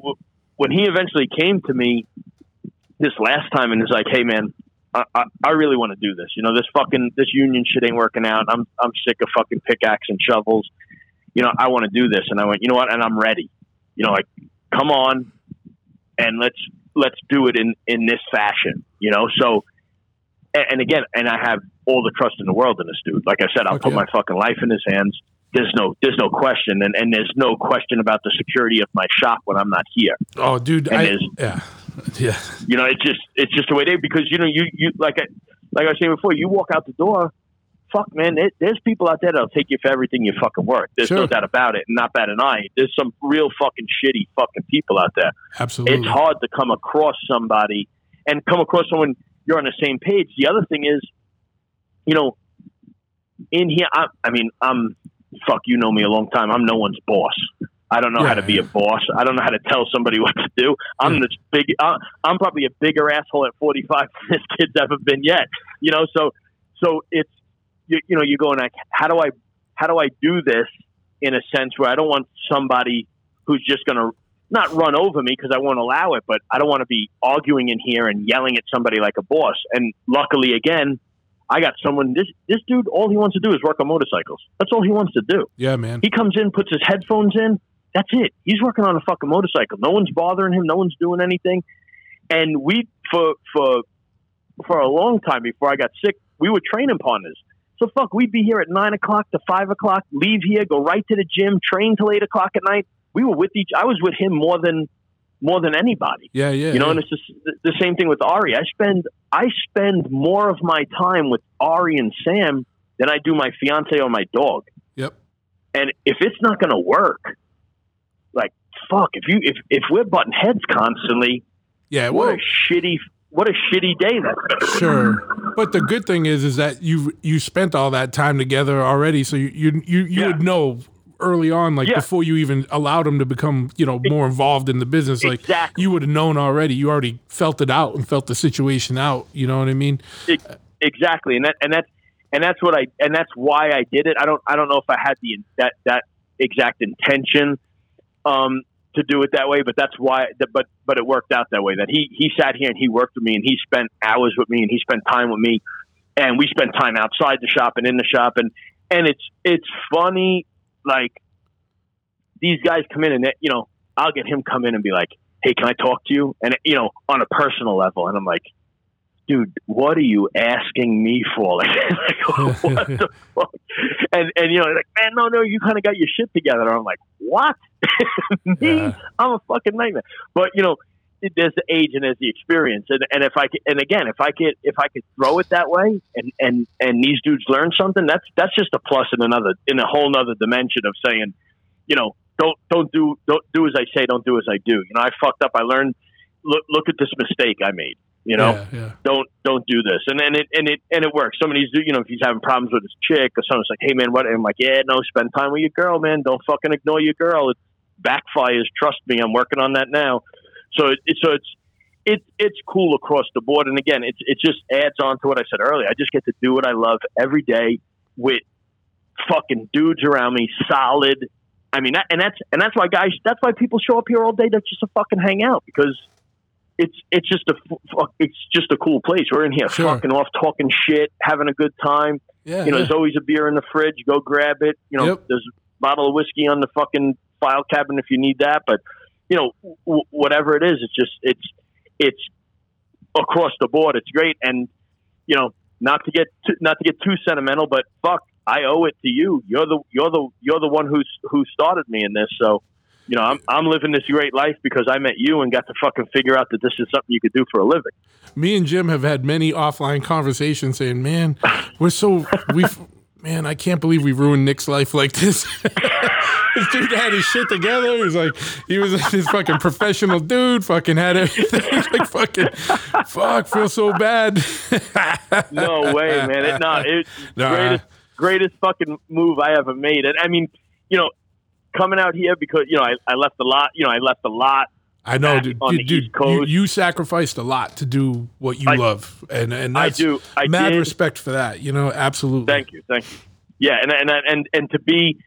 when he eventually came to me this last time and was like, "Hey, man, I, I, I really want to do this. You know, this fucking this union shit ain't working out. I'm I'm sick of fucking pickaxe and shovels. You know, I want to do this." And I went, "You know what? And I'm ready. You know, like, come on, and let's let's do it in in this fashion. You know, so." And, and again, and I have all the trust in the world in this dude. Like I said, I'll Okay. put my fucking life in his hands. There's no, there's no question, and, and there's no question about the security of my shop when I'm not here. oh, dude. I, is- yeah. [LAUGHS] Yeah. You know, it's just it's just the way they because you know you you like I like I was saying before, you walk out the door, fuck man, there, there's people out there that'll take you for everything you fucking worth. There's no doubt about it. Not bad an eye. There's some real fucking shitty fucking people out there. Absolutely. It's hard to come across somebody and come across someone you're on the same page. The other thing is, you know, in here, I, I mean, I'm fuck. You know me a long time. I'm no one's boss. I don't know how to be yeah. a boss. I don't know how to tell somebody what to do. I'm Yeah. this big. Uh, I'm probably a bigger asshole at 45 than this kid's ever been yet. You know, so so it's you, you know you're going like, how do I how do I do this in a sense where I don't want somebody who's just going to not run over me because I won't allow it, but I don't want to be arguing in here and yelling at somebody like a boss. And luckily, again, I got someone. This this dude, all he wants to do is work on motorcycles. That's all he wants to do. yeah, man. He comes in, puts his headphones in. That's it. He's working on a fucking motorcycle. No one's bothering him. No one's doing anything. And we for for for a long time before I got sick, we were training partners. So fuck, we'd be here at nine o'clock to five o'clock, leave here, go right to the gym, train till eight o'clock at night. We were with each. I was with him more than more than anybody. Yeah, yeah. You know, yeah. and it's just the- the same thing with Ari. I spend I spend more of my time with Ari and Sam than I do my fiance or my dog. Yep. And if it's not going to work, fuck, if you if if we're butting heads constantly, Yeah, what a shitty what a shitty day that's going to be. sure. But the good thing is, is that you you spent all that time together already, so you you you, you Yeah. would know early on, like Yeah. before you even allowed him to become, you know, more involved in the business. Like Exactly. you would have known already. You already felt it out and felt the situation out. You know what I mean? Ex- exactly, and that and that's and that's what I and that's why I did it. I don't I don't know if I had the that that exact intention um, to do it that way, but that's why. But but it worked out that way. That he he sat here and he worked with me and he spent hours with me and he spent time with me, and we spent time outside the shop and in the shop and and it's it's funny like these guys come in and they, you know I'll get him come in and be like, hey, can I talk to you? And you know on a personal level, and I'm like dude, what are you asking me for? [LAUGHS] Like, [LAUGHS] what the fuck? And and you know, like, man, no, no, you kind of got your shit together. I'm like, what? [LAUGHS] me? Yeah. I'm a fucking nightmare. But you know, it- there's the age and there's the experience, and and if I could, and again, if I could, if I could throw it that way, and and and these dudes learn something, that's that's just a plus in another in a whole nother dimension of saying, you know, don't don't do don't do as I say, don't do as I do. You know, I fucked up. I learned. Look look at this mistake I made. You know, Yeah, yeah. don't don't do this. And and it and it and it works. Some of do you know if he's having problems with his chick or someone's like hey man what? And i'm like yeah no spend time with your girl man. Don't fucking ignore your girl. It backfires. Trust me i'm working on that now. So it, it so it's it, it's cool across the board. And again it, it just adds on to what i said earlier. I just get to do what i love every day with fucking dudes around me solid. I mean that, and that's and that's why guys that's why people show up here all day that's just to fucking hang out because it's it's just a it's just a cool place. We're in here Sure. fucking off, talking shit, having a good time. Yeah, You know, yeah. there's always a beer in the fridge. Go grab it. You know, Yep. there's a bottle of whiskey on the fucking file cabinet if you need that. But you know, w- whatever it is, it's just it's it's across the board. It's great, and you know, not to get too, not to get too sentimental, but fuck, I owe it to you. You're the you're the you're the one who's who started me in this. So. You know, I'm I'm living this great life because I met you and got to fucking figure out that this is something you could do for a living. me and Jim have had many offline conversations saying, "Man, we're so we, man, I can't believe we ruined Nick's life like this." [LAUGHS] this dude had his shit together. He was like, he was like [LAUGHS] this fucking professional dude. Fucking had everything. He's [LAUGHS] like, fucking, fuck, feel so bad. No way, man. It no, it's Nah. greatest greatest fucking move I ever made. And I mean, you know, coming out here because you know I, I left a lot. You know, I left a lot I know, dude. on the dude, East Coast. You, you sacrificed a lot to do what you I- love, and and I do. I mad did. respect for that. You know, absolutely. Thank you, thank you. Yeah, and and and and to be,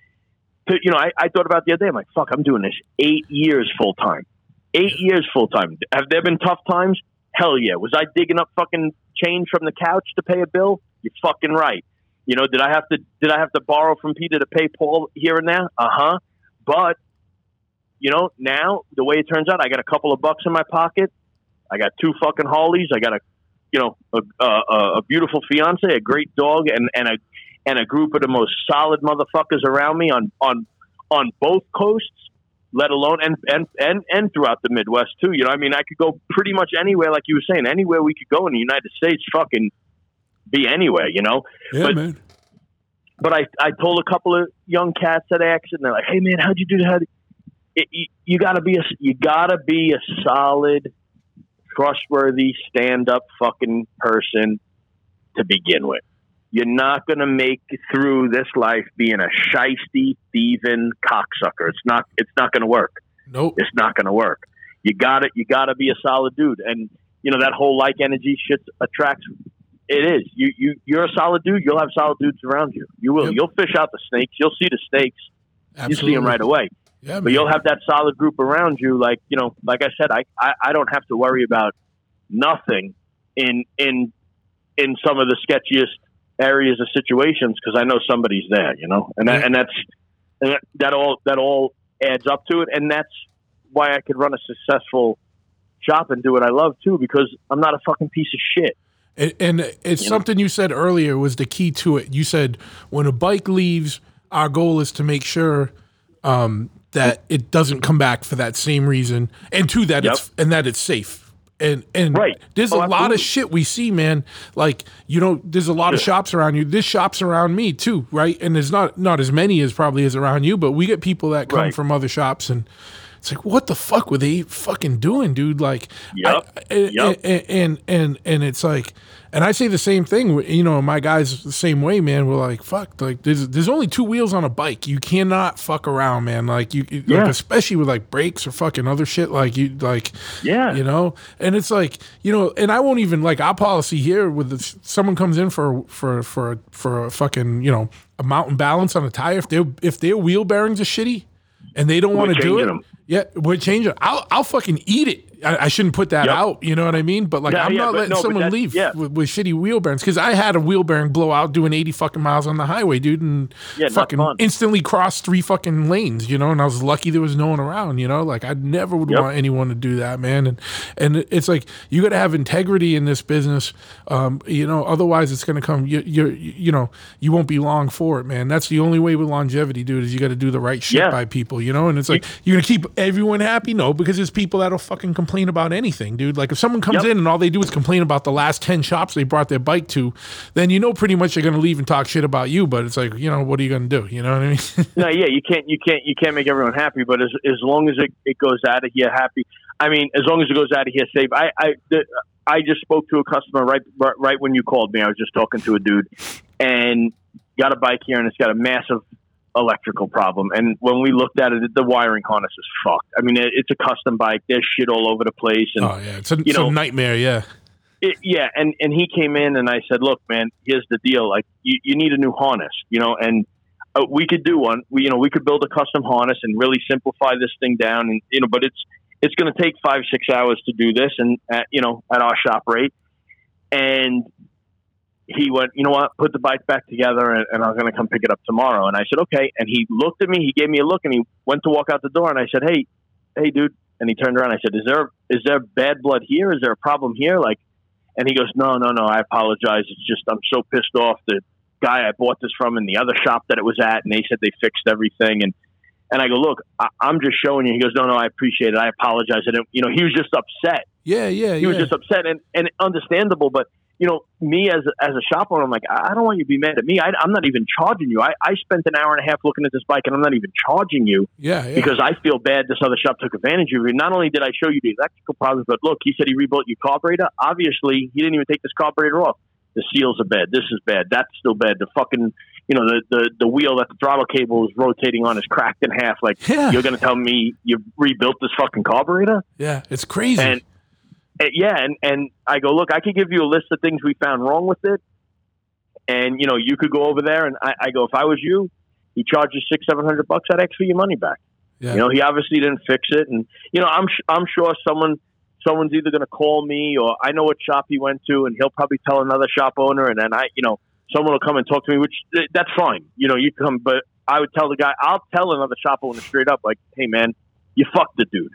to you know, I, I thought about the other day. I'm like, fuck, I'm doing this eight years full time. Eight years full time. Have there been tough times? Hell yeah. Was I digging up fucking change from the couch to pay a bill? You're fucking right. You know, did I have to did I have to borrow from Peter to pay Paul here and there? Uh huh. But you know, now the way it turns out, I got a couple of bucks in my pocket. I got two fucking Harleys. I got a you know a, a, a beautiful fiance, a great dog, and and a and a group of the most solid motherfuckers around me on on on both coasts, let alone and and and and throughout the Midwest too. You know, I mean, I could go pretty much anywhere, like you were saying, anywhere we could go in the United States, fucking be anywhere. You know, Yeah, but- man. But I I told a couple of young cats at Action, they're like, "Hey man, how'd you do that?" It, you, you gotta be a you gotta be a solid, trustworthy, stand up fucking person to begin with. You're not gonna make it through this life being a shisty, thieving cocksucker. It's not it's not gonna work Nope. it's not to work. You got to You got to be a solid dude, and you know that whole like energy shit attracts. It is you. You you're a solid dude. You'll have solid dudes around you. You will. Yep. You'll fish out the snakes. You'll see the snakes. Absolutely. You see them right away. Yeah, But man. you'll have that solid group around you. Like you know, like I said, I I, I don't have to worry about nothing in in in some of the sketchiest areas of situations because I know somebody's there. You know, and that, and that's and that, that all that all adds up to it, and that's why I could run a successful shop and do what I love too because I'm not a fucking piece of shit. And, and it's You know? something you said earlier was the key to it. You said when a bike leaves, our goal is to make sure um, that it doesn't come back for that same reason, and two that it's and that it's safe. And and Right. there's Oh, a lot of shit we see, man. Like you know, there's a lot of shops around you. This shop's around me too, right? And there's not not as many as probably as around you, but we get people that come Right. from other shops and. It's like what the fuck were they fucking doing, dude? Like, Yep. I- and, Yep. and, and and and it's like and I say the same thing. You know, my guys the same way, man. We're like, fuck, like there's there's only two wheels on a bike. You cannot fuck around, man. Like you, you- like, Yeah. especially with like brakes or fucking other shit. Like you, like Yeah. you know. And it's like you know, and I won't even like our policy here with the, someone comes in for for for for a fucking you know a mountain balance on a tire. If their if their wheel bearings are shitty and they don't want to do it. them. Yeah, we're changing. I'll I'll fucking eat it. I, I shouldn't put that Yep. out. You know what I mean? But like, Yeah, I'm yeah, not letting no, someone leave yeah. with, with shitty wheel bearings because I had a wheel bearing blow out doing 80 fucking miles on the highway, dude, and Yeah, fucking instantly crossed three fucking lanes. You know, and I was lucky there was no one around. You know, like I never would Yep. want anyone to do that, man. And and it's like you got to have integrity in this business. Um, you know, otherwise it's gonna come. You you you know you won't be long for it, man. That's the only way with longevity, dude. Is you got to do the right shit by people. You know, and it's like you're gonna keep everyone happy. No, because there's people that'll fucking complain about anything, dude. Like if someone comes Yep. in and all they do is complain about the last ten shops they brought their bike to, then you know pretty much they're gonna leave and talk shit about you. But it's like you know what are you gonna do? You know what I mean? [LAUGHS] no, yeah, you can't, you can't, you can't make everyone happy. But as as long as it, it goes out of here happy, I mean, as long as it goes out of here safe. I I the, I just spoke to a customer right right when you called me. I was just talking to a dude, and got a bike here, and it's got a massive electrical problem. And when we looked at it, the wiring harness is fucked. I mean, it, it's a custom bike. There's shit all over the place, and oh yeah, it's a, You it's a nightmare. Yeah. it, yeah, and and he came in and I said, "Look, man, here's the deal. Like, you, you need a new harness, you know, and uh, we could do one. We, you know, we could build a custom harness and really simplify this thing down, and you know, but it's it's going to take five six hours to do this, and at, you know, at our shop rate." And he went, you know what, put the bike back together, and, and I'm going to come pick it up tomorrow. And I said, okay. And he looked at me, he gave me a look, and he went to walk out the door, and I said, hey, hey, dude. And he turned around. I said, is there is there bad blood here? Is there a problem here? Like. And he goes, no, no, no, I apologize. It's just I'm so pissed off. The guy I bought this from in the other shop that it was at, and they said they fixed everything. And and I go, look, I, I'm just showing you. He goes, no, no, I appreciate it. I apologize. And you know, he was just upset. Yeah, yeah, He yeah. was just upset and and understandable. But you know, me as a, as a shop owner, I'm like, I don't want you to be mad at me. I, I'm not even charging you. I, I spent an hour and a half looking at this bike, and I'm not even charging you yeah, yeah. because I feel bad this other shop took advantage of you. Not only did I show you the electrical problems, but look, he said he rebuilt your carburetor. Obviously, he didn't even take this carburetor off. The seals are bad. This is bad. That's still bad. The fucking you know the, the the wheel that the throttle cable is rotating on is cracked in half. Like Yeah. you're going to tell me you rebuilt this fucking carburetor? Yeah, it's crazy. And yeah, and and I go, look, I could give you a list of things we found wrong with it, and you know you could go over there, and I, I go, if I was you, he charges six seven hundred bucks, I'd ask for your money back. yeah. You know, he obviously didn't fix it, and you know, I'm sh- I'm sure someone someone's either going to call me or I know what shop he went to, and he'll probably tell another shop owner, and then I, you know, someone will come and talk to me, which that's fine. You know, you come, but I would tell the guy, I'll tell another shop owner straight up, like, hey man, you fucked the dude.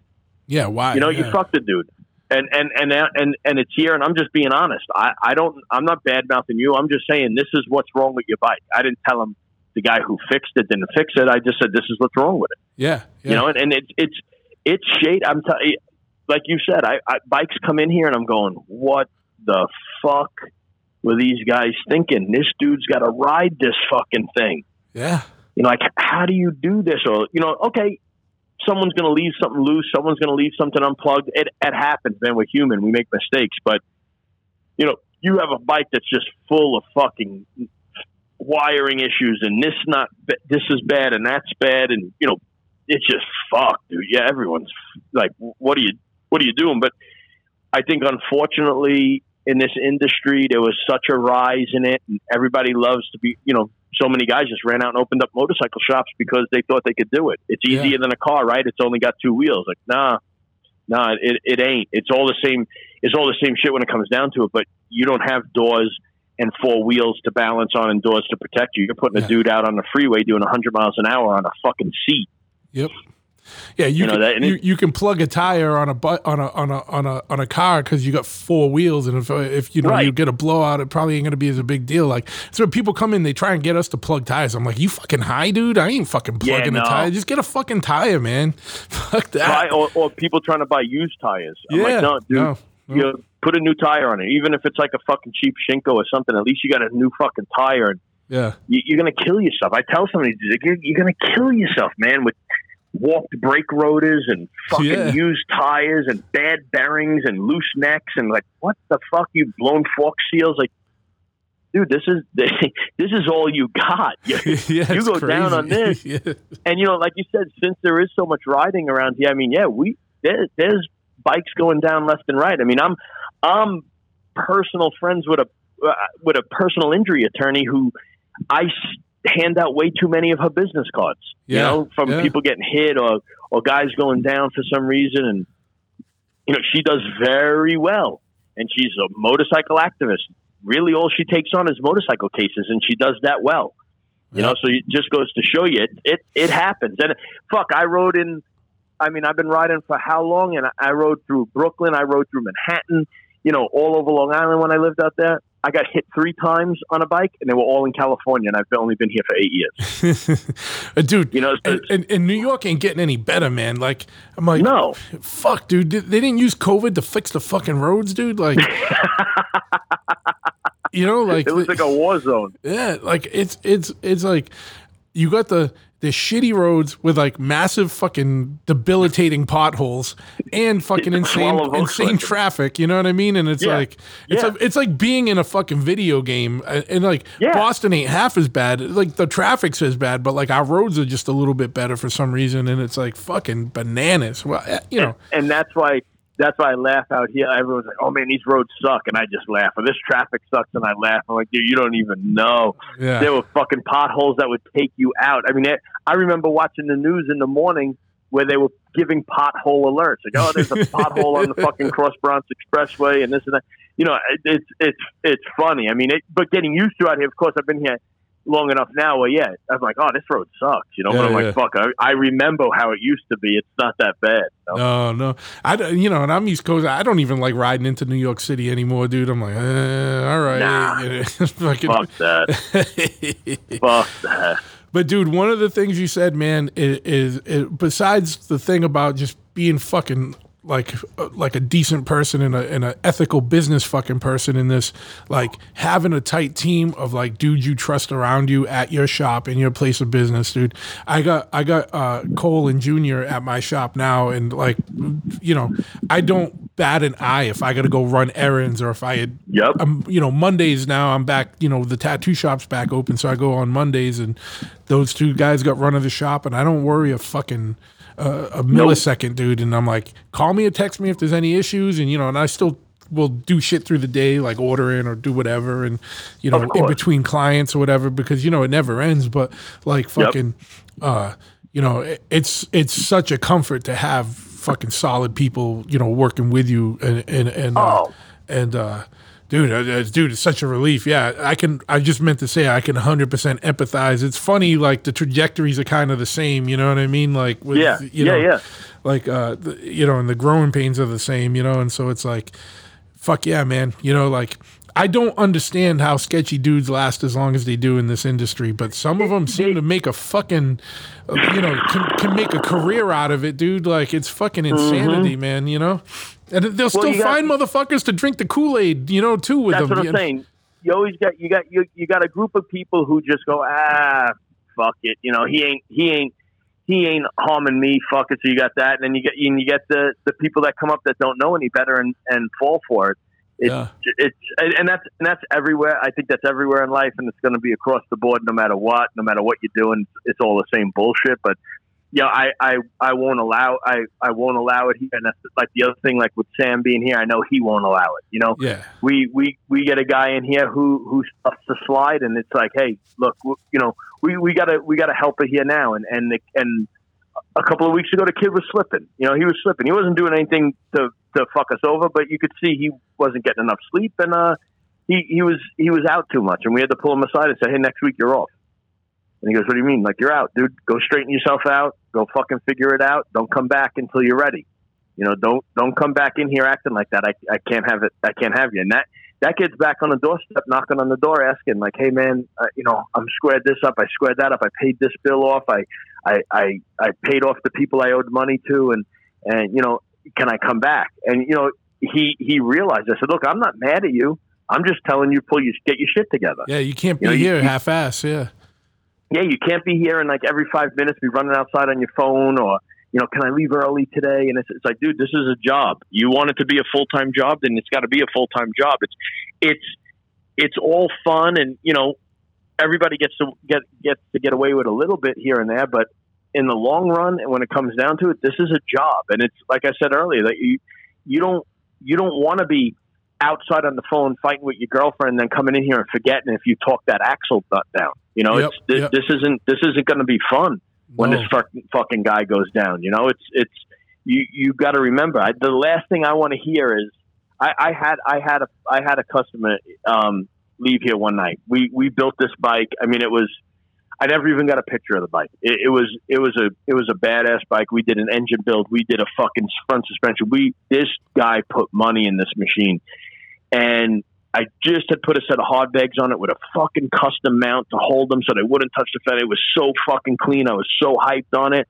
yeah, why? You know, yeah. you fucked the dude. And and and and and it's here, and I'm just being honest. I I don't. I'm not bad mouthing you. I'm just saying this is what's wrong with your bike. I didn't tell him the guy who fixed it didn't fix it. I just said this is what's wrong with it. Yeah, yeah. You know, and, and it's it's it's shade. I'm telling like you said, I, I bikes come in here, and I'm going, what the fuck were these guys thinking? This dude's got to ride this fucking thing. yeah, You know, like how do you do this? Or you know, okay, someone's going to leave something loose. Someone's going to leave something unplugged. It it happens, man. We're human. We make mistakes, but you know, you have a bike that's just full of fucking wiring issues, and this not this is bad, and that's bad, and you know, it's just fuck, dude. Yeah, everyone's like, what are you what are you doing? But I think unfortunately in this industry there was such a rise in it and everybody loves to be you know so many guys just ran out and opened up motorcycle shops because they thought they could do it it's Yeah. easier than a car right it's only got two wheels like nah nah it, it ain't it's all the same it's all the same shit when it comes down to it but you don't have doors and four wheels to balance on and doors to protect you you're putting Yeah. a dude out on the freeway doing 100 miles an hour on a fucking seat Yep. Yeah, you, You know, can, that- you, you can plug a tire on a bu- on a on a on a on a car because you got four wheels, and if if you know you get a blowout, it probably ain't gonna be as a big deal. Like so, when people come in, they try and get us to plug tires. I'm like, you fucking high, dude. I ain't fucking Yeah, plugging a tire. Just get a fucking tire, man. [LAUGHS] Fuck that. Or, or people trying to buy used tires I'm yeah, like no dude no, no. you put a new tire on it, even if it's like a fucking cheap Shinko or something. At least you got a new fucking tire, and yeah, you, you're gonna kill yourself. I tell somebody, you're, you're gonna kill yourself, man, with warped brake rotors and fucking Yeah. used tires and bad bearings and loose necks and like what the fuck? You blown fork seals, like. Dude, this is [LAUGHS] this is all you got. You- [LAUGHS] [LAUGHS] yeah. you go down on this. yeah, and you know, like you said, since there is so much riding around here, I mean, yeah, we there, there's bikes going down left and right. I mean, I'm I'm personal friends with a uh, with a personal injury attorney who I hand out way too many of her business cards. You know, from yeah. people getting hit or or guys going down for some reason, and you know, she does very well, and she's a motorcycle activist. Really, all she takes on is motorcycle cases, and she does that well. You know, so it just goes to show you it, it it happens. And fuck, I rode in. I mean, I've been riding for how long? And I rode through Brooklyn. I rode through Manhattan. You know, all over Long Island when I lived out there. I got hit three times on a bike, and they were all in California. And I've only been here for eight years. [LAUGHS] Uh, dude. You know, and, and, and New York ain't getting any better, man. Like I'm like, No. fuck, dude. They they didn't use COVID to fix the fucking roads, dude. Like, [LAUGHS] you know, like It was like a war zone. Yeah, like it's it's it's like you got the the shitty roads with like massive fucking debilitating potholes and fucking [LAUGHS] insane insane traffic. You know what I mean? And it's Yeah. like it's Yeah. a, it's like being in a fucking video game. And, and, like Yeah. Boston ain't half as bad. Like the traffic's as bad, but like our roads are just a little bit better for some reason. And it's like fucking bananas. Well, eh, you know, and that's why that's why I laugh out here. Everyone's like, "Oh man, these roads suck," and I just laugh. Or this traffic sucks, and I laugh. I'm like, "Dude, you don't even know." yeah, There were fucking potholes that would take you out. I mean, it, I remember watching the news in the morning where they were giving pothole alerts. Like, "Oh, there's a pothole on the [LAUGHS] fucking Cross Bronx Expressway," and this and that. You know, it, it's it's it's funny. I mean, it, but getting used to it out here. Of course, I've been here long enough now where yeah, I'm like, oh, this road sucks, you know. Yeah, but I'm yeah. like, fuck, I, I remember how it used to be. It's not that bad. you know? No, no. I you know, and I'm East Coast. I don't even like riding into New York City anymore, dude. I'm like, eh, all right. Nah. [LAUGHS] Fucking- Fuck that. [LAUGHS] Fuck that. but dude, one of the things you said, man, is, is, is besides the thing about just being fucking like uh, like a decent person and a and an ethical business fucking person in this, like having a tight team of like dudes you trust around you at your shop in your place of business, dude. I got I got uh, Cole and Junior at my shop now, and like you know, I don't bat an eye if I got to go run errands or if I had Yep. I'm you know Mondays now I'm back you know the tattoo shop's back open so I go on Mondays and those two guys got run of the shop and I don't worry a fucking uh, a millisecond dude and I'm like call me or text me if there's any issues and you know and I still will do shit through the day like ordering or do whatever and you know in between clients or whatever because you know it never ends but like fucking uh you know it, it's it's such a comfort to have fucking solid people you know working with you and and and uh, Oh. and uh dude uh, uh, dude it's such a relief yeah i can i just meant to say i can 100% empathize it's funny like the trajectories are kind of the same you know what i mean like with, Yeah. you Yeah, know, yeah. like uh the, you know and the growing pains are the same you know and so it's like fuck yeah man you know like I don't understand how sketchy dudes last as long as they do in this industry, but some of them seem to make a fucking, uh, you know, can, can make a career out of it, dude. Like it's fucking insanity, man. You know, and they'll still Mm-hmm. got- find motherfuckers to drink the Kool Aid, you know, too with That's them. what you I'm know? saying. You always got you got you you got a group of people who just go ah fuck it. You know he ain't he ain't he ain't harming me. Fuck it. So you got that, and then you get and you get the the people that come up that don't know any better and and fall for it. It's Yeah. it's and that's and that's everywhere. I think that's everywhere in life, and it's going to be across the board, no matter what, no matter what you're doing. It's all the same bullshit. But yeah, I, I, I won't allow I, I won't allow it here. And that's like the other thing, like with Sam being here, I know he won't allow it. You know, Yeah, we we we get a guy in here who who stuffs the slide, and it's like, hey, look, you know, we we gotta we gotta help it here now, and and and a couple of weeks ago, the kid was slipping. You know, he was slipping. He wasn't doing anything to to fuck us over, but you could see he wasn't getting enough sleep, and uh, he he was he was out too much, and we had to pull him aside and say, hey, next week you're off. And he goes, what do you mean? Like you're out, dude. Go straighten yourself out. Go fucking figure it out. Don't come back until you're ready. You know, don't don't come back in here acting like that. I, I can't have it. I can't have you. And that that kid's back on the doorstep, knocking on the door, asking like, "Hey, man, uh, you know, I'm squared this up. I squared that up. I paid this bill off. I I I, I paid off the people I owed money to, and and you know, can I come back?" And you know, he he realized. I said, "Look, I'm not mad at you. I'm just telling you, pull your get your shit together." yeah. You can't be You know, here half ass. Yeah, yeah, you can't be here and like every five minutes be running outside on your phone or you know, can I leave early today? And it's, it's like, dude, this is a job. You want it to be a full time job, then it's got to be a full time job. It's it's it's all fun and you know everybody gets to get gets to get away with a little bit here and there, but in the long run, and when it comes down to it, this is a job, and it's like I said earlier that you you don't you don't want to be outside on the phone fighting with your girlfriend, and then coming in here and forgetting if you talk that axle nut down. You know, Yep, it's this, yep. this isn't this isn't going to be fun when No. this fucking, fucking guy goes down. You know, it's it's you you got to remember. I, the last thing I want to hear is I, I had I had a I had a customer um, leave here one night. We we built this bike. I mean, it was I never even got a picture of the bike. It, it was it was a it was a badass bike. We did an engine build. We did a fucking front suspension. We this guy put money in this machine, and I just had put a set of hard bags on it with a fucking custom mount to hold them so they wouldn't touch the fender. It was so fucking clean. I was so hyped on it.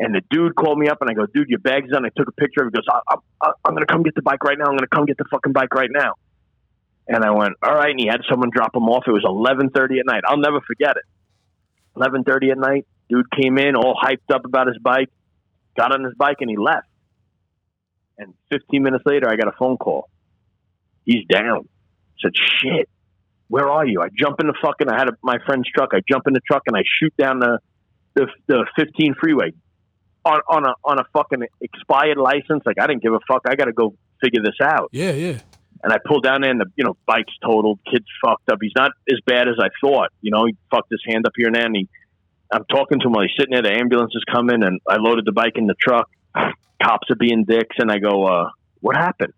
And the dude called me up and I go, dude, your bag's done. I took a picture of it. He goes, I, I, I'm going to come get the bike right now. I'm going to come get the fucking bike right now. And I went, all right. And he had someone drop him off. It was 11:30 at night. I'll never forget it. 11:30 at night. Dude came in all hyped up about his bike, got on his bike, and he left. And 15 minutes later, I got a phone call. He's down. I said, shit. Where are you? I jump in the fucking. I had a, my friend's truck. I jump in the truck and I shoot down the the, the 15 freeway on on a on a fucking expired license. Like I didn't give a fuck. I got to go figure this out Yeah, yeah. and I pulled down there and the you know bike's totaled, kid's fucked up. He's not as bad as I thought. You know, he fucked his hand up here and there. And he, I'm talking to him while he's sitting there. The ambulance is coming, and I loaded the bike in the truck. [SIGHS] Cops are being dicks, and I go, uh, "What happened?"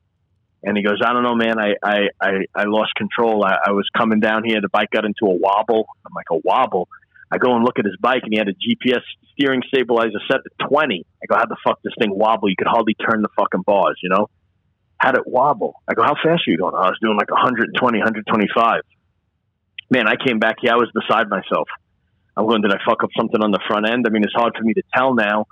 And he goes, "I don't know, man. I I I, I lost control. I, I was coming down here. The bike got into a wobble. I'm like a wobble." I go and look at his bike, and he had a GPR steering stabilizer set to 20. I go, "How the fuck this thing wobble? You could hardly turn the fucking bars, you know." had it wobble. I go, how fast are you going? Oh, I was doing like 120, 125. Man, I came back here. I was beside myself. I'm going, did I fuck up something on the front end? I mean, it's hard for me to tell now.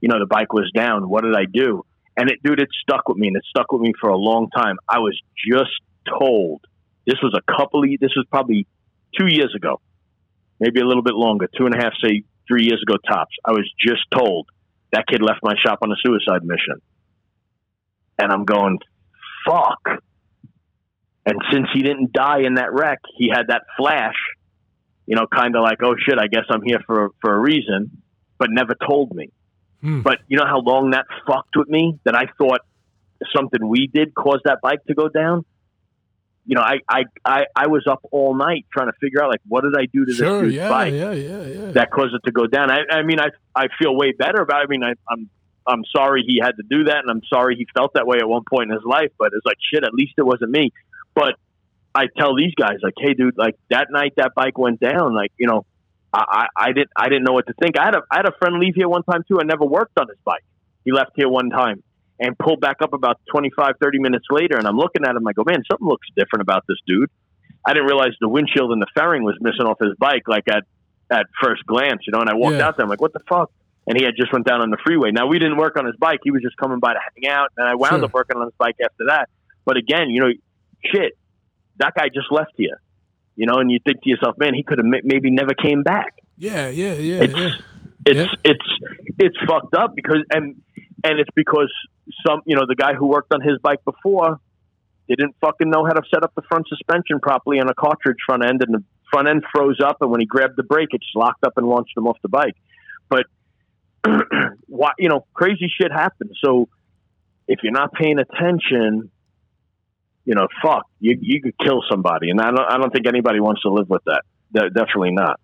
You know, the bike was down. What did I do? And it, dude, it stuck with me, and it stuck with me for a long time. I was just told. This was a couple of. This was probably two years ago, maybe a little bit longer, two and a half, say three years ago tops. I was just told that kid left my shop on a suicide mission. and I'm going, fuck. And since he didn't die in that wreck, he had that flash, you know, kind of like, oh shit, I guess I'm here for for a reason, but never told me. Hmm. But you know how long that fucked with me that I thought something we did caused that bike to go down. You know, I I I, I was up all night trying to figure out like what did I do to Sure. this Yeah. bike Yeah. Yeah. Yeah. that caused it to go down. I, I mean, I I feel way better about. It. I mean, I, I'm I'm sorry he had to do that, and I'm sorry he felt that way at one point in his life. But it's like shit. At least it wasn't me. But I tell these guys like, hey, dude, like that night that bike went down, like you know, I I, I didn't I didn't know what to think. I had a I had a friend leave here one time too. I never worked on his bike. He left here one time and pulled back up about 25, 30 minutes later, and I'm looking at him. I go, man, something looks different about this dude. I didn't realize the windshield and the fairing was missing off his bike, like at at first glance, you know. And I walked Yeah. out there, I'm like, what the fuck? And he had just went down on the freeway. Now we didn't work on his bike; he was just coming by to hang out, and I wound Sure. up working on his bike after that. But again, you know, shit, that guy just left here, you know, and you think to yourself, man, he could have maybe never came back Yeah. Yeah. Yeah. it's Yeah. it's it's it's fucked up because and and it's because some you know the guy who worked on his bike before didn't fucking know how to set up the front suspension properly on a cartridge front end and the front end froze up and when he grabbed the brake it just locked up and launched him off the bike but [CLEARS THROAT] why you know crazy shit happens so if you're not paying attention you know fuck you you could kill somebody and I don't I don't think anybody wants to live with that De- definitely not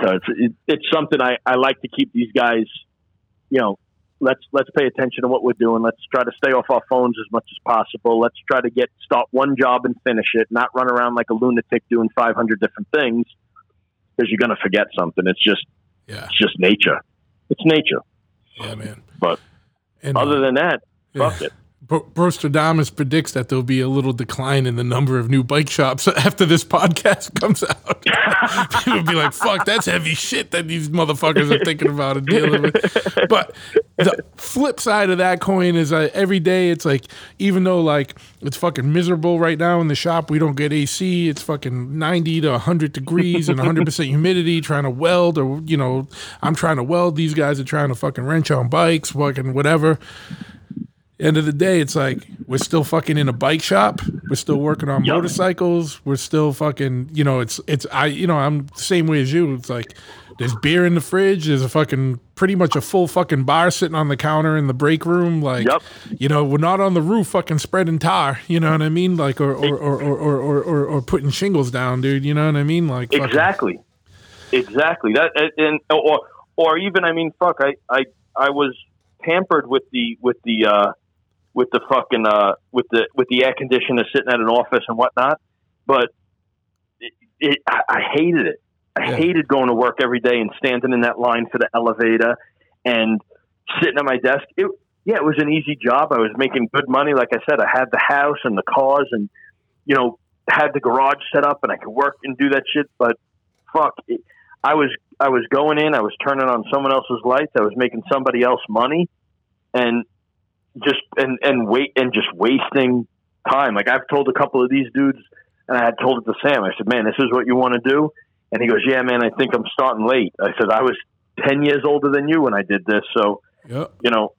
so it's it, it's something I, I like to keep these guys, you know, let's let's pay attention to what we're doing. Let's try to stay off our phones as much as possible. Let's try to get start one job and finish it, not run around like a lunatic doing 500 different things because you're going to forget something. It's just Yeah. it's just nature. It's nature. Yeah, man. But And, other uh, than that, fuck yeah. it. Bro- Brostradamus predicts that there'll be a little decline in the number of new bike shops [LAUGHS] after this podcast [LAUGHS] comes out. [LAUGHS] People will be like, fuck, that's heavy shit that these motherfuckers are thinking about and dealing with. But the flip side of that coin is uh, every day it's like, even though like it's fucking miserable right now in the shop, we don't get AC, it's fucking 90 to 100 degrees and 100% humidity trying to weld or, you know, I'm trying to weld. These guys are trying to fucking wrench on bikes, fucking whatever end of the day, it's like we're still fucking in a bike shop. We're still working on Yup. motorcycles. We're still fucking, you know, it's it's I, you know, I'm the same way as you. It's like there's beer in the fridge. There's a fucking pretty much a full fucking bar sitting on the counter in the break room. Like, Yup. you know, we're not on the roof fucking spreading tar. You know what I mean? Like, or or or or or, or, or, or putting shingles down, dude. You know what I mean? Like, fucking- Exactly. Exactly. That and or or even I mean fuck I I I was pampered with the with the uh with the fucking uh with the with the air conditioner sitting at an office and whatnot, but it, it I, I hated it. I Yeah. hated going to work every day and standing in that line for the elevator and sitting at my desk. It yeah, it was an easy job. I was making good money. Like I said, I had the house and the cars and you know had the garage set up and I could work and do that shit. But fuck, it, I was I was going in. I was turning on someone else's lights. I was making somebody else money, and just and and wait and just wasting time. Like I've told a couple of these dudes, and I had told it to Sam. I said, "Man, this is what you want to do." And he goes, "Yeah, man. I think I'm starting late." I said, "I was ten years older than you when I did this, so Yep. you know,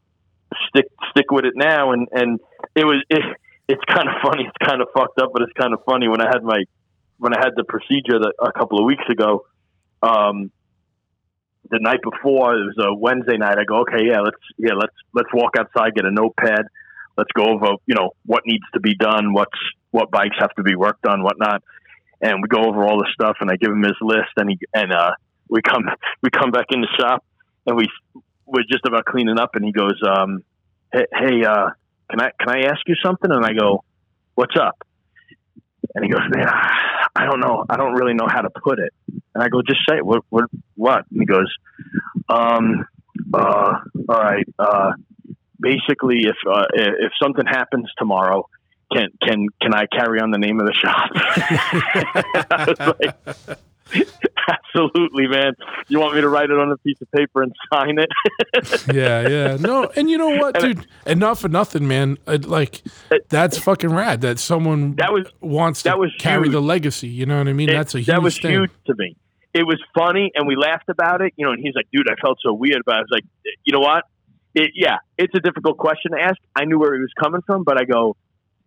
stick stick with it now." And and it was it, it's kind of funny. It's kind of fucked up, but it's kind of funny when I had my when I had the procedure that, a couple of weeks ago. Um, the night before it was a Wednesday night. I go, okay, yeah, let's yeah, let's let's walk outside, get a notepad, let's go over, you know, what needs to be done, what's what bikes have to be worked on, whatnot, and we go over all the stuff, and I give him his list, and he and uh, we come [LAUGHS] we come back in the shop, and we we're just about cleaning up, and he goes, um, hey, hey uh, can I can I ask you something? And I go, what's up? And he goes, man, I don't know, I don't really know how to put it. And I go, just say it. What what what? And he goes, um, uh, all right. Uh, basically, if uh, if something happens tomorrow, can can can I carry on the name of the shop? [LAUGHS] I was like, absolutely, man. You want me to write it on a piece of paper and sign it? [LAUGHS] yeah, yeah. No, and you know what, dude? And not for nothing, man. Uh, Like that's fucking rad that someone That was- wants to that was carry huge. the legacy. You know what I mean? It- that's a huge that was thing. huge to me. It was funny, and we laughed about it. You know, and he's like, "Dude, I felt so weird." But I was like, "You know what? it, yeah, it's a difficult question to ask. I knew where he was coming from, but I go,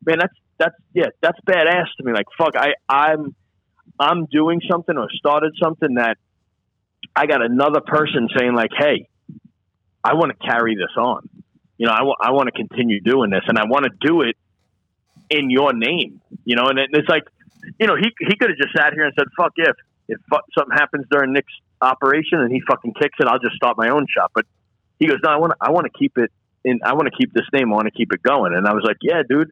man, that's that's yeah, that's badass to me. Like fuck, I I'm I'm doing something or started something that I got another person saying like, hey, I want to carry this on. You know, I wa- I want to continue doing this, and I want to do it in your name. You know, and it, it's like, you know, he he could have just sat here and said, fuck if if something happens during Nick's operation and he fucking kicks it, I'll just start my own shop. But he goes, no, I want to I want to keep it in. I want to keep this name. I want to keep it going. And I was like, yeah, dude.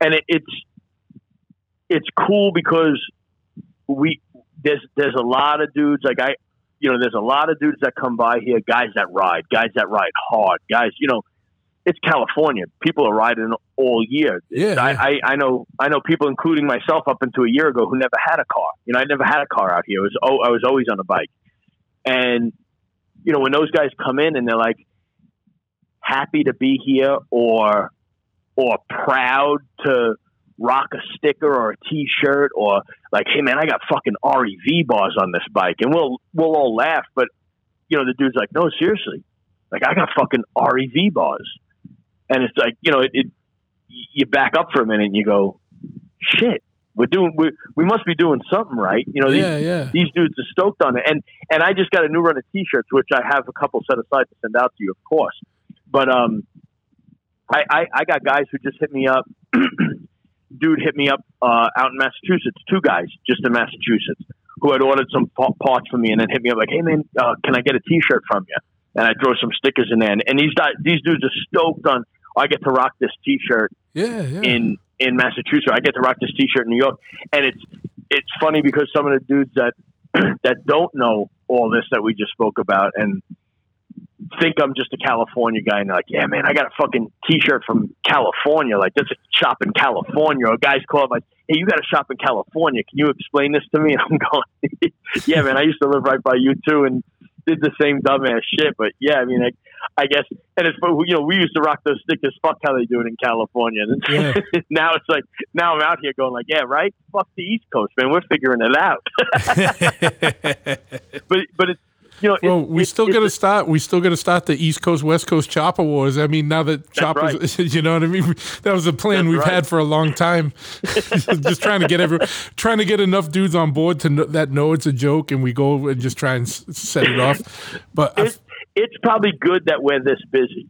And it, it's it's cool because we there's there's a lot of dudes like I you know there's a lot of dudes that come by here guys that ride guys that ride hard guys you know it's California. People are riding all year. Yeah, I, yeah. I I know I know people including myself up until a year ago who never had a car. You know I never had a car out here. It was oh I was always on a bike. And you know when those guys come in and they're like happy to be here or or proud to rock a sticker or a t-shirt or like hey man I got fucking REV bars on this bike. And we'll we'll all laugh but you know the dude's like no seriously. Like I got fucking REV bars. And it's like you know it, it you back up for a minute and you go shit we're doing we we must be doing something right. You know these, Yeah, yeah. these dudes are stoked on it. And and I just got a new run of t-shirts which I have a couple set aside to send out to you of course. But um I, I, I got guys who just hit me up. [CLEARS THROAT] Dude hit me up uh, out in Massachusetts. Two guys just in Massachusetts who had ordered some pa- parts from me and then hit me up like, "Hey man, uh, can I get a T-shirt from you?" And I throw some stickers in there. And, and these guys, these dudes are stoked on. I get to rock this T-shirt Yeah, yeah. in in Massachusetts. I get to rock this T-shirt in New York, and it's it's funny because some of the dudes that [CLEARS THROAT] that don't know all this that we just spoke about and think I'm just a California guy, and they're like, "Yeah, man, I got a fucking T-shirt from California. Like, there's a shop in California." Or guys call up like, "Hey, you got a shop in California? Can you explain this to me?" [LAUGHS] And I'm going, [LAUGHS] "Yeah, man, I used to live right by you too, and." Did the same dumbass shit, but yeah, I mean, I, I guess, and it's you know we used to rock those stickers. Fuck how they do it in California. And [LAUGHS] Yeah. now it's like now I'm out here going like, yeah, right. Fuck the East Coast, man. We're figuring it out. but but it's you know, Well, it's, we it's- still got to start. We still got to start the East Coast West Coast chopper wars. I mean, now that choppers, [LAUGHS] you know what I mean. That was a plan That's we've right. had for a long time. [LAUGHS] [LAUGHS] just trying to get every, trying to get enough dudes on board to know, that know it's a joke, and we go and just try and set it off. But it's, it's probably good that we're this busy.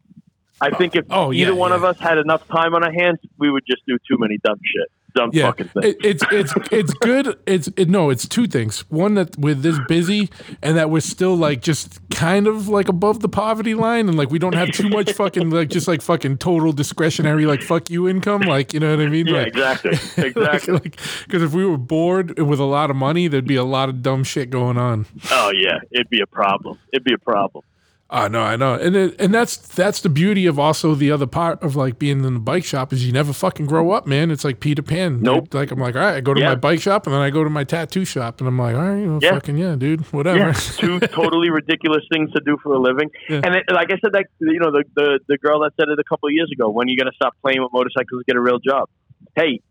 I think if Oh, yeah, either one yeah. of us had enough time on our hands, we would just do too many dumb shit, dumb yeah, fucking things. it, it's it's it's good. It's it, no, it's two things. One that we're this busy, and that we're still like just kind of like above the poverty line, and like we don't have too much fucking like just like fucking total discretionary like fuck you income. Like you know what I mean? yeah, like, exactly, [LAUGHS] exactly. Because if we were bored with a lot of money, there'd be a lot of dumb shit going on. oh yeah, it'd be a problem. It'd be a problem. I know, I know, and it, and that's that's the beauty of also the other part of like being in the bike shop is you never fucking grow up, man. It's like Peter Pan. Nope. Like I'm like, all right, I go to Yeah. my bike shop and then I go to my tattoo shop and I'm like, all right, well, Yeah. fucking yeah, dude, whatever. Yeah, [LAUGHS] two totally ridiculous things to do for a living. Yeah. And it, like I said, that you know, the, the the girl that said it a couple of years ago, when are you going to stop playing with motorcycles and get a real job? Hey,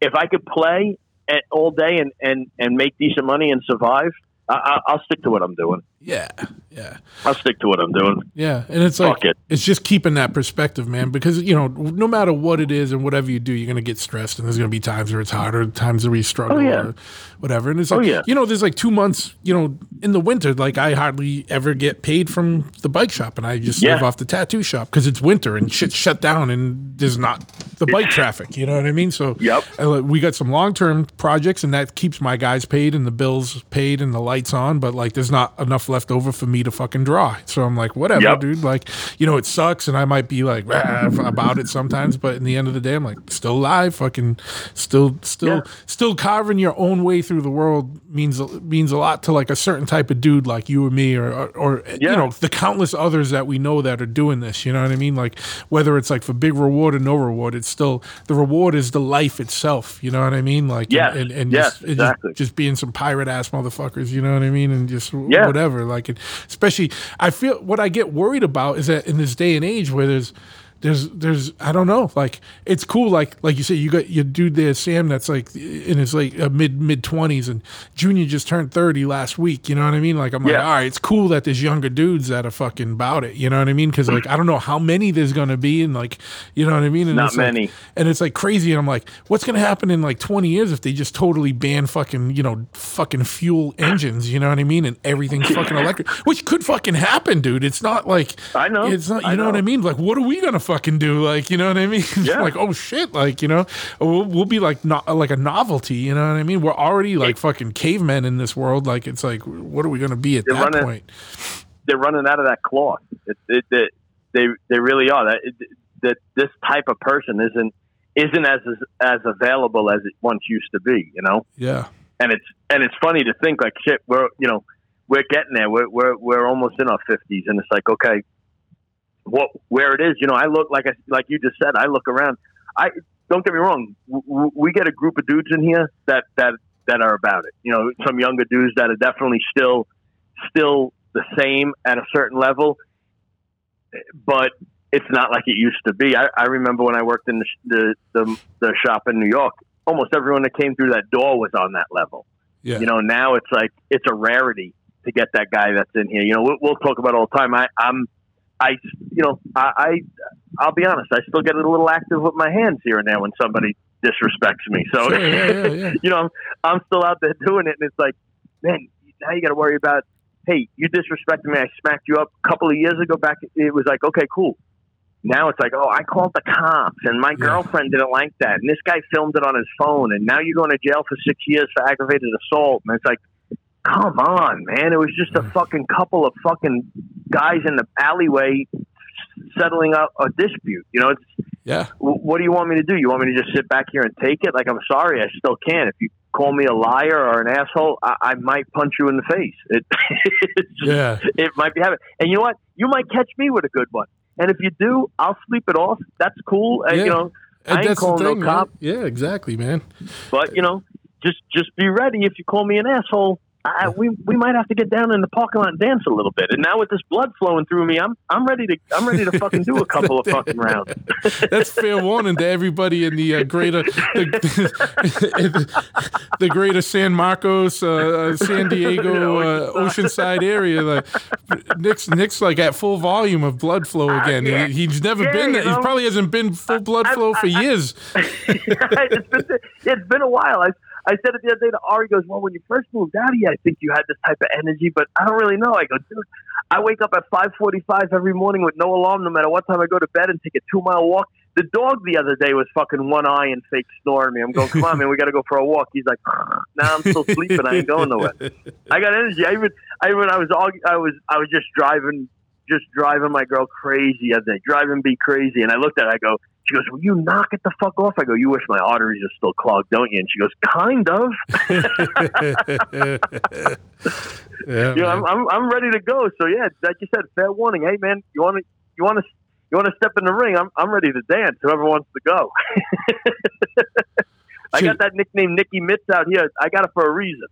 if I could play at, all day and, and and make decent money and survive, I, I, I'll stick to what I'm doing. Yeah, yeah, I'll stick to what I'm doing. yeah. And it's like Fuck it. it's just keeping that perspective, man. Because you know, no matter what it is and whatever you do, you're gonna get stressed, and there's gonna be times where it's harder, times where you struggle, Oh, yeah. or whatever. And it's Oh, like, yeah. you know, there's like two months, you know, in the winter, like I hardly ever get paid from the bike shop, and I just live off the tattoo shop because it's winter and shit's shut down, and there's not the bike traffic. You know what I mean? So Yep. we got some long term projects, and that keeps my guys paid and the bills paid and the lights on. But like, there's not enough left over for me to fucking draw. So I'm like, whatever, Yep. dude. Like, you know, it sucks, and I might be like [LAUGHS] about it sometimes. But in the end of the day, I'm like, still alive, fucking, still, still, Yeah. still carving your own way through the world means means a lot to like a certain type of dude like you or me, or or, or you know, the countless others that we know that are doing this. You know what I mean? Like whether it's like for big reward or no reward, it's still the reward is the life itself. You know what I mean? Like yeah, and, and Yes, just, and just- exactly. just being some pirate ass motherfuckers. You know what I mean? And just Yeah. whatever. Like, and especially I feel what I get worried about is that in this day and age where there's there's there's I don't know like it's cool like like you say you got your dude there Sam that's like in his like uh, mid mid twenties and Junior just turned thirty last week you know what I mean? Like I'm like all right it's cool that there's younger dudes that are fucking about it you know what I mean? Because like I don't know how many there's gonna be and like you know what I mean? And Not it's like- many. and it's like crazy and I'm like what's gonna happen in like twenty years if they just totally ban fucking you know fucking fuel engines you know what I mean? And everything's fucking [LAUGHS] electric which could fucking happen dude. It's not like I know. it's not you I know what I mean? Like what are we gonna fucking do like you know what I mean [LAUGHS] Yeah. like oh shit like you know we'll, we'll be like not like a novelty you know what I mean we're already like fucking cavemen in this world like it's like what are we gonna be at They're that running- point they're running out of that cloth. It, it, it, they they really are. That that this type of person isn't isn't as as available as it once used to be. You know, yeah and it's and it's funny to think like shit. We're you know we're getting there. We're we're we're almost in our fifties, and it's like okay, what where it is. You know, I look like I like you just said. I look around. I don't get me wrong. w- We get a group of dudes in here that that that are about it. You know, some younger dudes that are definitely still still the same at a certain level, but it's not like it used to be. I, I remember when I worked in the, the the the shop in New York. Almost everyone that came through that door was on that level. yeah You know, now it's like it's a rarity to get that guy that's in here. You know, we'll, we'll talk about all the time. I, I'm, I, you know, I, I, I'll be honest. I still get a little active with my hands here and there when somebody disrespects me. So, Sure, yeah, yeah, [LAUGHS] yeah. you know, I'm, I'm still out there doing it, and it's like, man, now you got to worry about. Hey, you disrespected me. I smacked you up a couple of years ago. Back, it was like, okay, cool. Now it's like, oh, I called the cops, and my girlfriend didn't like that, and this guy filmed it on his phone, and now you're going to jail for six years for aggravated assault, and it's like, come on, man, it was just a fucking couple of fucking guys in the alleyway settling up a dispute. You know, it's yeah what do you want me to do? You want me to just sit back here and take it? Like, I'm sorry, I still can. If you call me a liar or an asshole, I, I might punch you in the face. It, [LAUGHS] yeah it might be happening. And you know what? You might catch me with a good one. And if you do, I'll sleep it off. That's cool. Uh, Yeah. You know, And I ain't calling thing, no man. cop. yeah exactly man But you know, just just be ready. If you call me an asshole, I, we we might have to get down in the parking lot and dance a little bit. And now with this blood flowing through me, I'm I'm ready to I'm ready to fucking do a couple of fucking rounds. [LAUGHS] that's fair warning to everybody in the uh, greater the, [LAUGHS] the greater San Marcos, uh, uh, San Diego, [LAUGHS] uh, Oceanside area. Like Nick's Nick's like at full volume of blood flow again. yeah. He, he's never Yeah, been. you He probably hasn't been full blood flow for I- I- years. it's been it's been a while. I said it the other day to Ari. He Goes, well, when you first moved out here, I think you had this type of energy, but I don't really know. I go, dude, I wake up at five forty-five every morning with no alarm, no matter what time I go to bed, and take a two-mile walk. The dog the other day was fucking one eye and fake snoring me. I'm going, come on, man, we got to go for a walk. He's like, now I'm still sleeping. I ain't going nowhere. [LAUGHS] I got energy. I even, I even, I was, I was, I was just driving, just driving my girl crazy the other day, driving me crazy. And I looked at her, I go, she goes, will you knock it the fuck off? I go, you wish my arteries are still clogged, don't you? And she goes, kind of. [LAUGHS] yeah, You know. I'm, I'm, I'm ready to go. So yeah, like you said, fair warning. Hey man, you want to, you want to, you want to step in the ring? I'm, I'm ready to dance. Whoever wants to go. [LAUGHS] I got that nickname, Nicky Mitts, out here. I got it for a reason.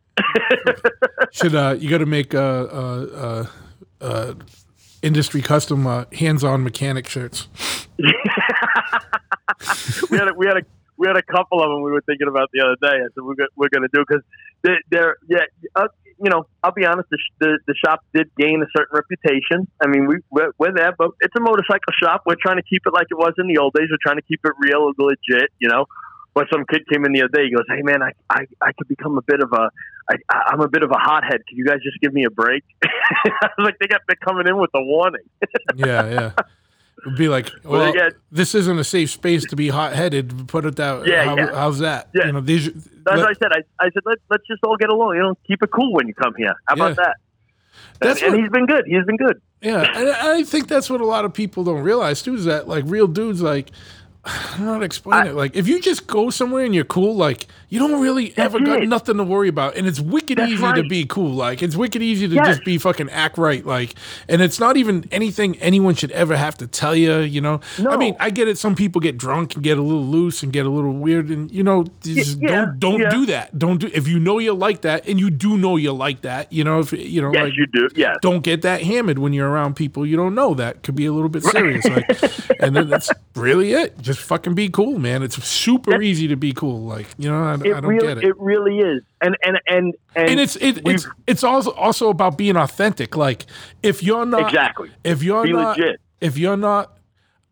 [LAUGHS] Should uh, you got to make uh, uh, uh, uh, industry custom uh, hands-on mechanic shirts? [LAUGHS] we had a, we had a we had a couple of them we were thinking about the other day. I said we're we're going to do because they're, they're yeah. Uh, you know, I'll be honest. The, sh- the the shop did gain a certain reputation. I mean, we we're, we're there, but it's a motorcycle shop. We're trying to keep it like it was in the old days. We're trying to keep it real, and legit. You know. But some kid came in the other day. He goes, "Hey man, I I, I could become a bit of a I, I'm a bit of a hothead. Can you guys just give me a break?" [LAUGHS] I was like, "They got they're coming in with a warning." [LAUGHS] Yeah, yeah. It'd be like, Well, well, this isn't a safe space to be hot-headed. Put it that. Yeah, how, yeah. How's that? Yeah. You know, these. That's what I said. I, I said, Let, let's just all get along. You know, keep it cool when you come here. How about Yeah. that? That's and, what- and he's been good. He's been good. Yeah, I think that's what a lot of people don't realize too is that like real dudes like [SIGHS] I don't know how to explain it. Like, if you just go somewhere and you're cool, like, you don't really ever got it. nothing to worry about. And it's wicked That's easy to be cool. Like, it's wicked easy to Yes. just be fucking act right. Like, and it's not even anything anyone should ever have to tell you, you know? I mean, I get it. Some people get drunk and get a little loose and get a little weird. And, you know, just yeah, don't, don't yeah. do that. Don't do, if you know you like that and you do know you like that, you know, if, you know, Yes, like, you do. Yes. don't get that hammered when you're around people you don't know that could be a little bit serious like and then that's really it just fucking be cool man it's super easy to be cool like you know i, I don't really, get it. it really is, and and and and, and it's it, it's it's also also about being authentic like if you're not Exactly. if you're Be not legit. if you're not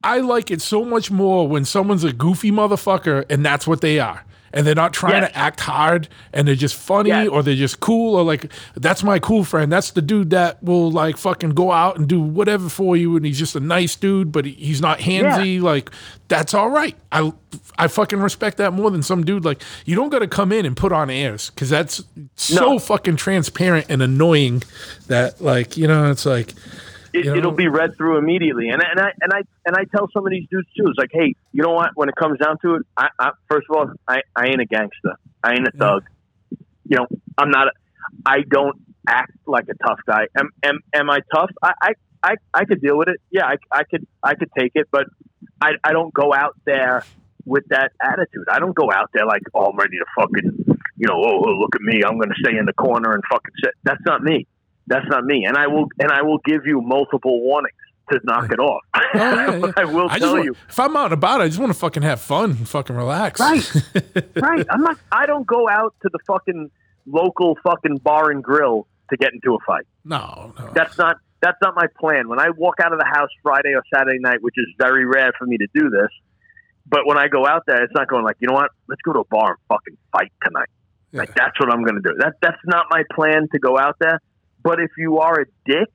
i like it so much more when someone's a goofy motherfucker and that's what they are and they're not trying Yes. to act hard and they're just funny Yes. or they're just cool or like that's my cool friend that's the dude that will like fucking go out and do whatever for you and he's just a nice dude but he- he's not handsy like that's all right i i fucking respect that more than some dude like you don't got to come in and put on airs because that's so No. fucking transparent and annoying that like you know it's like it, you know? it'll be read through immediately. And and I and I and I tell some of these dudes too. It's like, hey, you know what? When it comes down to it, I, I first of all, I, I ain't a gangster. I ain't a thug. You know, I'm not. A, I don't act like a tough guy. Am am, am I tough? I, I I I could deal with it. Yeah, I, I could I could take it, but I I don't go out there with that attitude. I don't go out there like, oh, I'm ready to fucking, you know, oh, oh look at me, I'm going to stay in the corner and fucking sit. That's not me. That's not me. And I will and I will give you multiple warnings to knock it off. Oh, yeah, yeah. [LAUGHS] I will I tell want, you. if I'm out and about, I just want to fucking have fun and fucking relax. Right. [LAUGHS] right. I'm not. I don't go out to the fucking local fucking bar and grill to get into a fight. no, no. That's not. That's not my plan. When I walk out of the house Friday or Saturday night, which is very rare for me to do this, but when I go out there, it's not going like, you know what? Let's go to a bar and fucking fight tonight. Like that's what I'm going to do. That that's not my plan to go out there. But if you are a dick,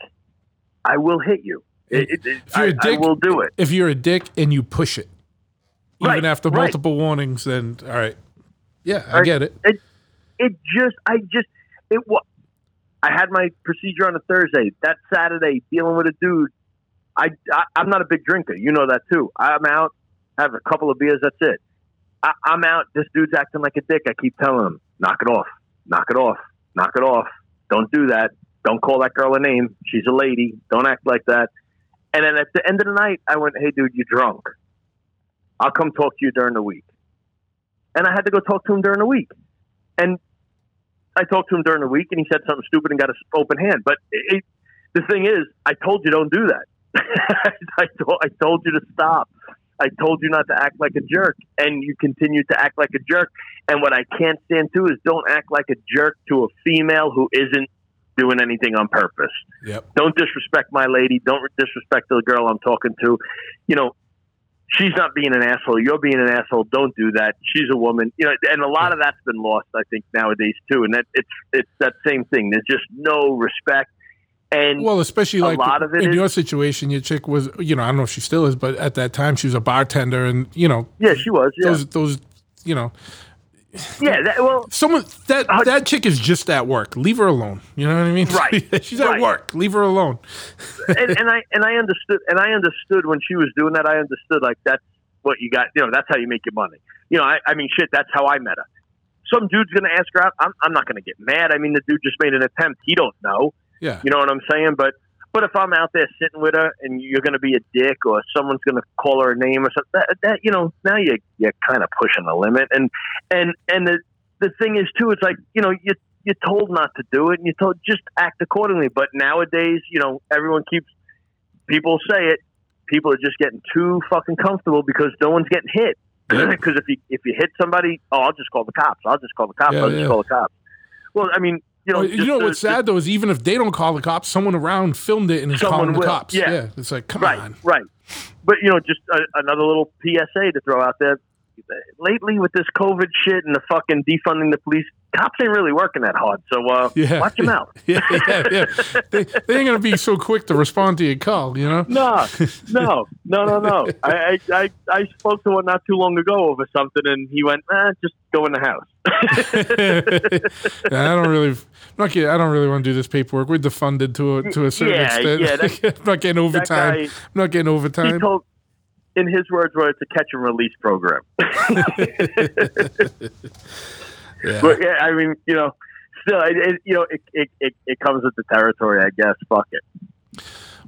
I will hit you. It, it, it- If you're I, a dick, I will do it. If you're a dick and you push it, even Right, after right. multiple warnings, then all right. Yeah, I Right. get it. it it just I just it was I had my procedure on a Thursday. That Saturday, dealing with a dude. I, I I'm not a big drinker. You know that too. I'm out, have a couple of beers. That's it. I, I'm out. This dude's acting like a dick. I keep telling him, knock it off, knock it off, knock it off. Don't do that. Don't call that girl a name. She's a lady. Don't act like that. And then at the end of the night, I went, hey, dude, you drunk. I'll come talk to you during the week. And I had to go talk to him during the week. And I talked to him during the week, and he said something stupid and got an open hand. But it, the thing is, I told you don't do that. [LAUGHS] I, told, I told you to stop. I told you not to act like a jerk, and you continue to act like a jerk. And what I can't stand too is don't act like a jerk to a female who isn't doing anything on purpose Yep. don't disrespect my lady. Don't disrespect the girl I'm talking to. You know, she's not being an asshole. You're being an asshole. Don't do that. She's a woman. You know, and a lot of that's been lost, I think, nowadays too. And that it's it's that same thing. There's just no respect. And Well, especially A like lot of it in is- your situation, your chick was, you know, I don't know if she still is, but at that time she was a bartender, and you know, yeah, she was. Yeah, those those, you know, yeah. That, well, someone that Uh, that chick is just at work. Leave her alone. You know what I mean? [LAUGHS] Right, She's at right. work. Leave her alone. [LAUGHS] and, and I and I understood and I understood when she was doing that. I understood like that's what you got. You know, that's how you make your money. You know, I, I mean, shit. That's how I met her. Some dude's gonna ask her out. I'm, I'm not gonna get mad. I mean, the dude just made an attempt. He don't know. Yeah. You know what I'm saying? But but if I'm out there sitting with her and you're gonna be a dick or someone's gonna call her a name or something, that, that you know, now you you're kind of pushing the limit. And and and the the thing is too, it's like you know you you're told not to do it and you're told just act accordingly. But nowadays, you know, everyone keeps people say it. People are just getting too fucking comfortable because no one's getting hit. [CLEARS THROAT] Because if you if you hit somebody, oh, I'll just call the cops. I'll just call the cops. Yeah, I'll just yeah. call the cops. Well, I mean, you know, Well, you know the- what's sad though is even if they don't call the cops, someone around filmed it and is calling the will. cops. Yeah. it's like come right, on. right. But you know, just a, another little PSA to throw out there. Lately, with this COVID shit and the fucking defunding the police, cops ain't really working that hard. So uh, Yeah. watch your out. [LAUGHS] yeah, yeah, yeah. They, they ain't gonna be so quick to respond to your call. You know. No, no, no, no, no. I, I, I, spoke to one not too long ago over something, and he went, "Ah, just go in the house." [LAUGHS] I don't really, I'm not getting, I don't really want to do this paperwork. We're defunded to a to a certain Yeah, extent. yeah, that- [LAUGHS] I'm not getting overtime. guy- I'm not getting overtime. In his words, were it's a catch and release program. [LAUGHS] Yeah. But yeah, I mean, you know, still, it, it, you know, it, it, it, it comes with the territory, I guess. Fuck it.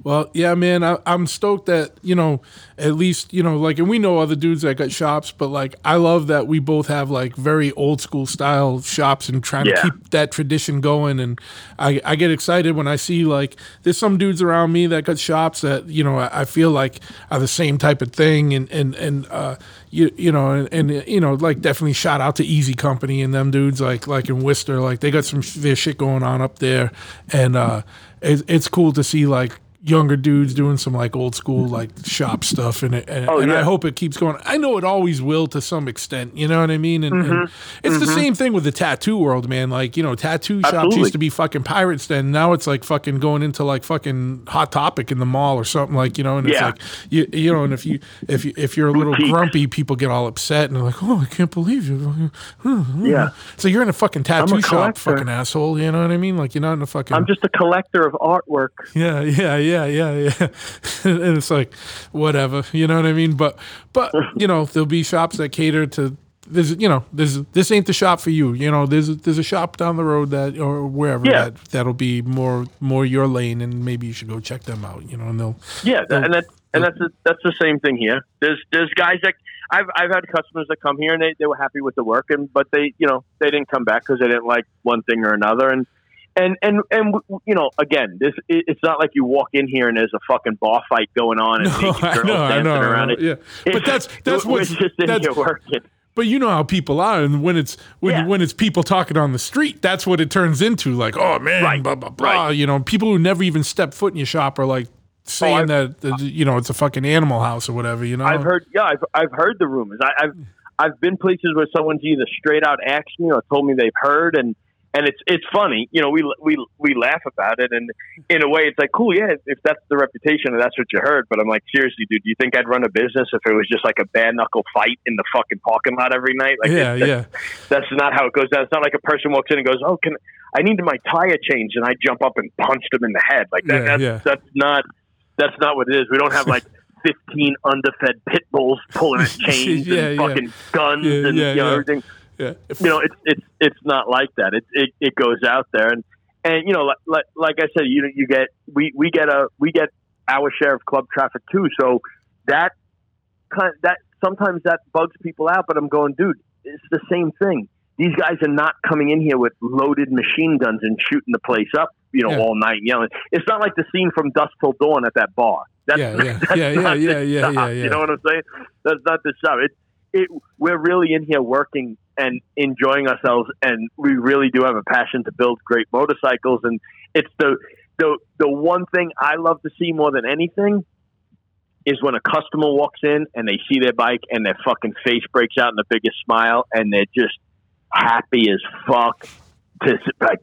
Well, yeah, man, I, I'm stoked that you know at least you know like, and we know other dudes that got shops, but like I love that we both have like very old school style shops and trying Yeah. to keep that tradition going. And I, I get excited when I see like there's some dudes around me that got shops that you know I, I feel like are the same type of thing, and and and uh, you you know and, and you know like definitely shout out to Easy Company and them dudes like like in Worcester, like they got some their shit going on up there, and uh, it's it's cool to see like younger dudes doing some like old school like shop stuff and it, and, Oh, and I hope it keeps going. I know it always will to some extent, you know what I mean? And, and Mm-hmm. it's the same thing with the tattoo world, man. Like, you know, tattoo shops used to be fucking pirates then. Now it's like fucking going into like fucking hot topic in the mall or something like, you know, and it's like you you know, and if you if you if you're a little grumpy, people get all upset and they're like, "Oh, I can't believe you." Yeah. So you're in a fucking tattoo shop, fucking asshole, you know what I mean? Like you're not in a fucking I'm just a collector of artwork. yeah, yeah, yeah, yeah, yeah. Yeah. and [LAUGHS] it's like, whatever, you know what I mean? But, but [LAUGHS] you know, there'll be shops that cater to this. You know, this this ain't the shop for you. You know, there's there's a shop down the road that or wherever Yeah. that that'll be more more your lane, and maybe you should go check them out. You know, and they'll Yeah, that, and that and that's the, that's the same thing here. There's there's guys that I've I've had customers that come here and they, they were happy with the work and but they you know they didn't come back because they didn't like one thing or another and and and and you know again this it, it's not like you walk in here and there's a fucking bar fight going on and No, girls know, dancing know, around it. yeah. But that's that's what's just in that's, here working. But you know how people are, and when it's when Yeah. when it's people talking on the street, that's what it turns into. Like, oh man, Right, blah blah blah. right. You know, people who never even step foot in your shop are like oh, saying I've- that, that you know it's a fucking animal house or whatever. You know, I've heard, yeah, I've, I've heard the rumors. I, I've I've been places where someone's either straight out asked me or told me they've heard, and and it's it's funny, you know, we we we laugh about it, and in a way, it's like cool, yeah, if that's the reputation and that's what you heard. But I'm like, seriously, dude, do you think I'd run a business if it was just like a bare knuckle fight in the fucking parking lot every night? Like, yeah, it- yeah, that's not how it goes down. It's not like a person walks in and goes, "Oh, can I need my tire changed?" and I jump up and punch them in the head. Like that, Yeah, that's yeah. that's not that's not what it is. We don't have like. [LAUGHS] 15 underfed pit bulls pulling at [LAUGHS] chains Yeah, and fucking guns and you know yeah. everything yeah. you know it's it's it's not like that. It it, it goes out there and and you know like, like like I said you you get we we get a we get our share of club traffic too. So that kind that sometimes that bugs people out but I'm going dude it's the same thing. These guys are not coming in here with loaded machine guns and shooting the place up you know Yeah. all night yelling. It's not like the scene from Dusk Till Dawn at that bar. That's, Yeah, yeah, [LAUGHS] that's yeah, yeah, yeah, yeah, yeah, you know what I'm saying? That's not the shop it it we're really in here working and enjoying ourselves and we really do have a passion to build great motorcycles. And it's the the the one thing I love to see more than anything is when a customer walks in and they see their bike and their fucking face breaks out in the biggest smile and they're just happy as fuck to like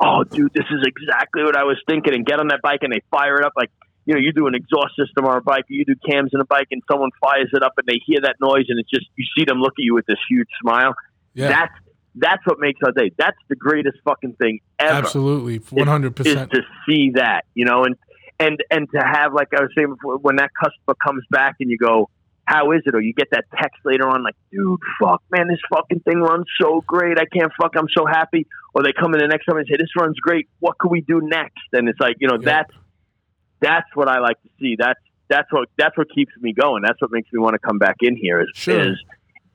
oh dude this is exactly what I was thinking. And get on that bike and they fire it up. Like you know, you do an exhaust system on a bike, you do cams in a bike, and someone fires it up, and they hear that noise, and it's just you see them look at you with this huge smile. Yeah. That's that's what makes our day. That's the greatest fucking thing ever. Absolutely, one hundred Is percent. to see that, you know, and and and to have like I was saying before, when that customer comes back and you go, "How is it?" or you get that text later on, like, "Dude, fuck, man, this fucking thing runs so great. I can't fuck. I'm so happy." Or they come in the next time and say, "This runs great. What can we do next?" And it's like, you know, Yeah. that's that's what I like to see. That's that's what that's what keeps me going. That's what makes me want to come back in here. Is Sure. is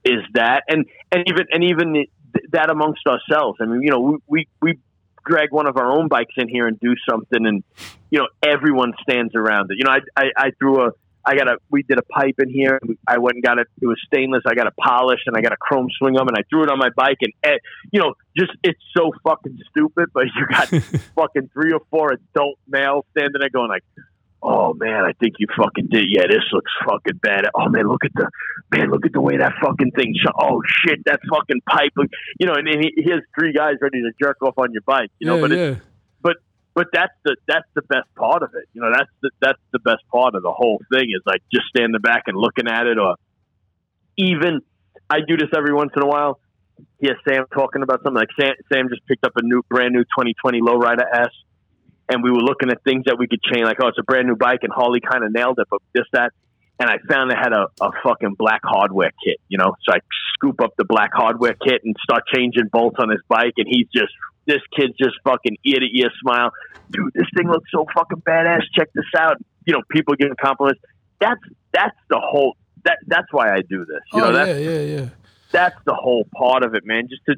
is that and and even and even that amongst ourselves. I mean, you know, we, we we drag one of our own bikes in here and do something, and you know, everyone stands around it. You know, I I, I threw a. I got a. We did a pipe in here. I went and got it. It was stainless. I got a polish and I got a chrome swing arm, and I threw it on my bike. And eh, you know, just it's so fucking stupid. But you got [LAUGHS] fucking three or four adult males standing there going like, "Oh man, I think you fucking did. Yeah, this looks fucking bad. Oh man, look at the man. Look at the way that fucking thing. Oh shit, that fucking pipe. You know." And then he, he has three guys ready to jerk off on your bike. You know, yeah, but it's yeah. but that's the that's the best part of it. You know, that's the that's the best part of the whole thing is like just standing back and looking at it, or even I do this every once in a while. Hear Sam talking about something like Sam, Sam just picked up a new brand new 2020 Lowrider S, and we were looking at things that we could change. Like, oh, it's a brand new bike, and Holly kind of nailed it, but this that. and I found they had a, a fucking black hardware kit, you know. So I scoop up the black hardware kit and start changing bolts on his bike, and he's just this kid's just fucking ear to ear smile, dude. This thing looks so fucking badass. Check this out. You know, people giving compliments. That's that's the whole. That that's why I do this. You oh, know, that's yeah, yeah, yeah. that's the whole part of it, man. Just to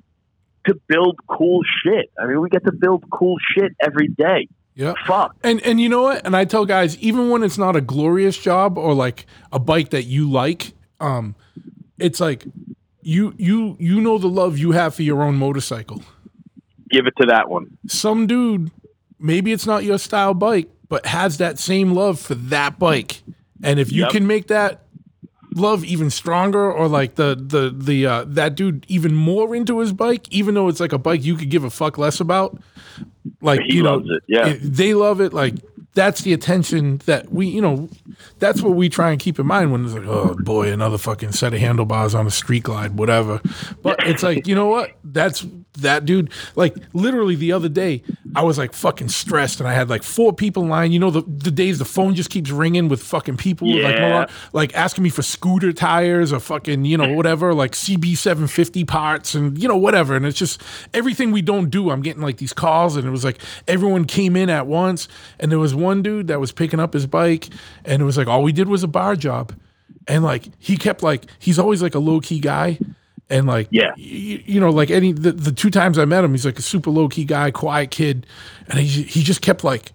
to build cool shit. I mean, we get to build cool shit every day. Yeah. Fuck. And and you know what? And I tell guys, even when it's not a glorious job or like a bike that you like, um, it's like you you you know the love you have for your own motorcycle. Give it to that one. Some dude, maybe it's not your style bike, but has that same love for that bike. And if you Yep. can make that love even stronger or like the the the uh that dude even more into his bike even though it's like a bike you could give a fuck less about like He you know loves it, yeah. they love it like that's the attention that we you know that's what we try and keep in mind when it's like oh boy another fucking set of handlebars on a street glide whatever. But it's like you know what? That's that dude like literally the other day i was like fucking stressed and i had like four people in line. You know the, the days the phone just keeps ringing with fucking people like Yeah. Milan- like asking me for scooter tires or fucking you know whatever like cb750 parts and you know whatever. And it's just everything we don't do i'm getting like these calls and it was like everyone came in at once and there was one dude that was picking up his bike and it was like all we did was a bar job. And like he kept like he's always like a low-key guy. And like Yeah. y- you know like any the, the two times i met him he's like a super low-key guy quiet kid. And he, he just kept like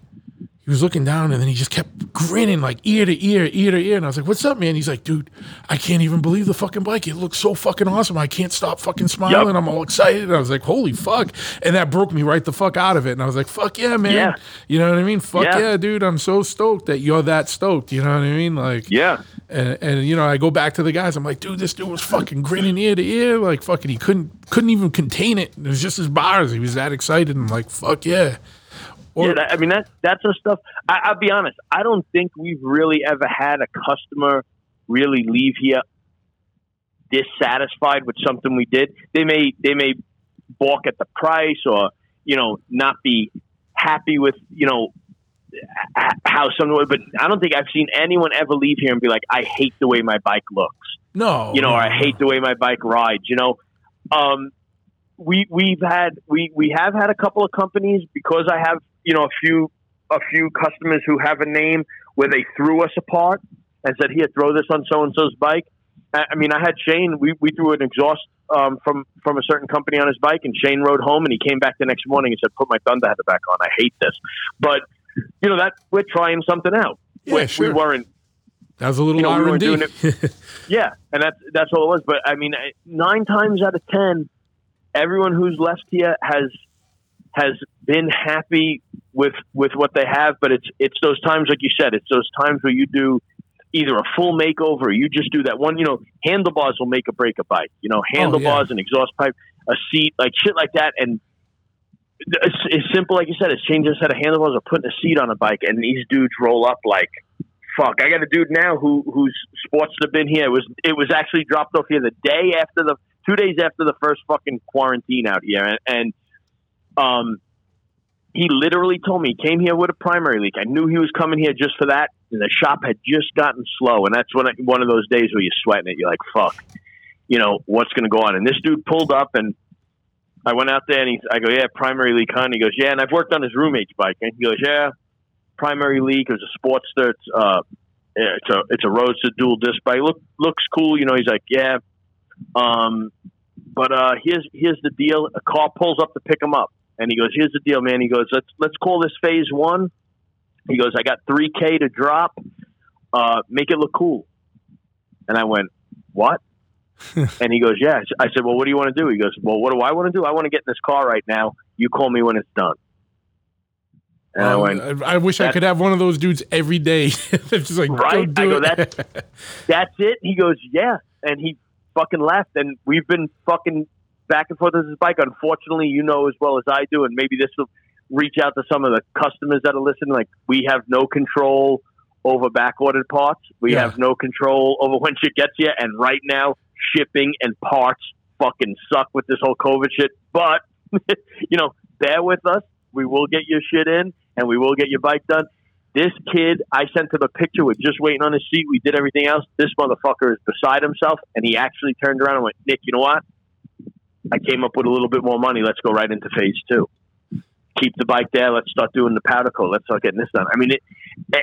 he was looking down and then he just kept grinning like ear to ear, ear to ear. And I was like, What's up, man? He's like, Dude, I can't even believe the fucking bike. It looks so fucking awesome. I can't stop fucking smiling. Yup. I'm all excited. And I was like, Holy fuck. And that broke me right the fuck out of it. And I was like, Fuck yeah, man. Yeah. You know what I mean? Fuck yeah. Yeah. dude. I'm so stoked that you're that stoked. You know what I mean? Like, Yeah. and, and you know, I go back to the guys. I'm like, dude, this dude was fucking grinning ear to ear, like fucking. He couldn't couldn't even contain it. It was just his bars. He was that excited. And I'm like, fuck yeah. Or, yeah, that, I mean that that's the stuff. I, I'll be honest. I don't think we've really ever had a customer really leave here dissatisfied with something we did. They may they may balk at the price or you know not be happy with you know how someone. But I don't think I've seen anyone ever leave here and be like, I hate the way my bike looks no, you know, no, or I hate the way my bike rides, you know. Um, we we've had we we have had a couple of companies because I have you know a few a few customers who have a name where they threw us apart and said, "Here, throw this on so and so's bike." I, mean, I had Shane. We we threw an exhaust um, from from a certain company on his bike, and Shane rode home, and he came back the next morning and said, "Put my Thunderheader back on. I hate this." But you know that we're trying something out. Yeah, we, sure. we weren't That was a little you know, we R weren't and D. doing yeah, and that's that's all it was. But I mean, nine times out of ten, everyone who's left here has has been happy with with what they have. But it's it's those times, like you said, it's those times where you do either a full makeover or you just do that one. You know, handlebars will make or break a bike. You know, oh, handlebars, an exhaust pipe, a seat, like shit like that, and. It's, it's simple, like you said. It's changing a set of handlebars or putting a seat on a bike, and these dudes roll up like fuck. I got a dude now who whose sports have been here. It was it was actually dropped off here the day after the two days after the first fucking quarantine out here, and, and um, he literally told me he came here with a primary leak. I knew he was coming here just for that, and the shop had just gotten slow, and that's when I, one of those days where you're sweating it. You're like, fuck, you know what's going to go on? And this dude pulled up and. I went out there and he, I go, yeah, primary leak, huh? He goes, yeah. And I've worked on his roommate's bike. And he goes, yeah, primary leak. It was a Sportster. It's, uh, it's a it's a roadster dual disc bike. Look looks cool. You know, he's like, yeah. Um, but uh, here's here's the deal. A car pulls up to pick him up, and he goes, here's the deal, man. He goes, let's let's call this phase one. He goes, I got three k to drop. Uh, make it look cool. And I went, what? [LAUGHS] and he goes, yeah. I said, well, what do you want to do? He goes, well, what do I want to do? I want to get in this car right now. You call me when it's done. And I Um, went, I, I wish I could have one of those dudes every day. [LAUGHS] Just like, Right? "Go I go, it." that's- [LAUGHS] that's it. He goes, yeah, and he fucking left, and we've been fucking back and forth with his bike. Unfortunately, you know as well as I do, and maybe this will reach out to some of the customers that are listening. Like we have no control over back ordered parts. We Yeah. have no control over when shit gets here, and right now shipping and parts fucking suck with this whole COVID shit. But [LAUGHS] you know, bear with us. We will get your shit in, and we will get your bike done. This kid, I sent him a picture with just waiting on his seat. We did everything else. This motherfucker is beside himself, and he actually turned around and went, Nick, you know what? I came up with a little bit more money. Let's go right into phase two. Keep the bike there. Let's start doing the powder coat. Let's start getting this done. I mean, it,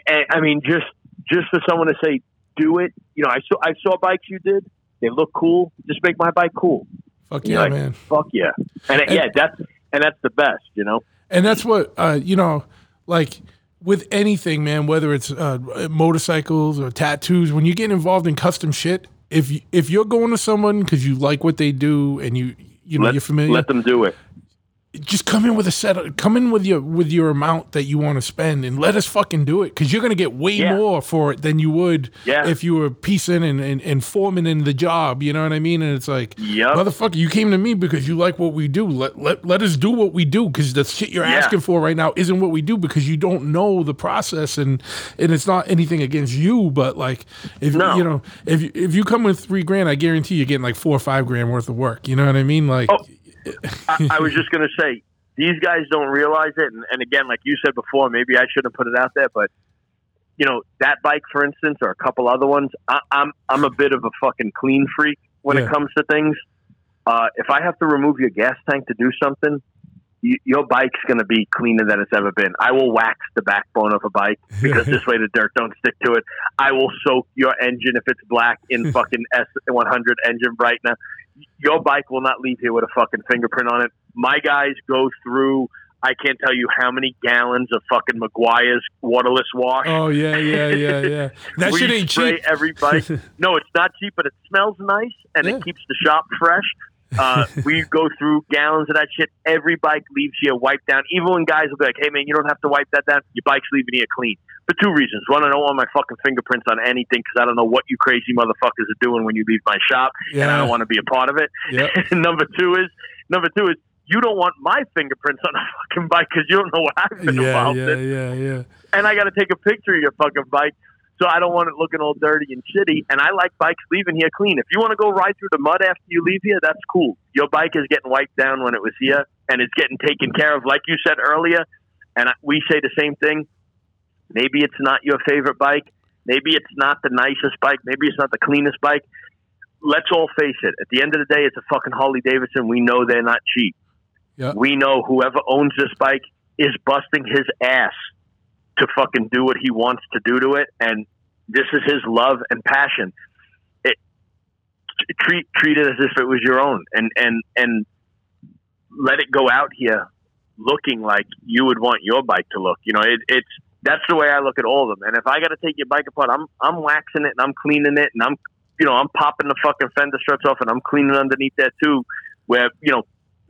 I, I mean, just just for someone to say, do it. You know, I saw I saw bikes you did. They look cool. Just make my bike cool. Fuck yeah, like, man. Fuck yeah. And, it- yeah, that's and that's the best. You know. And that's what uh, you know, like with anything, man. Whether it's uh, motorcycles or tattoos, when you get involved in custom shit, if you, if you're going to someone because you like what they do and you you know Let, you're familiar, let them do it. Just come in with a set. Of, come in with your with your amount that you want to spend, and let us fucking do it because you're gonna get way Yeah. more for it than you would Yeah. if you were piecing and, and and forming in the job. You know what I mean? And it's like, Yep. motherfucker, you came to me because you like what we do. Let let let us do what we do because the shit you're Yeah. asking for right now isn't what we do because you don't know the process and and it's not anything against you, but like if No. you know if if you come with three grand, I guarantee you're getting like four or five grand worth of work. You know what I mean? Like. Oh, I, I was just going to say, these guys don't realize it. And, and again, like you said before, maybe I shouldn't have put it out there, but you know that bike, for instance, or a couple other ones. I, I'm I'm a bit of a fucking clean freak when Yeah. it comes to things. Uh, if I have to remove your gas tank to do something, y your bike's going to be cleaner than it's ever been. I will wax the backbone of a bike [LAUGHS] because this way the dirt don't stick to it. I will soak your engine if it's black in [LAUGHS] fucking S100 engine brightener. Your bike will not leave here with a fucking fingerprint on it. My guys go through. I can't tell you how many gallons of fucking Meguiar's waterless wash. Oh yeah, yeah, yeah, yeah. [LAUGHS] That shit ain't spray cheap. every bike. [LAUGHS] no, it's not cheap, but it smells nice and Yeah. it keeps the shop fresh. Uh, we go through gallons of that shit. Every bike leaves here wiped down. Even when guys will be like, "Hey man, you don't have to wipe that down. Your bike's leaving here clean." For two reasons: one, I don't want my fucking fingerprints on anything because I don't know what you crazy motherfuckers are doing when you leave my shop, and I don't want to be a part of it. Yep. [LAUGHS] Number two is number two is you don't want my fingerprints on a fucking bike because you don't know what I've been Yeah, involved yeah, in yeah, yeah. and I got to take a picture of your fucking bike. So I don't want it looking all dirty and shitty. And I like bikes leaving here clean. If you want to go ride through the mud after you leave here, that's cool. Your bike is getting wiped down when it was here, and it's getting taken care of, like you said earlier. And I, we say the same thing. Maybe it's not your favorite bike. Maybe it's not the nicest bike. Maybe it's not the cleanest bike. Let's all face it. At the end of the day, it's a fucking Harley Davidson. We know they're not cheap. Yeah. We know whoever owns this bike is busting his ass to fucking do what he wants to do to it, and this is his love and passion. It treat treat it as if it was your own, and and and let it go out here looking like you would want your bike to look. You know, it, it's that's the way I look at all of them. And if I got to take your bike apart, I'm I'm waxing it and I'm cleaning it and I'm you know I'm popping the fucking fender struts off and I'm cleaning underneath there too, where you know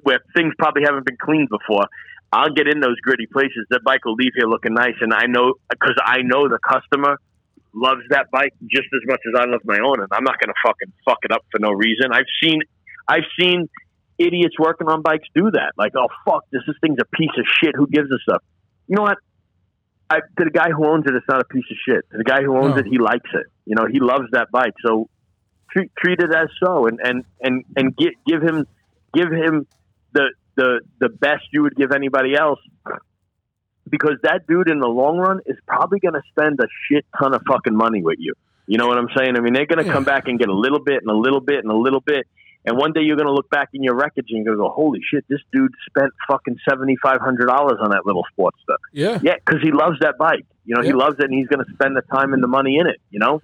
where things probably haven't been cleaned before. I'll get in those gritty places. That bike will leave here looking nice, and I know because I know the customer loves that bike just as much as I love my own, and I'm not going to fucking fuck it up for no reason. I've seen, I've seen idiots working on bikes do that. Like, oh fuck, this this thing's a piece of shit. Who gives a stuff? You know what? I, to the guy who owns it, it's not a piece of shit. To the guy who owns No. it, he likes it. You know, he loves that bike. So treat treat it as so, and and and and give give him give him the the the best you would give anybody else. Because that dude in the long run is probably going to spend a shit ton of fucking money with you. You know what I'm saying? I mean, they're going to Yeah. come back and get a little bit and a little bit and a little bit. And one day you're going to look back in your wreckage and you're going to go, holy shit, this dude spent fucking $7,500 on that little sports stuff. Yeah. Yeah, because he loves that bike. You know, he loves it and he's going to spend the time and the money in it, you know?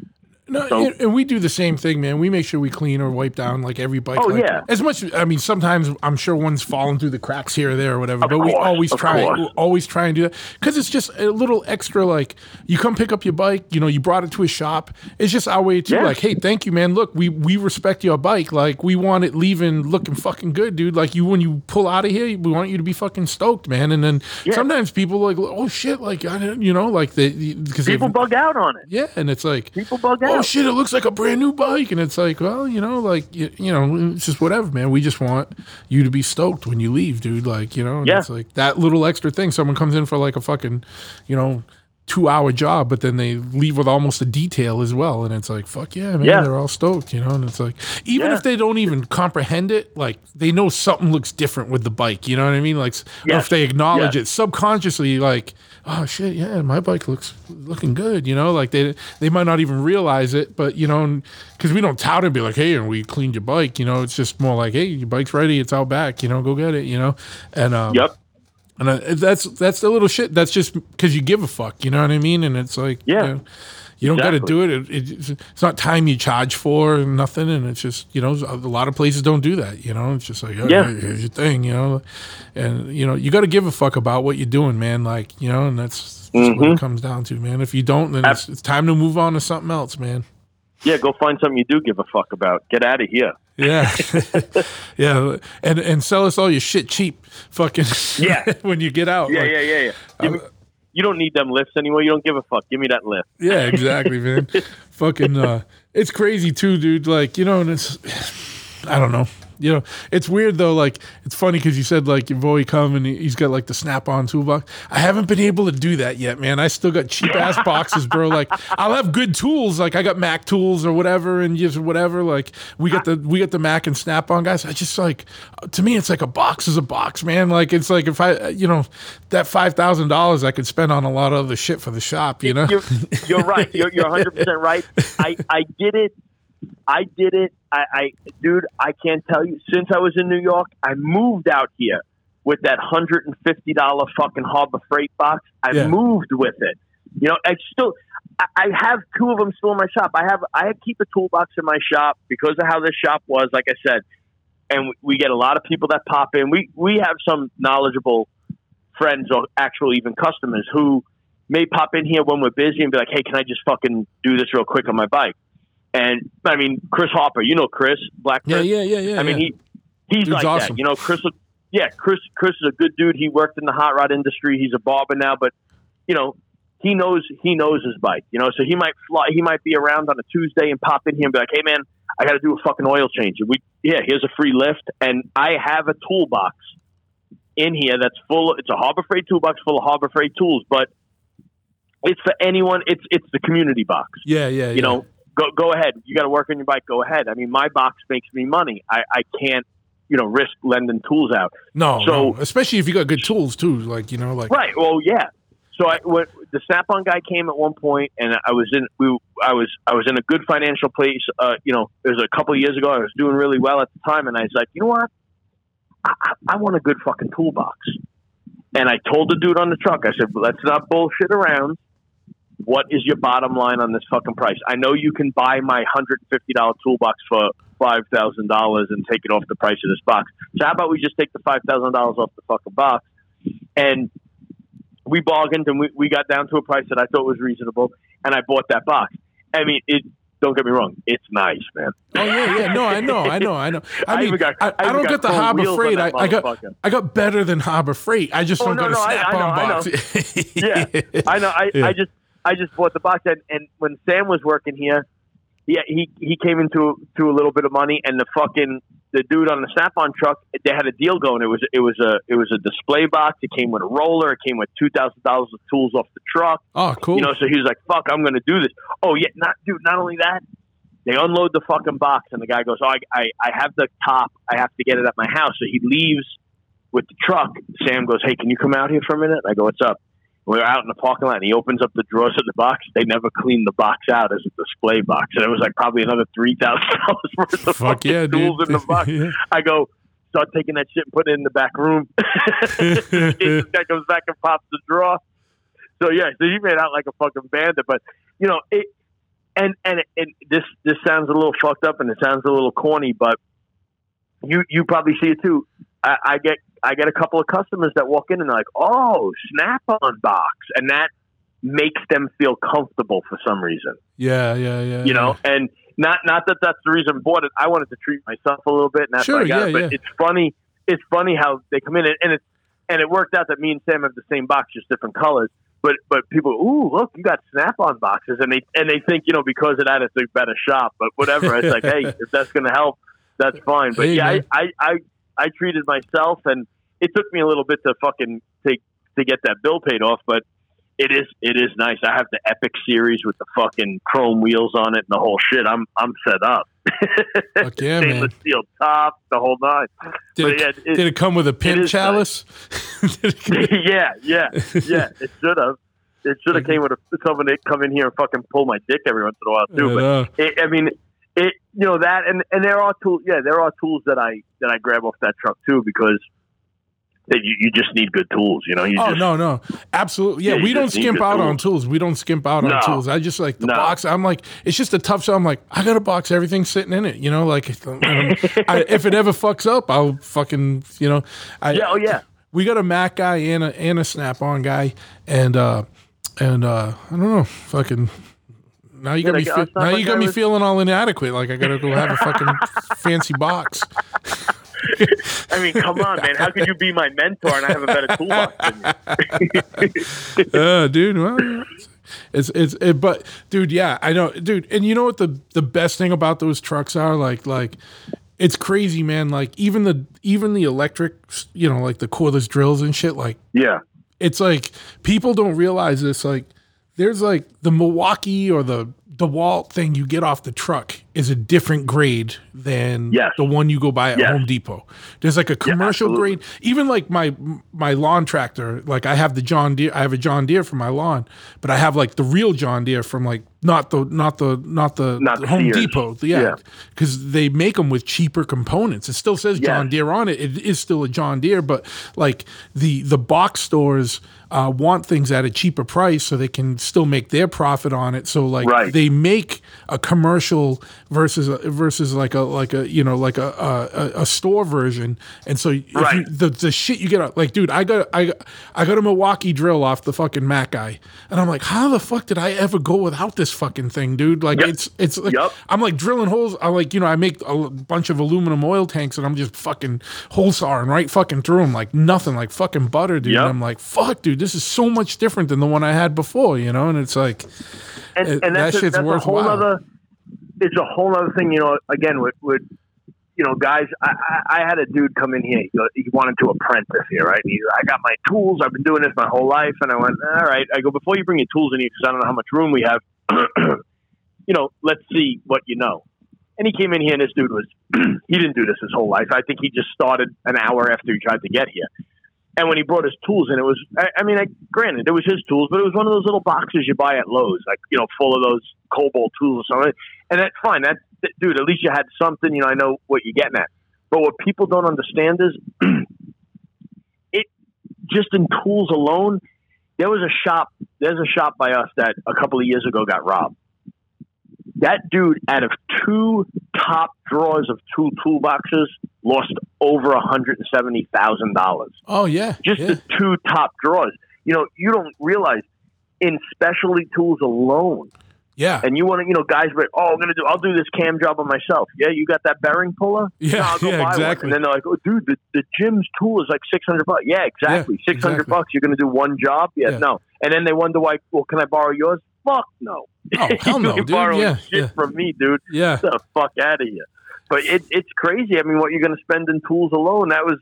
No, So- and- and we do the same thing, man. We make sure we clean or wipe down like every bike. Oh, like- yeah. As much, I mean, sometimes I'm sure one's falling through the cracks here or there or whatever, Of but we always try, course. we always try and do that because it's just a little extra. Like you come pick up your bike, you know, you brought it to a shop. It's just our way to Yeah. like, hey, thank you, man. Look, we we respect your bike. Like we want it leaving looking fucking good, dude. Like you when you pull out of here, we want you to be fucking stoked, man. And then Yeah. sometimes people like, oh shit, like I didn't, you know, like they because People bug out on it. yeah, and it's like People bug oh, oh shit, it looks like a brand new bike, and it's like, well, you know, like you, you know, it's just whatever, man. We just want you to be stoked when you leave, dude. Like, you know, and Yeah. it's like that little extra thing. Someone comes in for like a fucking, you know, two hour job, but then they leave with almost a detail as well. And it's like, fuck yeah, man, Yeah. they're all stoked, you know? And it's like, even Yeah. if they don't even comprehend it, like they know something looks different with the bike, you know what I mean? Like, or Yes. if they acknowledge it subconsciously, like, oh shit, yeah, my bike looks looking good, you know? Like they, they might not even realize it, but you know, because we don't tout and be like, hey, and we cleaned your bike, you know? It's just more like, hey, your bike's ready, it's out back, you know, go get it, you know? And, um, Yep. and uh, that's that's the little shit. That's just because you give a fuck. You know what I mean? And it's like, Yeah. you, know, you don't got to do it. It, it. It's not time you charge for and nothing. And it's just you know a lot of places don't do that. You know, it's just like oh, Yeah. here's your thing. You know, and you know you got to give a fuck about what you're doing, man. Like you know, and that's, that's what it mm-hmm. comes down to, man. If you don't, then it's, it's time to move on to something else, man. Yeah, go find something you do give a fuck about. Get out of here. Yeah, [LAUGHS] [LAUGHS] yeah, and and sell us all your shit cheap, fucking. Yeah. [LAUGHS] when you get out. Yeah, like- yeah, yeah, yeah. Give me- you don't need them lifts anymore. You don't give a fuck. Give me that lift. Yeah, exactly, man. [LAUGHS] Fucking, uh, it's crazy too, dude. Like, you know, and it's, [SIGHS] I don't know. You know, it's weird though. Like, it's funny because you said like your boy come and he- he's got like the snap-on toolbox. I haven't been able to do that yet, man. I still got cheap ass [LAUGHS] boxes, bro. Like, I'll have good tools. Like, I got Mac tools or whatever, and just whatever. Like, we got the we got the Mac and snap-on guys. I just like, to me, it's like a box is a box, man. Like, it's like if I, you know, that five thousand dollars I could spend on a lot of other shit for the shop. You know. You're, you're right. [LAUGHS] You're, you're 100% right. I, I did it. I did it. I, I, dude, I can't tell you. Since I was in New York, I moved out here with that $150 fucking Harbor Freight box. I Yeah. moved with it. You know, I still, I, I have two of them still in my shop. I have, I keep a toolbox in my shop because of how this shop was, like I said. And we, we get a lot of people that pop in. We, we have some knowledgeable friends or actual even customers who may pop in here when we're busy and be like, "Hey, can I just fucking do this real quick on my bike?" And I mean, Chris Harper, you know Chris Black. Yeah, Chris? yeah, yeah, yeah. I mean, yeah. he he's Dude's like awesome. that. You know, Chris. Yeah, Chris. Chris is a good dude. He worked in the hot rod industry. He's a barber now, but you know, he knows he knows his bike. You know, so he might fly. He might be around on a Tuesday and pop in here and be like, "Hey, man, I got to do a fucking oil change." And we, yeah, here's a free lift, and I have a toolbox in here that's full. It's a Harbor Freight toolbox full of Harbor Freight tools, but it's for anyone. It's it's the community box yeah, yeah, you know, go go ahead. You got to work on your bike. Go ahead. I mean, my box makes me money. I, I can't, you know, risk lending tools out. no, so- no, especially if you got good tools too. Like you know, like Right. Well, yeah. So I, when the Snap-on guy came at one point, and I was in, we, I was, I was in a good financial place. Uh, you know, it was a couple of years ago. I was doing really well at the time, and I was like, you know what? I, I, I want a good fucking toolbox. And I told the dude on the truck, I said, let's not bullshit around. What is your bottom line on this fucking price? I know you can buy my hundred and fifty dollar toolbox for five thousand dollars and take it off the price of this box. So how about we just take the five thousand dollars off the fucking box? And we bargained and we, we got down to a price that I thought was reasonable, and I bought that box. I mean, it. Don't get me wrong, it's nice, man. oh yeah, yeah. No, I know, I know, I know. [LAUGHS] I, I mean, got- I, I don't get the Harbor Freight. I, I got. I got better than Harbor Freight. I just Oh, don't no, got a no, I snap-on know, I box. [LAUGHS] Yeah, I know. I, [LAUGHS] Yeah. I just I just bought the box, and, and when Sam was working here, yeah, he he came into to a little bit of money, and the fucking the dude on the Snap-on truck, they had a deal going. It was it was a it was a display box. It came with a roller. It came with two thousand dollars of tools off the truck. Oh, cool. You know, so he was like, "Fuck, I'm going to do this." Oh yeah, not dude. Not only that, they unload the fucking box, and the guy goes, "Oh, I, I, I have the top. I have to get it at my house." So he leaves with the truck. Sam goes, "Hey, can you come out here for a minute?" I go, "What's up?" We're out in the parking lot, and he opens up the drawers of the box. They never cleaned the box out as a display box, and it was like probably another three thousand dollars worth of Fuck fucking yeah, dude. tools in the box. [LAUGHS] Yeah. I go, start taking that shit and put it in the back room. [LAUGHS] [LAUGHS] this guy comes back and pops the drawer. So yeah, so he made out like a fucking bandit, but you know it. And and and this this sounds a little fucked up and it sounds a little corny, but you you probably see it too. I, I get I get a couple of customers that walk in and they're like, "Oh, Snap-on box," and that makes them feel comfortable for some reason yeah, yeah, yeah. you know, and not not that that's the reason I bought it. I wanted to treat myself a little bit, and that's Sure, why I got yeah, it. But yeah. it's funny. It's funny how they come in and, and it and it worked out that me and Sam have the same box, just different colors. But but people, ooh, look, you got Snap-on boxes, and they and they think you know because of that it's a better shop. But whatever, it's like, [LAUGHS] hey, if that's going to help, that's fine. But Hey, yeah, man. I I I treated myself, and it took me a little bit to fucking to to get that bill paid off, but. It is it is nice. I have the EPIQ series with the fucking chrome wheels on it and the whole shit. I'm I'm set up. Fuck [LAUGHS] yeah, man. Stainless steel top, the whole nine. Did, But it, yeah, it- did it come with a pin chalice? [LAUGHS] yeah, yeah, yeah. [LAUGHS] It should have. It should have came with a, someone to come in here and fucking pull my dick every once in a while too. I But it, I mean, it you know that, and and there are tools. Yeah, there are tools that I that I grab off that truck too because that you, you just need good tools. You know, you Oh just no, no, absolutely. Yeah, Yeah, we don't skimp out on tools. tools. We don't skimp out on tools. I just like the No. box. I'm like, it's just a tough shot. I'm like, I got a box. everything sitting in it. You know, like um, I, if it ever fucks up, I'll fucking you know. I, yeah, oh yeah. we got a Mac guy and a and a Snap on guy, and uh and uh I don't know, fucking. Now you got me. now you got me was- feeling all inadequate. Like I gotta go have a fucking [LAUGHS] fancy box. I mean, come on, man. How could you be my mentor and I have a better toolbox than you? [LAUGHS] uh, dude. Well, it's it's it, but dude, yeah, I know, dude. And you know what the the best thing about those trucks are like like. It's crazy, man. Like even the even the electric, you know, like the cordless drills and shit. Like Yeah, it's like people don't realize this. Like there's like the Milwaukee or the DeWalt thing you get off the truck is a different grade than Yes. the one you go buy at Yes. Home Depot. There's like a commercial absolutely. grade. Even like my my lawn tractor, like I have the John Deere, I have a John Deere for my lawn, but I have like the real John Deere from like not the not the not the, Not the Home Sears. Depot. Yeah, Yeah. because they make them with cheaper components. It still says John Deere on it. It is still a John Deere, but like the the box stores uh, want things at a cheaper price so they can still make their profit on it. So like Right. they make a commercial versus a, versus like a like a you know like a a, a store version. And so if you, the the shit you get like dude, I got I got, I got a Milwaukee drill off the fucking Mac guy, and I'm like, how the fuck did I ever go without this fucking thing, dude? Like Yep. it's it's like Yep. I'm like drilling holes. I like you know I make a bunch of aluminum oil tanks and I'm just fucking hole sawing right fucking through them like nothing, like fucking butter, dude. Yep. And I'm like, fuck, dude, this is so much different than the one I had before, you know. And it's like, and, It- and that a, shit's that's a whole worthwhile. other. It's a whole other thing, you know. Again, with, with you know, guys, I, I, I had a dude come in here. He, he wanted to apprentice here, right? He, I got my tools. I've been doing this my whole life, and I went, all right. I go before you bring your tools in here, because I don't know how much room we have. [CLEARS THROAT] you know, let's see what you know. And he came in here, and this dude was, [CLEARS THROAT] he didn't do this his whole life. I think he just started an hour after he tried to get here. And when he brought his tools in, it was, I, I mean, I, granted, it was his tools, but it was one of those little boxes you buy at Lowe's, like, you know, full of those cobalt tools or something. And that's fine. That, dude, at least you had something, you know, I know what you're getting at. But what people don't understand is [CLEARS THROAT] it just in tools alone, there was a shop, there's a shop by us that a couple of years ago got robbed. That dude, out of two top drawers of two toolboxes, lost over a hundred and seventy thousand dollars. oh yeah, Just yeah. the two top drawers. You know, you don't realize in specialty tools alone, yeah, and you want to, you know, guys, but oh, I'm gonna do, I'll do this cam job on myself. Yeah, you got that bearing puller? Yeah, No, I'll go yeah, buy one. exactly. And then they're like, oh, dude, the, the JIMS tool is like six hundred bucks. Yeah, exactly, Yeah, six hundred exactly. bucks. You're gonna do one job? Yeah, Yeah. no. And then they wonder why. Well, can I borrow yours? Fuck no. Oh, [LAUGHS] hell no, dude. Yeah, shit from me, dude. yeah. Get the fuck out of here. But it, it's crazy. I mean, what you're going to spend in tools alone? That was,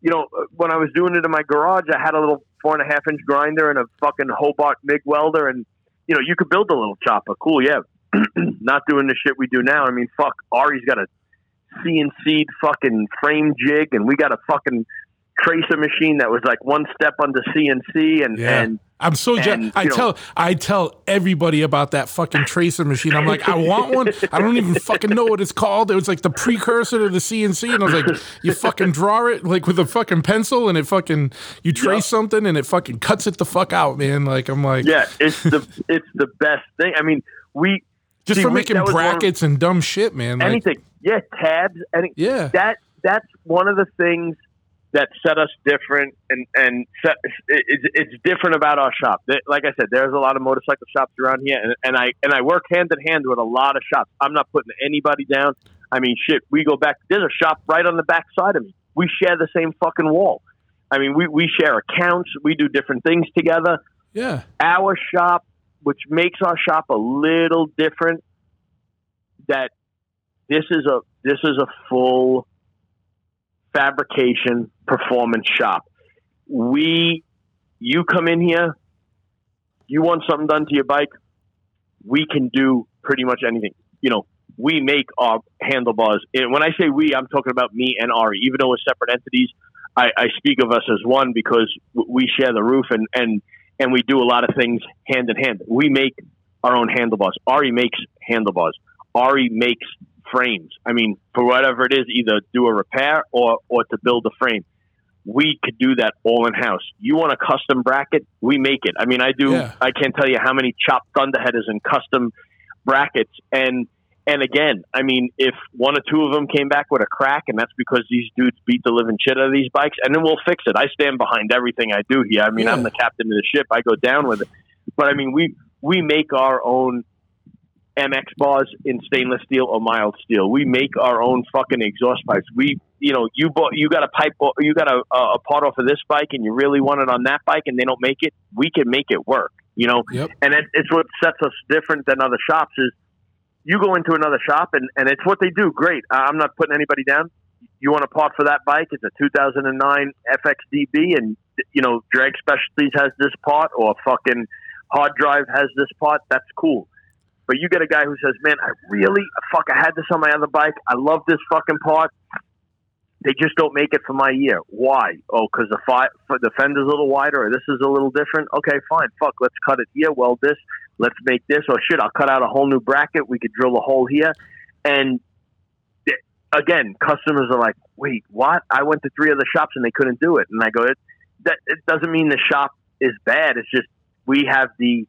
you know, when I was doing it in my garage, I had a little four and a half inch grinder and a fucking Hobart MIG welder, and you know, you could build a little chopper. Cool, yeah. [CLEARS THROAT] Not doing the shit we do now. I mean, fuck, Ari's got a CNC fucking frame jig, and we got a fucking tracer machine that was like one step under CNC, and Yeah. and I'm so jealous. I tell I tell everybody about that fucking tracer machine. I'm like, I want one. I don't even fucking know what it's called. It was like the precursor to the CNC, and I was like, you fucking draw it like with a fucking pencil, and it fucking you trace something, and it fucking cuts it the fuck out, man. Like I'm like, yeah, it's the it's the best thing. I mean, we just see, for we- making was of- brackets and dumb shit, man. Like, anything. Yeah, tabs. Any Yeah. that that's one of the things that set us different and and set, it's, it's different about our shop. Like I said, there's a lot of motorcycle shops around here, and, and I and I work hand in hand with a lot of shops. I'm not putting anybody down. I mean, shit, we go back. There's a shop right on the back side of me. We share the same fucking wall. I mean, we, we share accounts. We do different things together yeah, our shop, which makes our shop a little different, that this is a this is a full fabrication performance shop. We you come in here, you want something done to your bike, we can do pretty much anything. You know, we make our handlebars. And when I say we, I'm talking about me and Ari. Even though we're separate entities, I, I speak of us as one because we share the roof and, and, and we do a lot of things hand in hand. We make our own handlebars. Ari makes handlebars. Ari makes frames. I mean, for whatever it is, either do a repair or, or to build a frame. We could do that all in house. You want a custom bracket? We make it. I mean, I do. Yeah. I can't tell you how many chopped Thunderheaders and custom brackets. And and again, I mean, if one or two of them came back with a crack, and that's because these dudes beat the living shit out of these bikes, and then we'll fix it. I stand behind everything I do here. I mean, I'm the captain of the ship. I go down with it. But I mean, we we make our own MX bars in stainless steel or mild steel. We make our own fucking exhaust pipes. We, you know, you bought, you got a pipe, you got a, a part off of this bike, and you really want it on that bike, and they don't make it. We can make it work. You know, Yep. and it, it's what sets us different than other shops is you go into another shop and, and it's what they do great i'm not putting anybody down you want a part for that bike it's a 2009 fxdb and you know drag specialties has this part or fucking hard drive has this part that's cool but you get a guy who says man i really fuck i had this on my other bike i love this fucking part they just don't make it for my year. Why? Oh, because the fi- the fender's a little wider, or this is a little different. Okay, fine. Fuck, let's cut it here. Weld this. Let's make this. Or shit, I'll cut out a whole new bracket. We could drill a hole here. And again, customers are like, "Wait, what?" I went to three other shops and they couldn't do it. And I go, "It that it doesn't mean the shop is bad. It's just we have the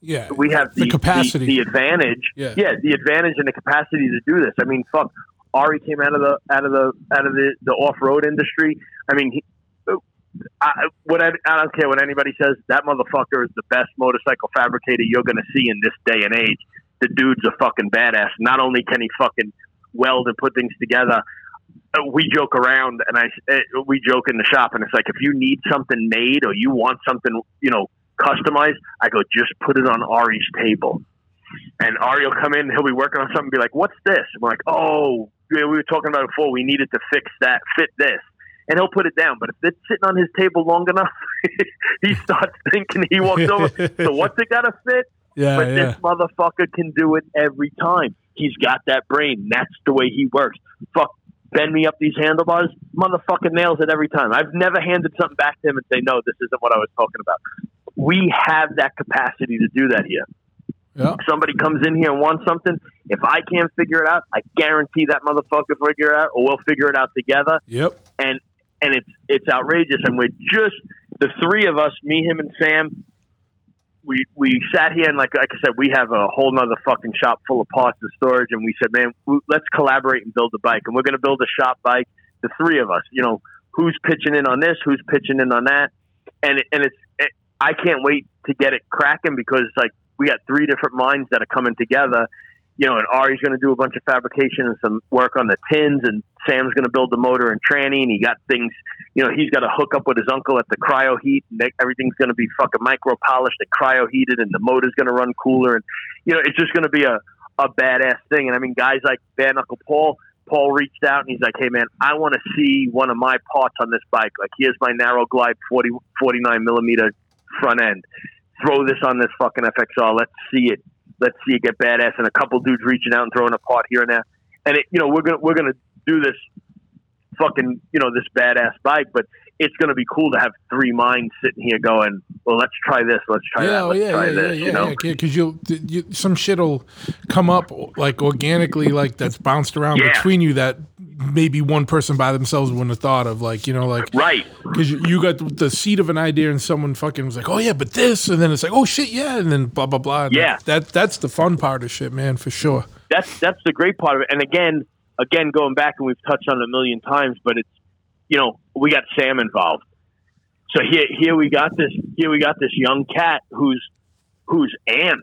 Yeah. we have the, The capacity. the, the advantage. Yeah. the advantage and the capacity to do this. I mean, fuck. Ari came out of the out of the out of the, the off road industry. I mean, he, I, what I, I don't care what anybody says. That motherfucker is the best motorcycle fabricator you're going to see in this day and age. The dude's a fucking badass. Not only can he fucking weld and put things together, uh, we joke around and I uh, we joke in the shop and it's like if you need something made or you want something you know customized, I go just put it on Ari's table. And Ari will come in, he'll be working on something, and be like, "What's this?" I'm like, "Oh, we were talking about it before. We needed to fix that, fit this." And he'll put it down. But if it's sitting on his table long enough, [LAUGHS] he starts [LAUGHS] thinking he walks over. so what's it got to fit? Yeah. but yeah. this motherfucker can do it every time. He's got that brain. That's the way he works. Fuck, bend me up these handlebars. Motherfucker nails it every time. I've never handed something back to him and say, no, this isn't what I was talking about. We have that capacity to do that here. Yeah. If somebody comes in here and wants something, if I can't figure it out, I guarantee that motherfucker will figure it out, or we'll figure it out together Yep. and and it's it's outrageous. And we're just the three of us, me, him, and Sam. We we sat here and like like I said, we have a whole nother fucking shop full of parts and storage, and we said, man, let's collaborate and build a bike, and we're going to build a shop bike. The three of us, you know, who's pitching in on this, who's pitching in on that, and it, and it's it, I can't wait to get it cracking because like we got three different minds that are coming together you know, and Ari's going to do a bunch of fabrication and some work on the tins, and Sam's going to build the motor and tranny, and he got things, you know, he's got to hook up with his uncle at the cryo heat, and they- everything's going to be fucking micro polished and cryo heated, and the motor's going to run cooler, and you know, it's just going to be a a badass thing. And I mean, guys like Bare Uncle Paul, Paul reached out and he's like, hey man, I want to see one of my parts on this bike. Like, here's my narrow glide 40, 49 millimeter front end. Throw this on this fucking FXR. Let's see it let's see it get badass and a couple dudes reaching out and throwing a pot here and there. And it, you know, we're gonna we're gonna do this fucking you know this badass bike, but it's gonna be cool to have three minds sitting here going, well, let's try this, let's try yeah, that, oh, let's yeah, try yeah, this. yeah, you know, yeah, because you'll you, some shit'll come up like organically, like that's bounced around between you that maybe one person by themselves wouldn't have thought of, like you know, like right? because you, you got the, the seed of an idea and someone fucking was like, oh yeah, but this, and then it's like, oh shit, yeah, and then blah blah blah. Yeah. that that's the fun part of shit, man, for sure. that's that's the great part of it. And again, again, going back and we've touched on it a million times, but it's you know we got Sam involved. So here here we got this here we got this young cat who's who's amped.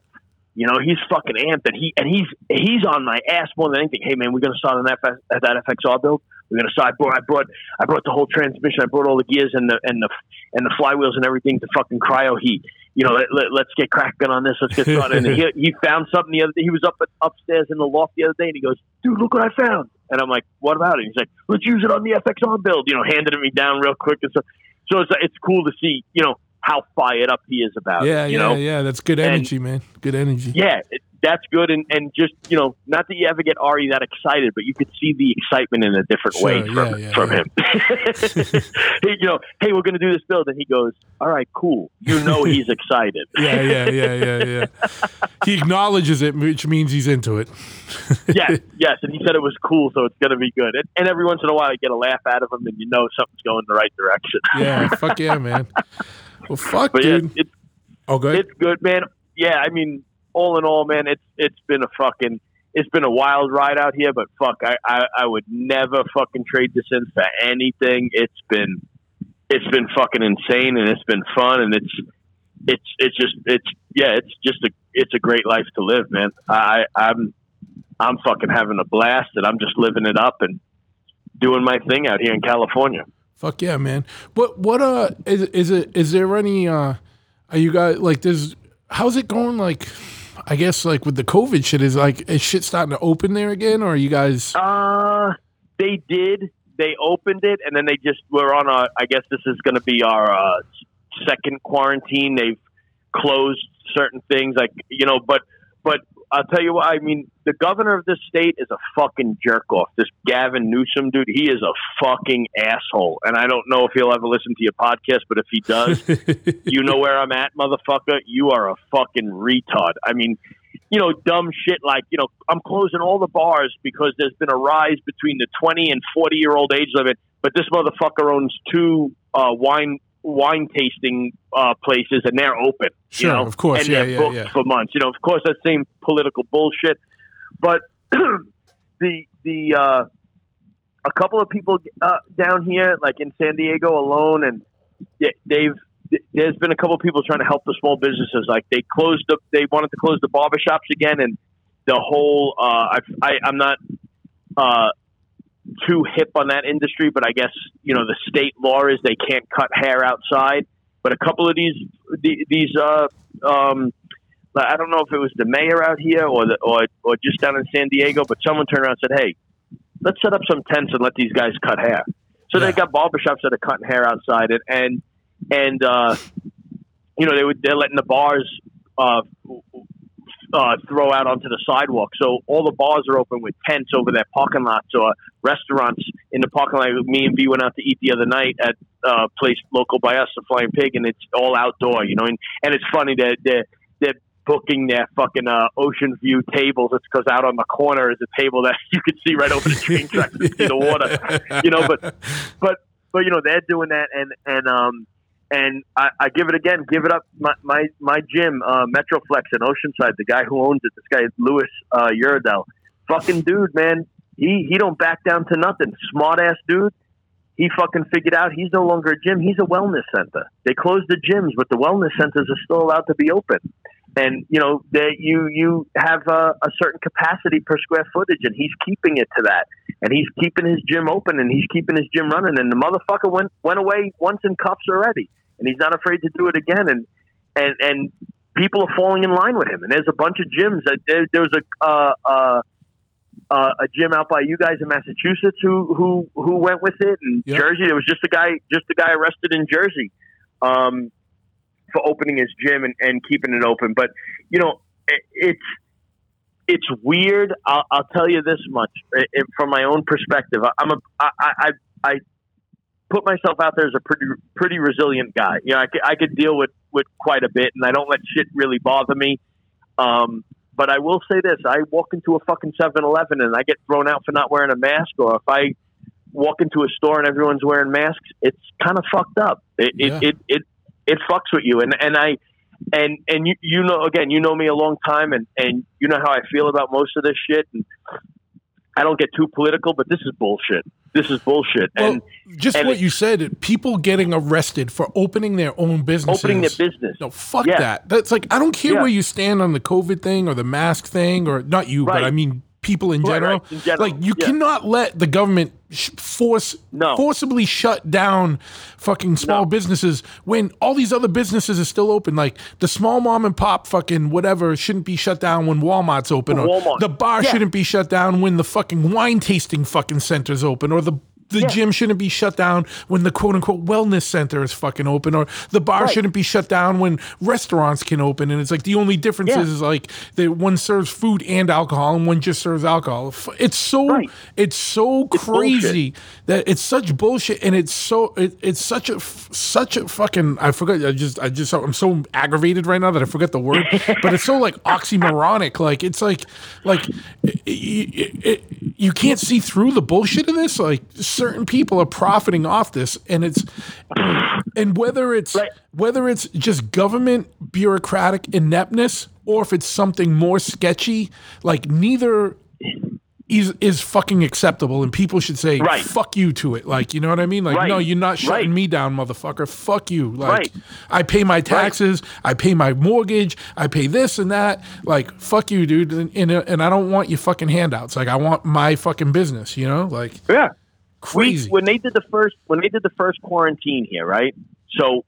You know, he's fucking amped, and he and he's he's on my ass more than anything. Hey man, we're gonna start an FS, at that FXR build. We're gonna start. I brought, I brought I brought the whole transmission. I brought all the gears and the and the and the flywheels and everything to fucking cryo heat. You know, let, let, let's get cracking on this. Let's get started. and he, [LAUGHS] he found something the other day. He was up upstairs in the loft the other day, and he goes, "Dude, look what I found." And I'm like, "What about it?" He's like, "Let's use it on the FXR build." You know, handed it me down real quick and so. So it's it's cool to see. You know how fired up he is about Yeah, it. You yeah, know, yeah. That's good energy, man. Good energy. yeah, it, that's good. And, and just, you know, not that you ever get Ari that excited, but you could see the excitement in a different Sure, way from, yeah, yeah, from yeah. him. [LAUGHS] You know, hey, we're going to do this build. And he goes, all right, cool. You know, he's [LAUGHS] excited. Yeah, yeah, yeah, yeah, yeah. he [LAUGHS] acknowledges it, which means he's into it. yes, yes. And he said it was cool, so it's going to be good. And, and every once in a while, you get a laugh out of him, and you know something's going the right direction. Yeah, fuck yeah, man. Well, fuck, But yeah, dude. it's oh, good. it's good, man. Yeah, I mean, all in all, man, it's it's been a fucking it's been a wild ride out here. But fuck, I I, I would never fucking trade this in for anything. It's been it's been fucking insane, and it's been fun, and it's it's it's just it's yeah, it's just a it's a great life to live, man. I I'm I'm fucking having a blast, and I'm just living it up and doing my thing out here in California. Fuck yeah, man. What what uh is is it is there any uh are you guys like there's how's it going like I guess like with the COVID shit is like is shit starting to open there again or are you guys Uh, they did. They opened it, and then they just were on a. I guess this is going to be our uh, second quarantine. They've closed certain things, like you know. But but I'll tell you what. I mean, the governor of this state is a fucking jerk off. This Gavin Newsom dude, he is a fucking asshole. And I don't know if he'll ever listen to your podcast, but if he does, [LAUGHS] you know where I'm at, motherfucker. You are a fucking retard. I mean, you know, dumb shit like, you know, I'm closing all the bars because there's been a rise between the 20 and 40 year old age limit, but this motherfucker owns two uh, wine wine tasting uh, places and they're open. Sure, you know, of course. and Yeah, they're yeah, booked yeah. for months. You know, of course, that same political bullshit. But [CLEARS THROAT] the the uh, a couple of people uh, down here, like in San Diego alone, and they- they've there's been a couple of people trying to help the small businesses. Like they closed up, they wanted to close the barbershops again, and the whole. Uh, I, I I'm not uh, too hip on that industry, but I guess you know the state law is they can't cut hair outside. But a couple of these these uh, um, I don't know if it was the mayor out here or the, or or just down in San Diego, but someone turned around and said, "Hey, let's set up some tents and let these guys cut hair." So Yeah. they got barbershops that are cutting hair outside and and and uh, you know they would they're letting the bars uh, uh, throw out onto the sidewalk. So all the bars are open with tents over their parking lots or restaurants in the parking lot. Me and B went out to eat the other night at uh, a place local by us, the Flying Pig, and it's all outdoor. You know, and, and it's funny that they're, they're booking their fucking uh, ocean view tables. It's because out on the corner is a table that [LAUGHS] you can see right over the train tracks and see the water. [LAUGHS] You know, but but but you know they're doing that, and and um and I, I give it again, give it up. My my, my gym, uh, Metroflex in Oceanside, the guy who owns it, this guy is Louis uh, Uridel, fucking dude, man. He he don't back down to nothing. Smart ass dude. He fucking figured out he's no longer a gym. He's a wellness center. They closed the gyms, but the wellness centers are still allowed to be open. And you know, they, you you have a, a certain capacity per square footage, and he's keeping it to that and he's keeping his gym open and he's keeping his gym running. And the motherfucker went went away once in cuffs already, and he's not afraid to do it again. And and and people are falling in line with him. And there's a bunch of gyms. That, there, there was a uh, uh, uh, a gym out by you guys in Massachusetts who who who went with it. And Yep. Jersey, there was just a guy just a guy arrested in Jersey. Um, for opening his gym and, and keeping it open, but you know, it, it's it's weird. I'll, I'll tell you this much it, it- from my own perspective. I- I'm a I, I I put myself out there as a pretty pretty resilient guy. You know, I could, I could deal with with quite a bit, and I don't let shit really bother me. Um, but I will say this: I walk into a fucking 7-Eleven and I get thrown out for not wearing a mask, or if I walk into a store and everyone's wearing masks, it's kind of fucked up. It, Yeah. it, it it it fucks with you, and and I and and you you know again you know me a long time and and you know how I feel about most of this shit and I don't get too political but this is bullshit this is bullshit Well, and just and what it- you said, people getting arrested for opening their own businesses. opening their business No, fuck Yeah. that. That's like I don't care Yeah. where you stand on the COVID thing or the mask thing, or not you, but I mean people in Right, general. right, in general, Like you yeah. cannot let the government sh- force No. forcibly shut down fucking small No. businesses when all these other businesses are still open. Like the small mom and pop fucking whatever shouldn't be shut down when Walmart's open, or Walmart. the bar Yeah. shouldn't be shut down when the fucking wine tasting fucking center's open, or the the gym shouldn't be shut down when the quote unquote wellness center is fucking open, or the bar Right. shouldn't be shut down when restaurants can open. And it's like the only difference Yeah. is, is like that one serves food and alcohol, and one just serves alcohol. It's so Right. it's so It's crazy that it's such bullshit, and it's so it, it's such a f- such a fucking I forgot. I just I just I'm so aggravated right now that I forget the word, [LAUGHS] but it's so like oxymoronic. Like it's like like it, it, it, you can't see through the bullshit of this. Like certain people are profiting off this, and it's and whether it's Right. whether it's just government bureaucratic ineptness or if it's something more sketchy, like neither is is fucking acceptable, and people should say Right. "fuck you" to it. Like, you know what I mean? Like, Right. no, you're not shutting Right. me down, motherfucker. Fuck you. Like. I pay my taxes, I pay my mortgage, I pay this and that. Like, fuck you, dude. And and, and I don't want your fucking handouts. Like, I want my fucking business. You know, like Yeah. Crazy. We, when they did the first when they did the first quarantine here, right? So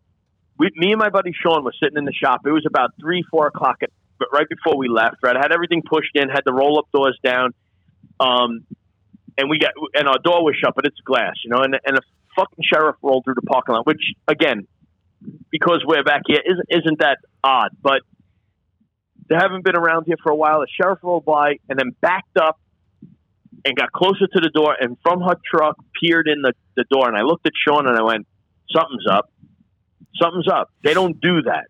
we, me and my buddy Sean was sitting in the shop. It was about three, four o'clock, at, but right before we left. Right, I had everything pushed in, had the roll up doors down, um, and we got and our door was shut, but it's glass, you know. And and a fucking sheriff rolled through the parking lot, which again, because we're back here, isn't isn't that odd? But they haven't been around here for a while. The sheriff rolled by and then backed up and got closer to the door and from her truck peered in the, the door and I looked at Sean and I went, Something's up. Something's up. They don't do that.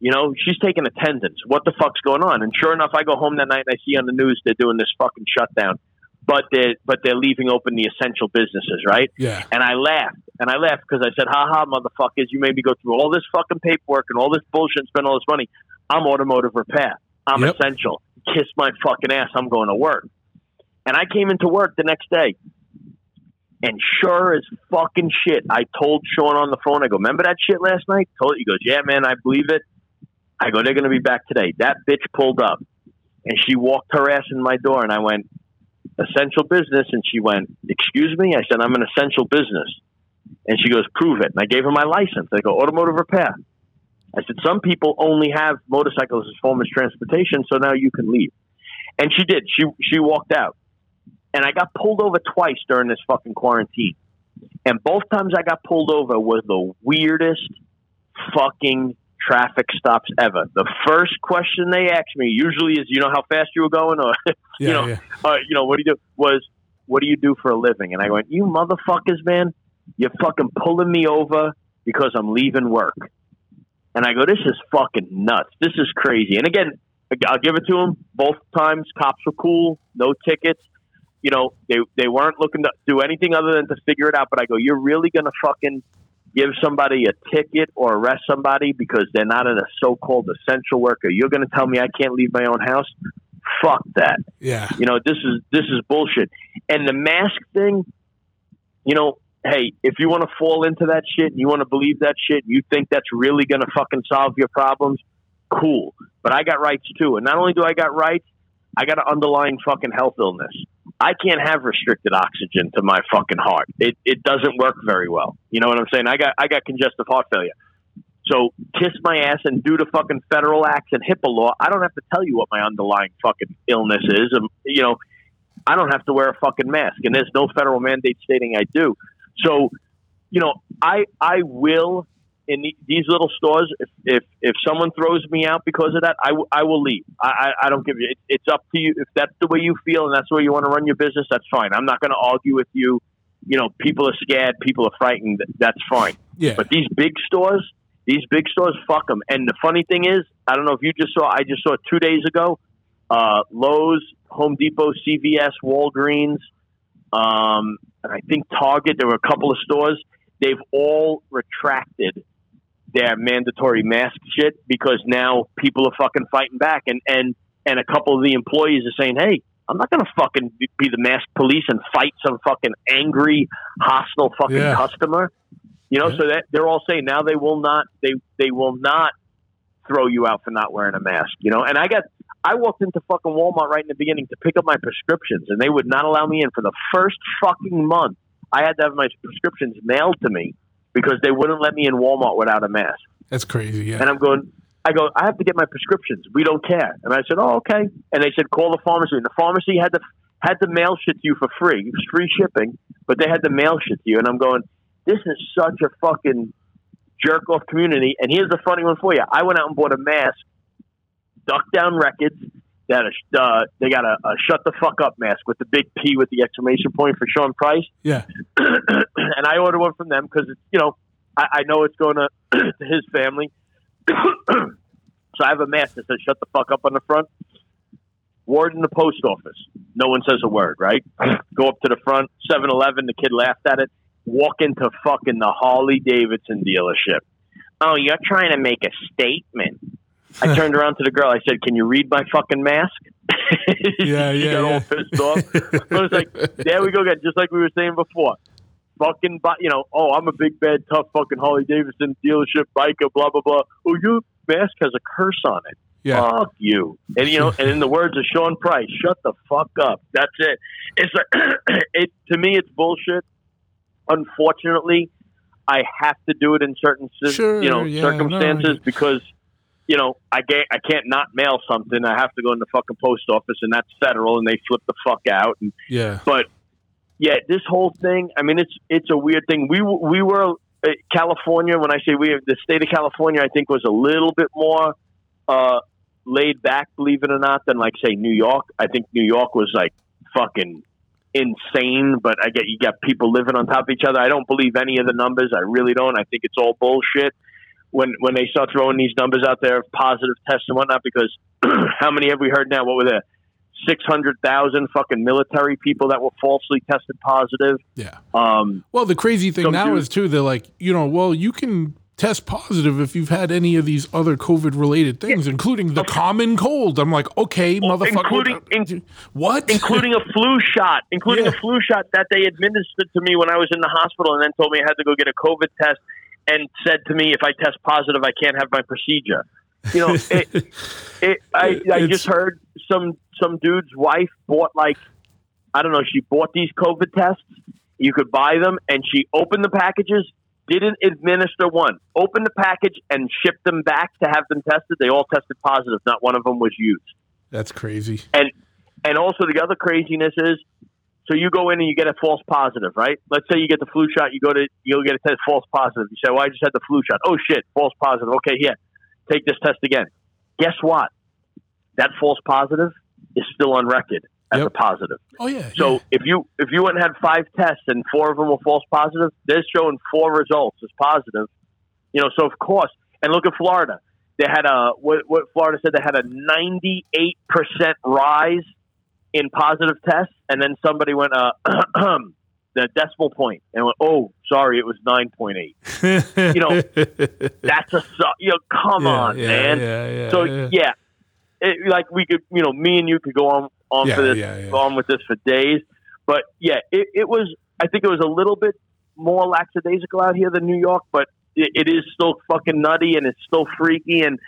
You know, she's taking attendance. What the fuck's going on? And sure enough I go home that night and I see on the news they're doing this fucking shutdown. But they're but they're leaving open the essential businesses, right? yeah, And I laughed. And I laughed because I said, ha ha, motherfuckers, you made me go through all this fucking paperwork and all this bullshit and spend all this money. I'm automotive repair. I'm Yep. essential. Kiss my fucking ass. I'm going to work. And I came into work the next day. And sure as fucking shit, I told Sean on the phone, I go, remember that shit last night? Told He goes, yeah, man, I believe it. I go, they're going to be back today. That bitch pulled up. And she walked her ass in my door. And I went, essential business. And she went, excuse me? I said, I'm an essential business. And she goes, prove it. And I gave her my license. I go, automotive repair. I said, some people only have motorcycles as form of transportation, so now you can leave. And she did. She she walked out. And I got pulled over twice during this fucking quarantine. And both times I got pulled over was the weirdest fucking traffic stops ever. The first question they asked me usually is, you know how fast you were going, or [LAUGHS] yeah, you know, yeah. uh, you know, what do you do? Was what do you do for a living? And I went, you motherfuckers, man, you're fucking pulling me over because I'm leaving work. And I go, this is fucking nuts. This is crazy. And again, I'll give it to them. Both times, cops were cool, no tickets. You know, they they weren't looking to do anything other than to figure it out. But I go, you're really gonna fucking give somebody a ticket or arrest somebody because they're not a so-called essential worker? You're gonna tell me I can't leave my own house? Fuck that. yeah. You know, this is this is bullshit. And the mask thing, you know, hey, if you want to fall into that shit and you want to believe that shit, you think that's really going to fucking solve your problems, cool. But I got rights too. And not only do I got rights, I got an underlying fucking health illness. I can't have restricted oxygen to my fucking heart. It it doesn't work very well. You know what I'm saying? I got I got congestive heart failure. So kiss my ass and do the fucking federal acts and HIPAA law. I don't have to tell you what my underlying fucking illness is. And, you know, I don't have to wear a fucking mask, and there's no federal mandate stating I do. So, you know, I I will in the, these little stores. If, if if someone throws me out because of that, I, w- I will leave. I, I, I don't give you. It, it's up to you. If that's the way you feel and that's the way you want to run your business, that's fine. I'm not going to argue with you. You know, people are scared, people are frightened. That's fine. Yeah. But these big stores, these big stores, fuck them. And the funny thing is, I don't know if you just saw. I just saw two days ago. Uh, Lowe's, Home Depot, CVS, Walgreens, um, and I think Target. There were a couple of stores. They've all retracted their mandatory mask shit because now people are fucking fighting back, and and and a couple of the employees are saying, "Hey, I'm not going to fucking be the mask police and fight some fucking angry, hostile fucking Yeah. customer." You know, Yeah. so that they're all saying now they will not they they will not throw you out for not wearing a mask. You know, and I got I walked into fucking Walmart right in the beginning to pick up my prescriptions, and they would not allow me in for the first fucking month. I had to have my prescriptions mailed to me because they wouldn't let me in Walmart without a mask. That's crazy. Yeah. And I'm going, I go, I have to get my prescriptions. We don't care. And I said, oh, okay. And they said, call the pharmacy. And the pharmacy had to had to mail shit to you for free. It was free shipping, but they had to mail shit to you. And I'm going, this is such a fucking jerk off community. And here's the funny one for you. I went out and bought a mask, Duck Down Records. They, had a, uh, they got a, a shut the fuck up mask with the big P with the exclamation point for Sean Price. Yeah. [CLEARS THROAT] and I ordered one from them because, you know, I, I know it's going to, [CLEARS THROAT] to his family. [CLEARS THROAT] so I have a mask that says shut the fuck up on the front. Wore it in the post office. No one says a word, right? Go up to the front, 7 Eleven, the kid laughed at it. Walk into fucking the Harley Davidson dealership. Oh, you're trying to make a statement. I turned around to the girl. I said, "Can you read my fucking mask?" [LAUGHS] Yeah, she yeah, got yeah. all pissed off. I was like, "There we go again." Just like we were saying before. Fucking, you know, oh, I'm a big bad tough fucking Harley Davidson dealership biker. Blah blah blah. Oh, your mask has a curse on it. Yeah. Fuck you. And you know, and in the words of Sean Price, shut the fuck up. That's it. It's like, [CLEARS THROAT] it to me, it's bullshit. Unfortunately, I have to do it in certain Sure, you know yeah, circumstances you- because you know I can't I can't not mail something. I have to go in the fucking post office, and that's federal, and they flip the fuck out. And Yeah. but yeah, this whole thing. I mean, it's it's a weird thing. We we were uh, California. When I say we, the state of California, I think was a little bit more uh, laid back, believe it or not, than like say New York. I think New York was like fucking insane. But I get you got people living on top of each other. I don't believe any of the numbers. I really don't. I think it's all bullshit. When when they start throwing these numbers out there of positive tests and whatnot, because [CLEARS THROAT] how many have we heard now? What were there? Six hundred thousand fucking military people that were falsely tested positive. Yeah. Um, Well, the crazy thing now dude- is too, they're like, you know, well, you can test positive if you've had any of these other COVID related things, including the common cold. I'm like, okay, motherfucker. including- [LAUGHS] in- what? including a flu shot, including Yeah. a flu shot that they administered to me when I was in the hospital, and then told me I had to go get a COVID test, and said to me if I test positive, I can't have my procedure. You know, it, [LAUGHS] it, I, I just heard some some dude's wife bought like I don't know. She bought these COVID tests. You could buy them, and she opened the packages. Didn't administer one. Opened the package and shipped them back to have them tested. They all tested positive. Not one of them was used That's crazy. and and also the other craziness is so you go in and you get a false positive, right? Let's say you get the flu shot, you go to you'll get a test false positive. You say, "Well, I just had the flu shot." Oh shit, false positive. Okay, here, take this test again. Guess what? That false positive is still on record as Yep. a positive. Oh yeah. So yeah. if you if you went and had five tests and four of them were false positive, they're showing four results as positive. You know, so of course, and look at Florida. They had a what, what Florida said they had a ninety eight percent rise in positive tests, and then somebody went uh, [CLEARS THROAT] the decimal point and went, oh, sorry, it was nine point eight. [LAUGHS] You know, That's a su- you know, come Yeah, on, yeah, man. Yeah, So yeah. it, like we could, you know, me and you could go on on for this, on with this for days. But yeah, it, it was. I think it was a little bit more lackadaisical out here than New York, but it, it is still fucking nutty and it's still freaky. And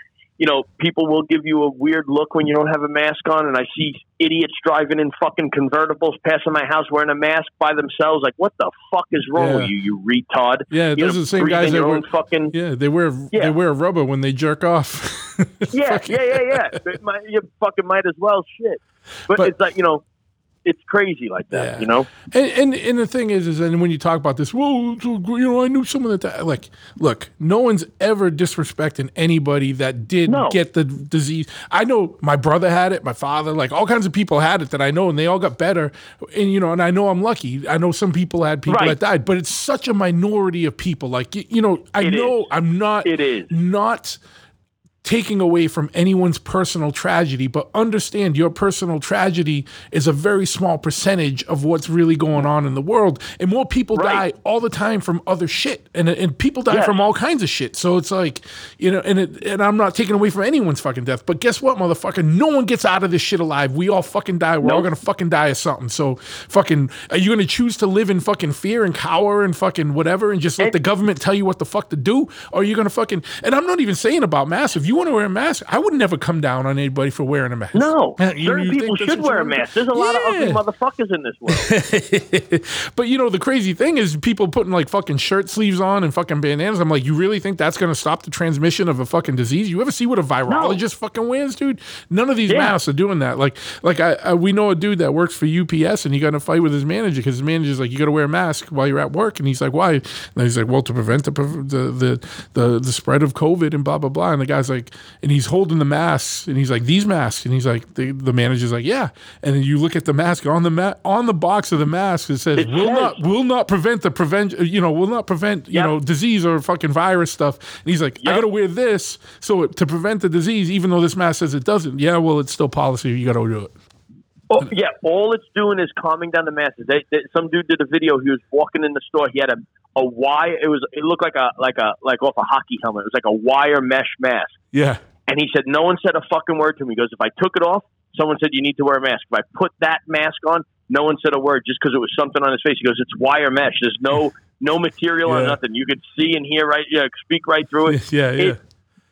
you know, people will give you a weird look when you don't have a mask on. And I see idiots driving in fucking convertibles passing my house wearing a mask by themselves. Like, what the fuck is wrong Yeah. with you, you retard? Yeah, You those know, are the same guys that own fucking Yeah, they wear Yeah. they wear rubber when they jerk off. [LAUGHS] yeah, yeah, yeah, yeah. Might- you fucking might as well shit. But, But- it's like you know, it's crazy like that. Yeah. You know, And, and and the thing is, is and when you talk about this, well, you know, I knew someone that died. like, look, no one's ever disrespecting anybody that did No. get the disease. I know my brother had it, my father, like all kinds of people had it that I know, and they all got better. And you know, and I know I'm lucky. I know some people had people Right. that died, but it's such a minority of people. Like, y- you know, I It know is. I'm not. It is. not taking away from anyone's personal tragedy, but understand your personal tragedy is a very small percentage of what's really going on in the world. And more people Right. die all the time from other shit. And and people die from all kinds of shit. So it's like, you know, and it, and I'm not taking away from anyone's fucking death. But guess what, motherfucker? No one gets out of this shit alive. We all fucking die. We're all gonna fucking die of something. So fucking are you gonna choose to live in fucking fear and cower and fucking whatever and just let the government tell you what the fuck to do? Or are you gonna fucking and I'm not even saying about mass. If you you want to wear a mask, I would never come down on anybody for wearing a mask. No, you- certain you people should wear a mask. There's a lot of ugly motherfuckers in this world. [LAUGHS] but you know the crazy thing is people putting like fucking shirt sleeves on and fucking bandanas. I'm like, you really think that's gonna stop the transmission of a fucking disease? You ever see what a virologist fucking wears, dude? None of these Yeah. masks are doing that. Like, like I, I we know a dude that works for UPS and he got in a fight with his manager because his manager's like, you got to wear a mask while you're at work, and he's like, why? And he's like, well, to prevent the the the the, the spread of COVID and blah blah blah. And the guy's like, and he's holding the masks, and he's like, these masks, and he's like, the, the manager's like, yeah. And then you look at the mask on the ma- on the box of the mask, it says, It will says- not will not prevent the prevent you know will not prevent you Yep. know disease or fucking virus stuff. And he's like, I got to wear this so it, to prevent the disease, even though this mask says it doesn't. Yeah, well, it's still policy. You got to do it. Oh, yeah, all it's doing is calming down the masses. They, they, some dude did a video. He was walking in the store. He had a, a wire. It was it looked like a like a like off a hockey helmet. It was like a wire mesh mask. Yeah. And he said, no one said a fucking word to me. He goes, if I took it off, someone said you need to wear a mask. If I put that mask on, no one said a word just because it was something on his face. He goes, it's wire mesh. There's no [LAUGHS] no material or nothing. You could see and hear right, yeah, speak right through it. [LAUGHS] Yeah, yeah. It,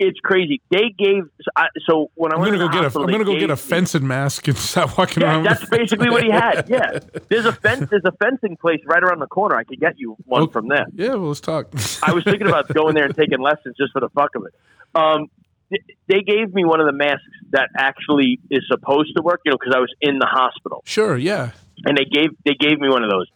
it's crazy. They gave so, I, so when I I'm went gonna to go the get a. I'm gonna go get a fencing mask and [LAUGHS] start walking yeah, around. that's basically what he had. Yeah, there's a fence. There's a fencing place right around the corner. I could get you one Okay. from there. Yeah, well, let's talk. I was thinking about going there and taking lessons just for the fuck of it. Um, they gave me one of the masks that actually is supposed to work. You know, because I was in the hospital, sure. Yeah. and they gave they gave me one of those.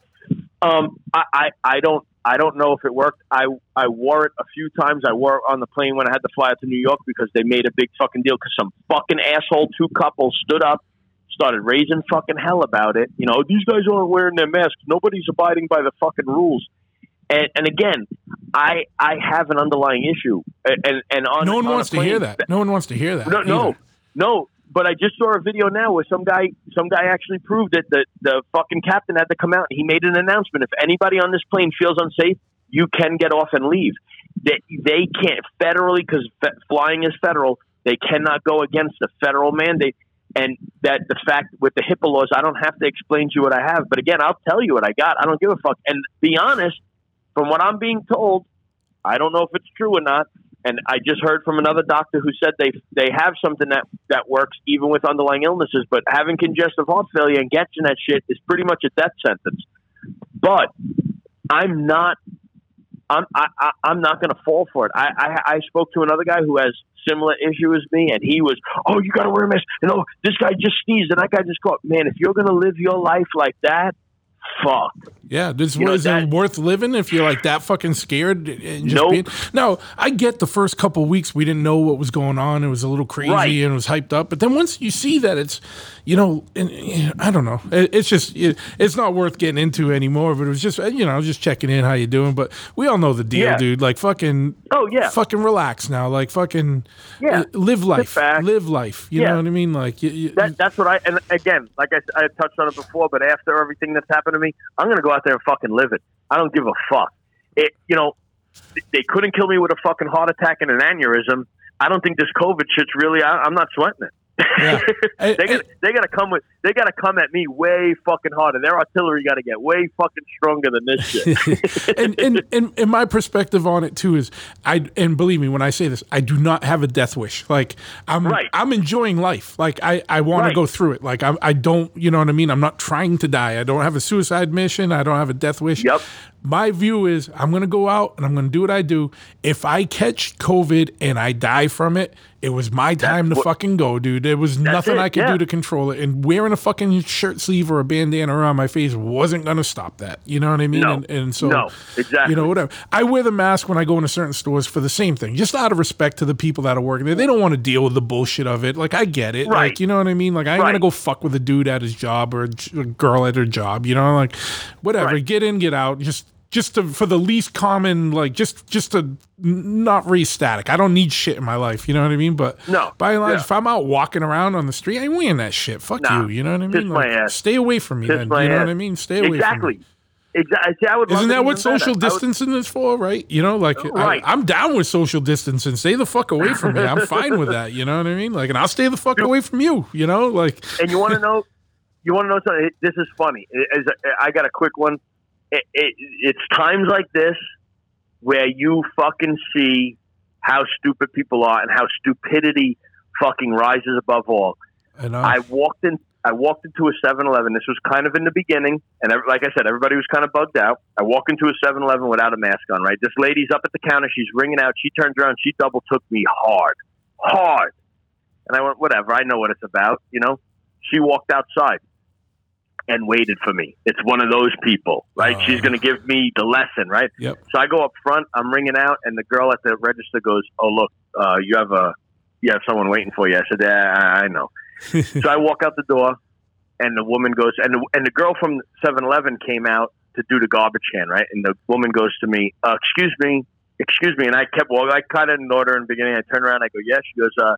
Um, I, I I don't I don't know if it worked. I I wore it a few times. I wore it on the plane when I had to fly out to New York because they made a big fucking deal because some fucking asshole two couples stood up, started raising fucking hell about it. You know, these guys aren't wearing their masks. Nobody's abiding by the fucking rules. And, and again, I I have an underlying issue, and and on No one on wants to hear that. No one wants to hear that. no, no, either. no. But I just saw a video now where some guy, some guy actually proved it. That the fucking captain had to come out. and He made an announcement. If anybody on this plane feels unsafe, you can get off and leave. They they can't federally because fe- flying is federal. They cannot go against the federal mandate. And that the fact with the HIPAA laws, I don't have to explain to you what I have. But again, I'll tell you what I got. I don't give a fuck. And be honest, from what I'm being told, I don't know if it's true or not. And I just heard from another doctor who said they they have something that that works even with underlying illnesses. But having congestive heart failure and getting that shit is pretty much a death sentence. But I'm not. I'm I, I, I'm not going to fall for it. I, I I spoke to another guy who has similar issue as me, and he was, oh, you got to wear a mask. You know, this guy just sneezed, and that guy just caught. Man, if you're going to live your life like that, fuck. Yeah, this You know, was that- it worth living if you're like that fucking scared and just Nope. being. No, I get the first couple weeks we didn't know what was going on. It was a little crazy Right. and it was hyped up. But then once you see that it's, you know, and, I don't know, it, it's just it, it's not worth getting into anymore. But it was just you know, I was just checking in how you doing. But we all know the deal, Yeah. dude. Like fucking. Oh yeah, Fucking relax now, like fucking, Yeah. uh, live life, live life. You Yeah. know what I mean? Like, you, you, that, that's what I and again, like I, I touched on it before, but after everything that's happened to me, I'm gonna go out there and fucking live it. I don't give a fuck. It, you know, they couldn't kill me with a fucking heart attack and an aneurysm. I don't think this COVID shit's really. I, I'm not sweating it. Yeah. [LAUGHS] they got they got to come with they got to come at me way fucking harder. Their artillery got to get way fucking stronger than this shit. [LAUGHS] and, and, and and my perspective on it too is I and believe me when I say this I do not have a death wish like I'm Right. I'm enjoying life like I I want to go through it like I I don't you know what I mean I'm not trying to die I don't have a suicide mission I don't have a death wish Yep. my view is I'm going to go out and I'm going to do what I do if I catch covid and I die from it it was my time to what- fucking go dude. There was nothing it, I could yeah. do to control it. And wearing a fucking shirt sleeve or a bandana around my face wasn't going to stop that. You know what I mean? No. and, and so No, exactly. you know whatever. I wear the mask when I go into certain stores for the same thing just out of respect to the people that are working there. They don't want to deal with the bullshit of it. Like I get it. Right. like you know what I mean? Like I ain't Right. gonna go fuck with a dude at his job or a girl at her job you know? Like whatever. Right. get in get out. Just just to, for the least common like just just to not raise static I don't need shit in my life you know what I mean but No. by and large Yeah. if I'm out walking around on the street I ain't wearing that shit fuck Nah. you you know what I mean my Like, ass. stay away from me then you know ass. what I mean stay away from me exactly. Exactly. See, I would isn't that what even better. social would- distancing is for, right? You know, like Right. I, am down with social distancing. Stay the fuck away from me. I'm [LAUGHS] fine with that. You know what I mean? Like, and I'll stay the fuck away from you. You know, like and you want to [LAUGHS] know, you want to know something? This is funny. Is- I got a quick one. It, it, it's times like this where you fucking see how stupid people are and how stupidity fucking rises above all. I. I walked in. I walked into a 7-Eleven. This was kind of in the beginning, and like I said, everybody was kind of bugged out. I walk into a 7-Eleven without a mask on. Right, this lady's up at the counter. She's ringing out. She turns around. She double took me hard, hard, and I went, whatever. I know what it's about. You know. She walked outside and waited for me. It's one of those people, right? Oh. She's going to give me the lesson, right? Yep. So I go up front. I'm ringing out, and the girl at the register goes, "Oh, look, uh, you have a you have someone waiting for you." I said, "Yeah, I I know." [LAUGHS] so I walk out the door, and the woman goes, and the, and the girl from 7-Eleven came out to do the garbage can, right? And the woman goes to me, uh, "Excuse me, excuse me," and I kept well, I kind of ignored her in the beginning. I turn around, I go, "Yeah." She goes, uh,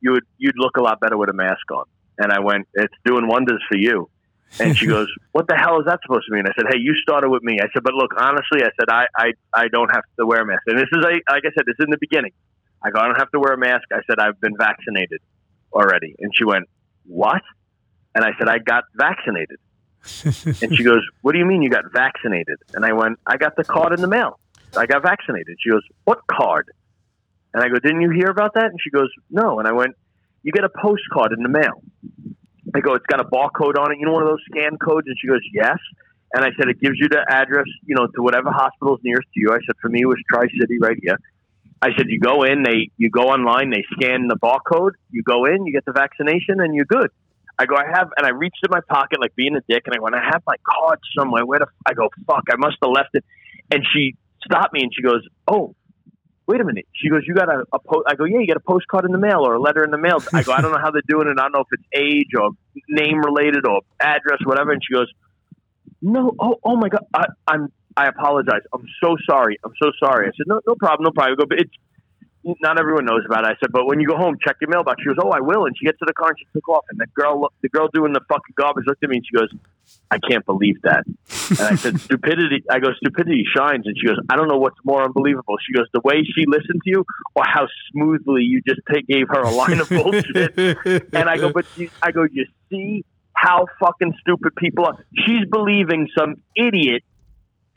"You would you'd look a lot better with a mask on." And I went, "It's doing wonders for you." And she [LAUGHS] goes, "What the hell is that supposed to mean?" I said, "Hey, you started with me." I said, "But look, honestly, I said I I, I don't have to wear a mask." And this is a, like I said, this is in the beginning. I go, "I don't have to wear a mask." I said, "I've been vaccinated already." And she went, "What?" And I said, "I got vaccinated." and she goes, "What do you mean you got vaccinated?" And I went, "I got the card in the mail. I got vaccinated." She goes, "What card?" And I go, "Didn't you hear about that?" And she goes, "No." And I went, "You get a postcard in the mail." I go, "It's got a barcode on it. You know one of those scan codes?" And she goes, "Yes." And I said, "It gives you the address, you know, to whatever hospital is nearest to you." I said, "For me, it was Tri City right here." I said, "You go in, they you go online, they scan the barcode. You go in, you get the vaccination, and you're good." I go, I have, and I reached in my pocket like being a dick, and I went, I have my card somewhere. Where the? F-? I go, fuck, I must have left it. And she stopped me, and she goes, Oh, wait a minute. She goes, You got a, a post? I go, Yeah, you got a postcard in the mail or a letter in the mail. I go, I don't know how they're doing it. I don't know if it's age or name related or address, whatever. And she goes, No, oh, oh my god, I, I'm. I apologize. I'm so sorry. I'm so sorry. I said, no, no problem, no problem. I go, but it's not everyone knows about it. I said, but when you go home, check your mailbox. She goes, oh, I will. And she gets to the car and she took off. And the girl, the girl doing the fucking garbage looked at me and she goes, I can't believe that. And I said, [LAUGHS] stupidity. I go, stupidity shines. And she goes, I don't know what's more unbelievable. She goes, the way she listened to you, or how smoothly you just take, gave her a line of bullshit. and I go, but you, I go, you see how fucking stupid people are. She's believing some idiot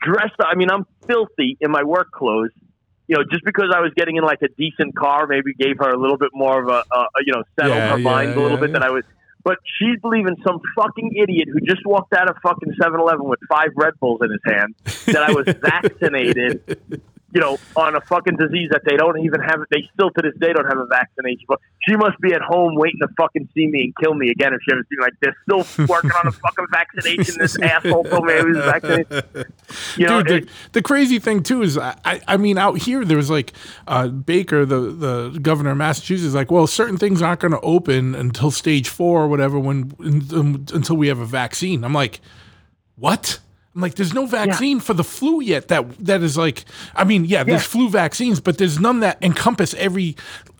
dressed. I mean, I'm filthy in my work clothes. You know, just because I was getting in like a decent car, maybe gave her a little bit more of a, a you know, settled Yeah, her mind yeah, a little bit than I was. But she's believing some fucking idiot who just walked out of fucking 7-Eleven with five Red Bulls in his hand that I was [LAUGHS] vaccinated. You know, on a fucking disease that they don't even have. They still to this day don't have a vaccination. But she must be at home waiting to fucking see me and kill me again if she ever seen like they're still working on a fucking vaccination. This [LAUGHS] asshole told me he was vaccinated. You know, Dude, the, the crazy thing too is, I, I- I mean, out here there was like uh, Baker, the the governor of Massachusetts, like, well, certain things aren't going to open until stage four or whatever, when un, until we have a vaccine. I'm like, what? Like, there's no vaccine for the flu yet. That that is like, I mean, yeah, there's Yeah. flu vaccines, but there's none that encompass every.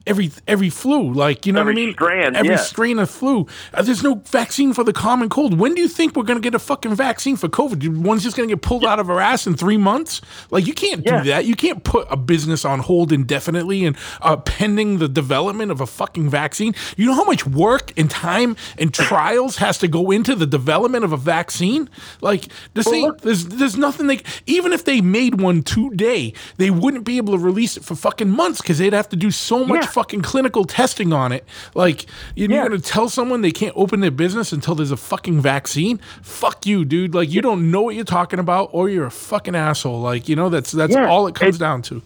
Every every flu, like you know Every what I mean, strand, every yeah. strain of flu. Uh, there's no vaccine for the common cold. When do you think we're going to get a fucking vaccine for COVID? One's just going to get pulled out of our ass in three months. Like you can't Yeah. do that. You can't put a business on hold indefinitely and uh, pending the development of a fucking vaccine. You know how much work and time and [LAUGHS] trials has to go into the development of a vaccine? Like this ain't. look- There's there's nothing they. Even if they made one today, they wouldn't be able to release it for fucking months because they'd have to do so much Yeah. Fucking clinical testing on it. Like you're Yeah. gonna tell someone they can't open their business until there's a fucking vaccine? Fuck you, dude. Like you don't know what you're talking about, or you're a fucking asshole. Like you know that's that's Yeah. all it comes It- down to.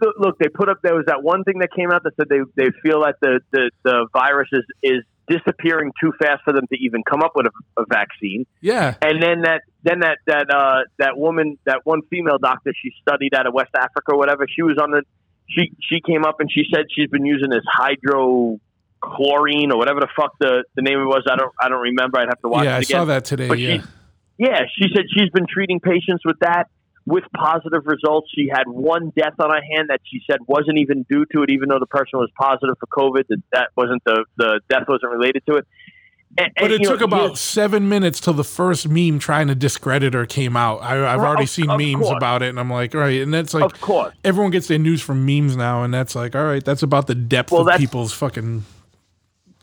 look, look, they put up there was that one thing that came out that said they they feel that the the, the virus is is disappearing too fast for them to even come up with a, a vaccine. Yeah. And then that then that that uh, that woman that one female doctor she studied out of West Africa or whatever she was on the she she came up and she said she's been using this hydrochlorine or whatever the fuck the, the name it was I don't I don't remember I'd have to watch Yeah, I again. saw that today. But Yeah. she, yeah, she said she's been treating patients with that with positive results. She had one death on her hand that she said wasn't even due to it, even though the person was positive for COVID. That that wasn't the the death wasn't related to it. And, But it you know, took about seven minutes till the first meme trying to discredit her came out. I, I've already of- seen of memes course. about it, and I'm like, all right. And that's like, of course. everyone gets their news from memes now, and that's like, all right, that's about the depth Well, of people's fucking,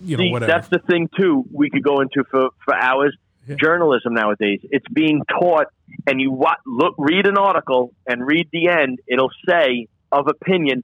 you know, See, whatever. that's the thing too. We could go into for for hours. Yeah. Journalism nowadays, it's being taught, and you wa- look, read an article and read the end. It'll say of opinion.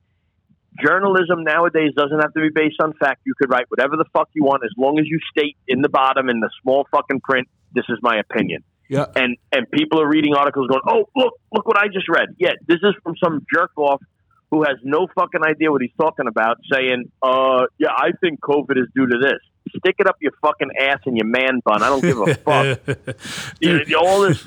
Journalism nowadays doesn't have to be based on fact. You could write whatever the fuck you want as long as you state in the bottom in the small fucking print, this is my opinion. Yeah. And and people are reading articles going, "Oh, look, look what I just read." Yeah, this is from some jerk off who has no fucking idea what he's talking about saying, "Uh, yeah, I think COVID is due to this." Stick it up your fucking ass and your man bun. I don't give a [LAUGHS] fuck. [LAUGHS] You know, all this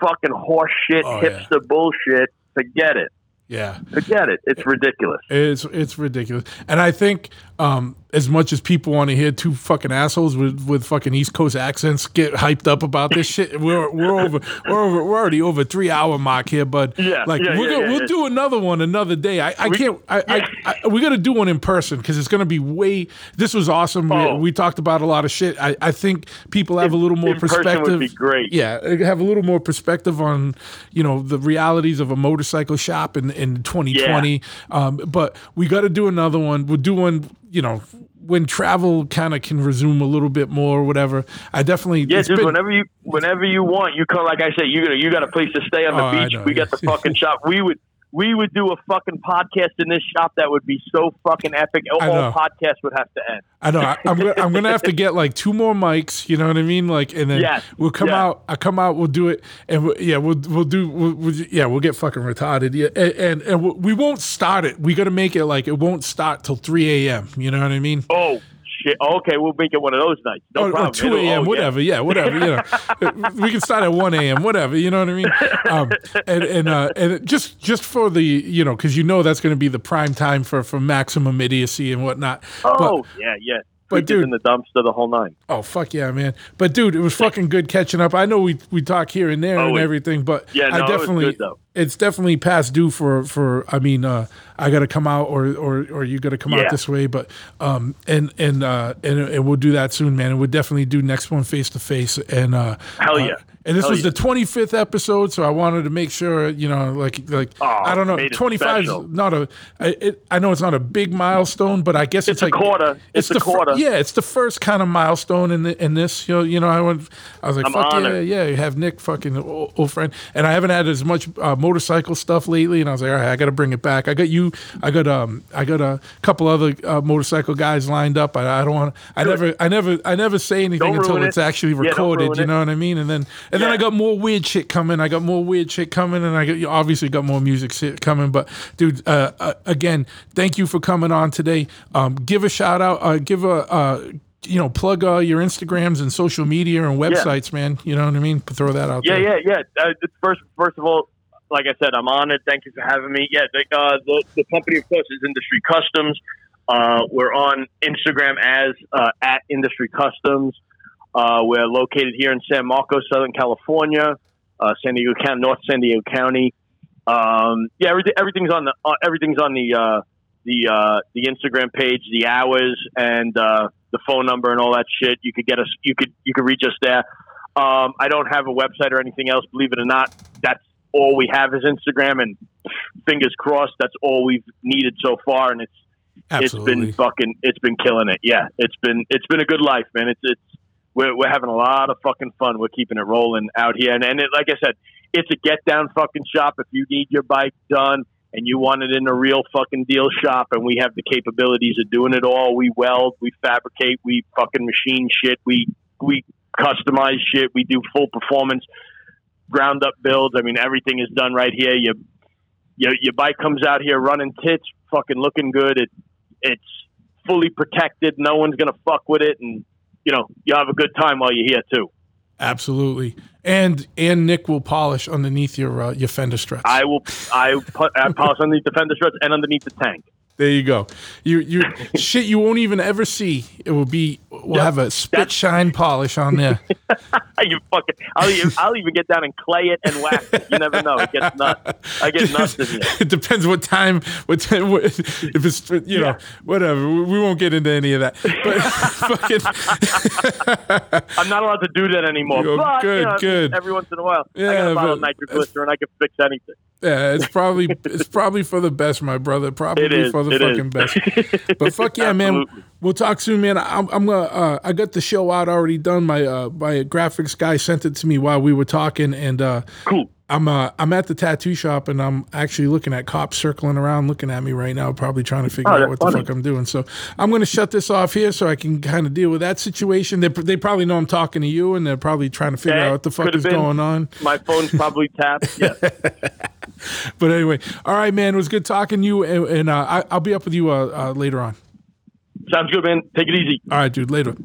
fucking horse shit, Oh, yeah. hipster bullshit. Forget it. Yeah. Forget it. It's ridiculous. It's it's ridiculous, and I think um, as much as people want to hear two fucking assholes with, with fucking East Coast accents get hyped up about this shit, we're we're over we're over we're already over three hour mark here, but Yeah, like yeah, we're yeah, gonna, we'll do another one another day. I, I can't. I, I, I we got to do one in person because it's gonna be way. This was awesome. Oh. We, we talked about a lot of shit. I, I think people have a little more in perspective. be great. Yeah, have a little more perspective on you know the realities of a motorcycle shop in in 2020. Um, but we got to do another one. We'll do one. You know. When travel kind of can resume a little bit more, or whatever, I definitely Yeah, dude. been- whenever you, whenever you want, you come. Like I said, you got you got a place to stay on the Oh, beach. we got the fucking shop. We would we would do a fucking podcast in this shop that would be so fucking epic. All podcasts would have to end. I know. I, I'm gonna, I'm gonna have to get like two more mics. You know what I mean? Like, and then Yes, we'll come yeah. out. I come out. We'll do it, and we yeah, we'll we'll do. We'll, we'll, yeah, we'll get fucking retarded. Yeah, and and, and we- we won't start it. We got to make it like it won't start till 3 a.m. You know what I mean? Oh shit. Okay, we'll make it one of those nights. No or, or 2 a.m. oh, whatever. Yeah. whatever. You know, [LAUGHS] we can start at 1 a.m. Whatever. You know what I mean? Um, and and uh, and just just for the you know because you know that's going to be the prime time for for maximum idiocy and whatnot. Oh yeah, yeah. But dude- in the dumpster, the whole nine. Oh fuck yeah, man! But dude, it was fucking good catching up. I know we we talk here and there Oh, and it- everything, but Yeah, I no, it was definitely good, though. it's definitely past due for for. I mean, uh, I got to come out or or or you got to come out this way, but um and and uh and, and we'll do that soon, man. And we'll definitely do next one face to face and uh Hell uh, yeah. And this Hell was yeah. the 25th episode, so I wanted to make sure, you know, like like Oh, I don't know, made it 25 is not a. I, it, I know it's not a big milestone, but I guess it's, It's a like quarter. It's a the fir- quarter. yeah, it's the first kind of milestone in the, in this. You know, you know, I went. I was like, I'm fuck honored. yeah, yeah. You have Nick, fucking old, old friend, and I haven't had as much uh, motorcycle stuff lately. And I was like, all right, I got to bring it back. I got you. I got um, I got a couple other uh, motorcycle guys lined up. I, I don't want. I never, I never, I never say anything Don't until it's it. actually recorded. ruin you it. know what I mean? And then, and then I got more weird shit coming. I got more weird shit coming, and I got you obviously got more music shit coming. But dude, uh, uh, again, thank you for coming on today. Um, give a shout out. Uh, give a. Uh, you know, plug uh, your Instagrams and social media and websites, man. You know what I mean? Throw that out Yeah, there. yeah, yeah. Uh, first, first of all, like I said, I'm honored. Thank you for having me. Yeah, the, uh, the the company, of course, is Industry Customs. Uh, we're on Instagram as uh, at Industry Customs. Uh, we're located here in San Marcos, Southern California, uh, San Diego County, North San Diego County. Um, yeah, everything, everything's on the uh, everything's on the uh, the uh, the Instagram page, the hours, and uh, the phone number, and all that shit. You could get us. You could you could reach us there. Um, I don't have a website or anything else. Believe it or not, that's all we have is Instagram, and fingers crossed, that's all we've needed so far. And it's Absolutely. it's been fucking it's been killing it. Yeah, it's been it's been a good life, man. It's it's we're we're having a lot of fucking fun. We're keeping it rolling out here, and and it, like I said, it's a get down fucking shop. If you need your bike done and you want it in a real fucking deal shop, and we have the capabilities of doing it all. We weld, we fabricate, we fucking machine shit, we we customize shit, we do full performance ground up builds. I mean, everything is done right here. You your, your bike comes out here running tits, fucking looking good. It it's fully protected. No one's gonna fuck with it, and you know you have a good time while you're here too. Absolutely. And and Nick will polish underneath your uh, your fender struts. I will I put I polish underneath the fender struts and underneath the tank. There you go. You you shit you won't even ever see. It will be we'll Yep. have a spit shine polish on there. [LAUGHS] you fucking I'll even, I'll even get down and clay it and wax it. You never know. It gets nuts. I get nuts in here. [LAUGHS] it depends what time. What time? What, if it's you know whatever. We, won't get into any of that. But [LAUGHS] fucking I'm not allowed to do that anymore. Yo, but good, you know, good. every once in a while, I got a bottle of nitroglycerin. I can fix anything. Yeah, it's probably it's probably for the best, my brother. Probably is. for the It is. fucking best. [LAUGHS] But fuck yeah, man. We'll talk soon, man. I'm, I'm gonna. Uh, I got the show out already done. My uh, my graphics guy sent it to me while we were talking, and uh, Cool. I'm uh, I'm at the tattoo shop and I'm actually looking at cops circling around, looking at me right now, probably trying to figure Oh, out what the fuck I'm doing. So I'm going to shut this off here so I can kind of deal with that situation. They, they probably know I'm talking to you and they're probably trying to figure Yeah, out what the fuck could've is going on. My phone's probably tapped. [LAUGHS] Yeah. But anyway, all right, man, it was good talking to you, and, and uh, I, I'll be up with you uh, uh, later on. Sounds good, man. Take it easy. All right, dude, later.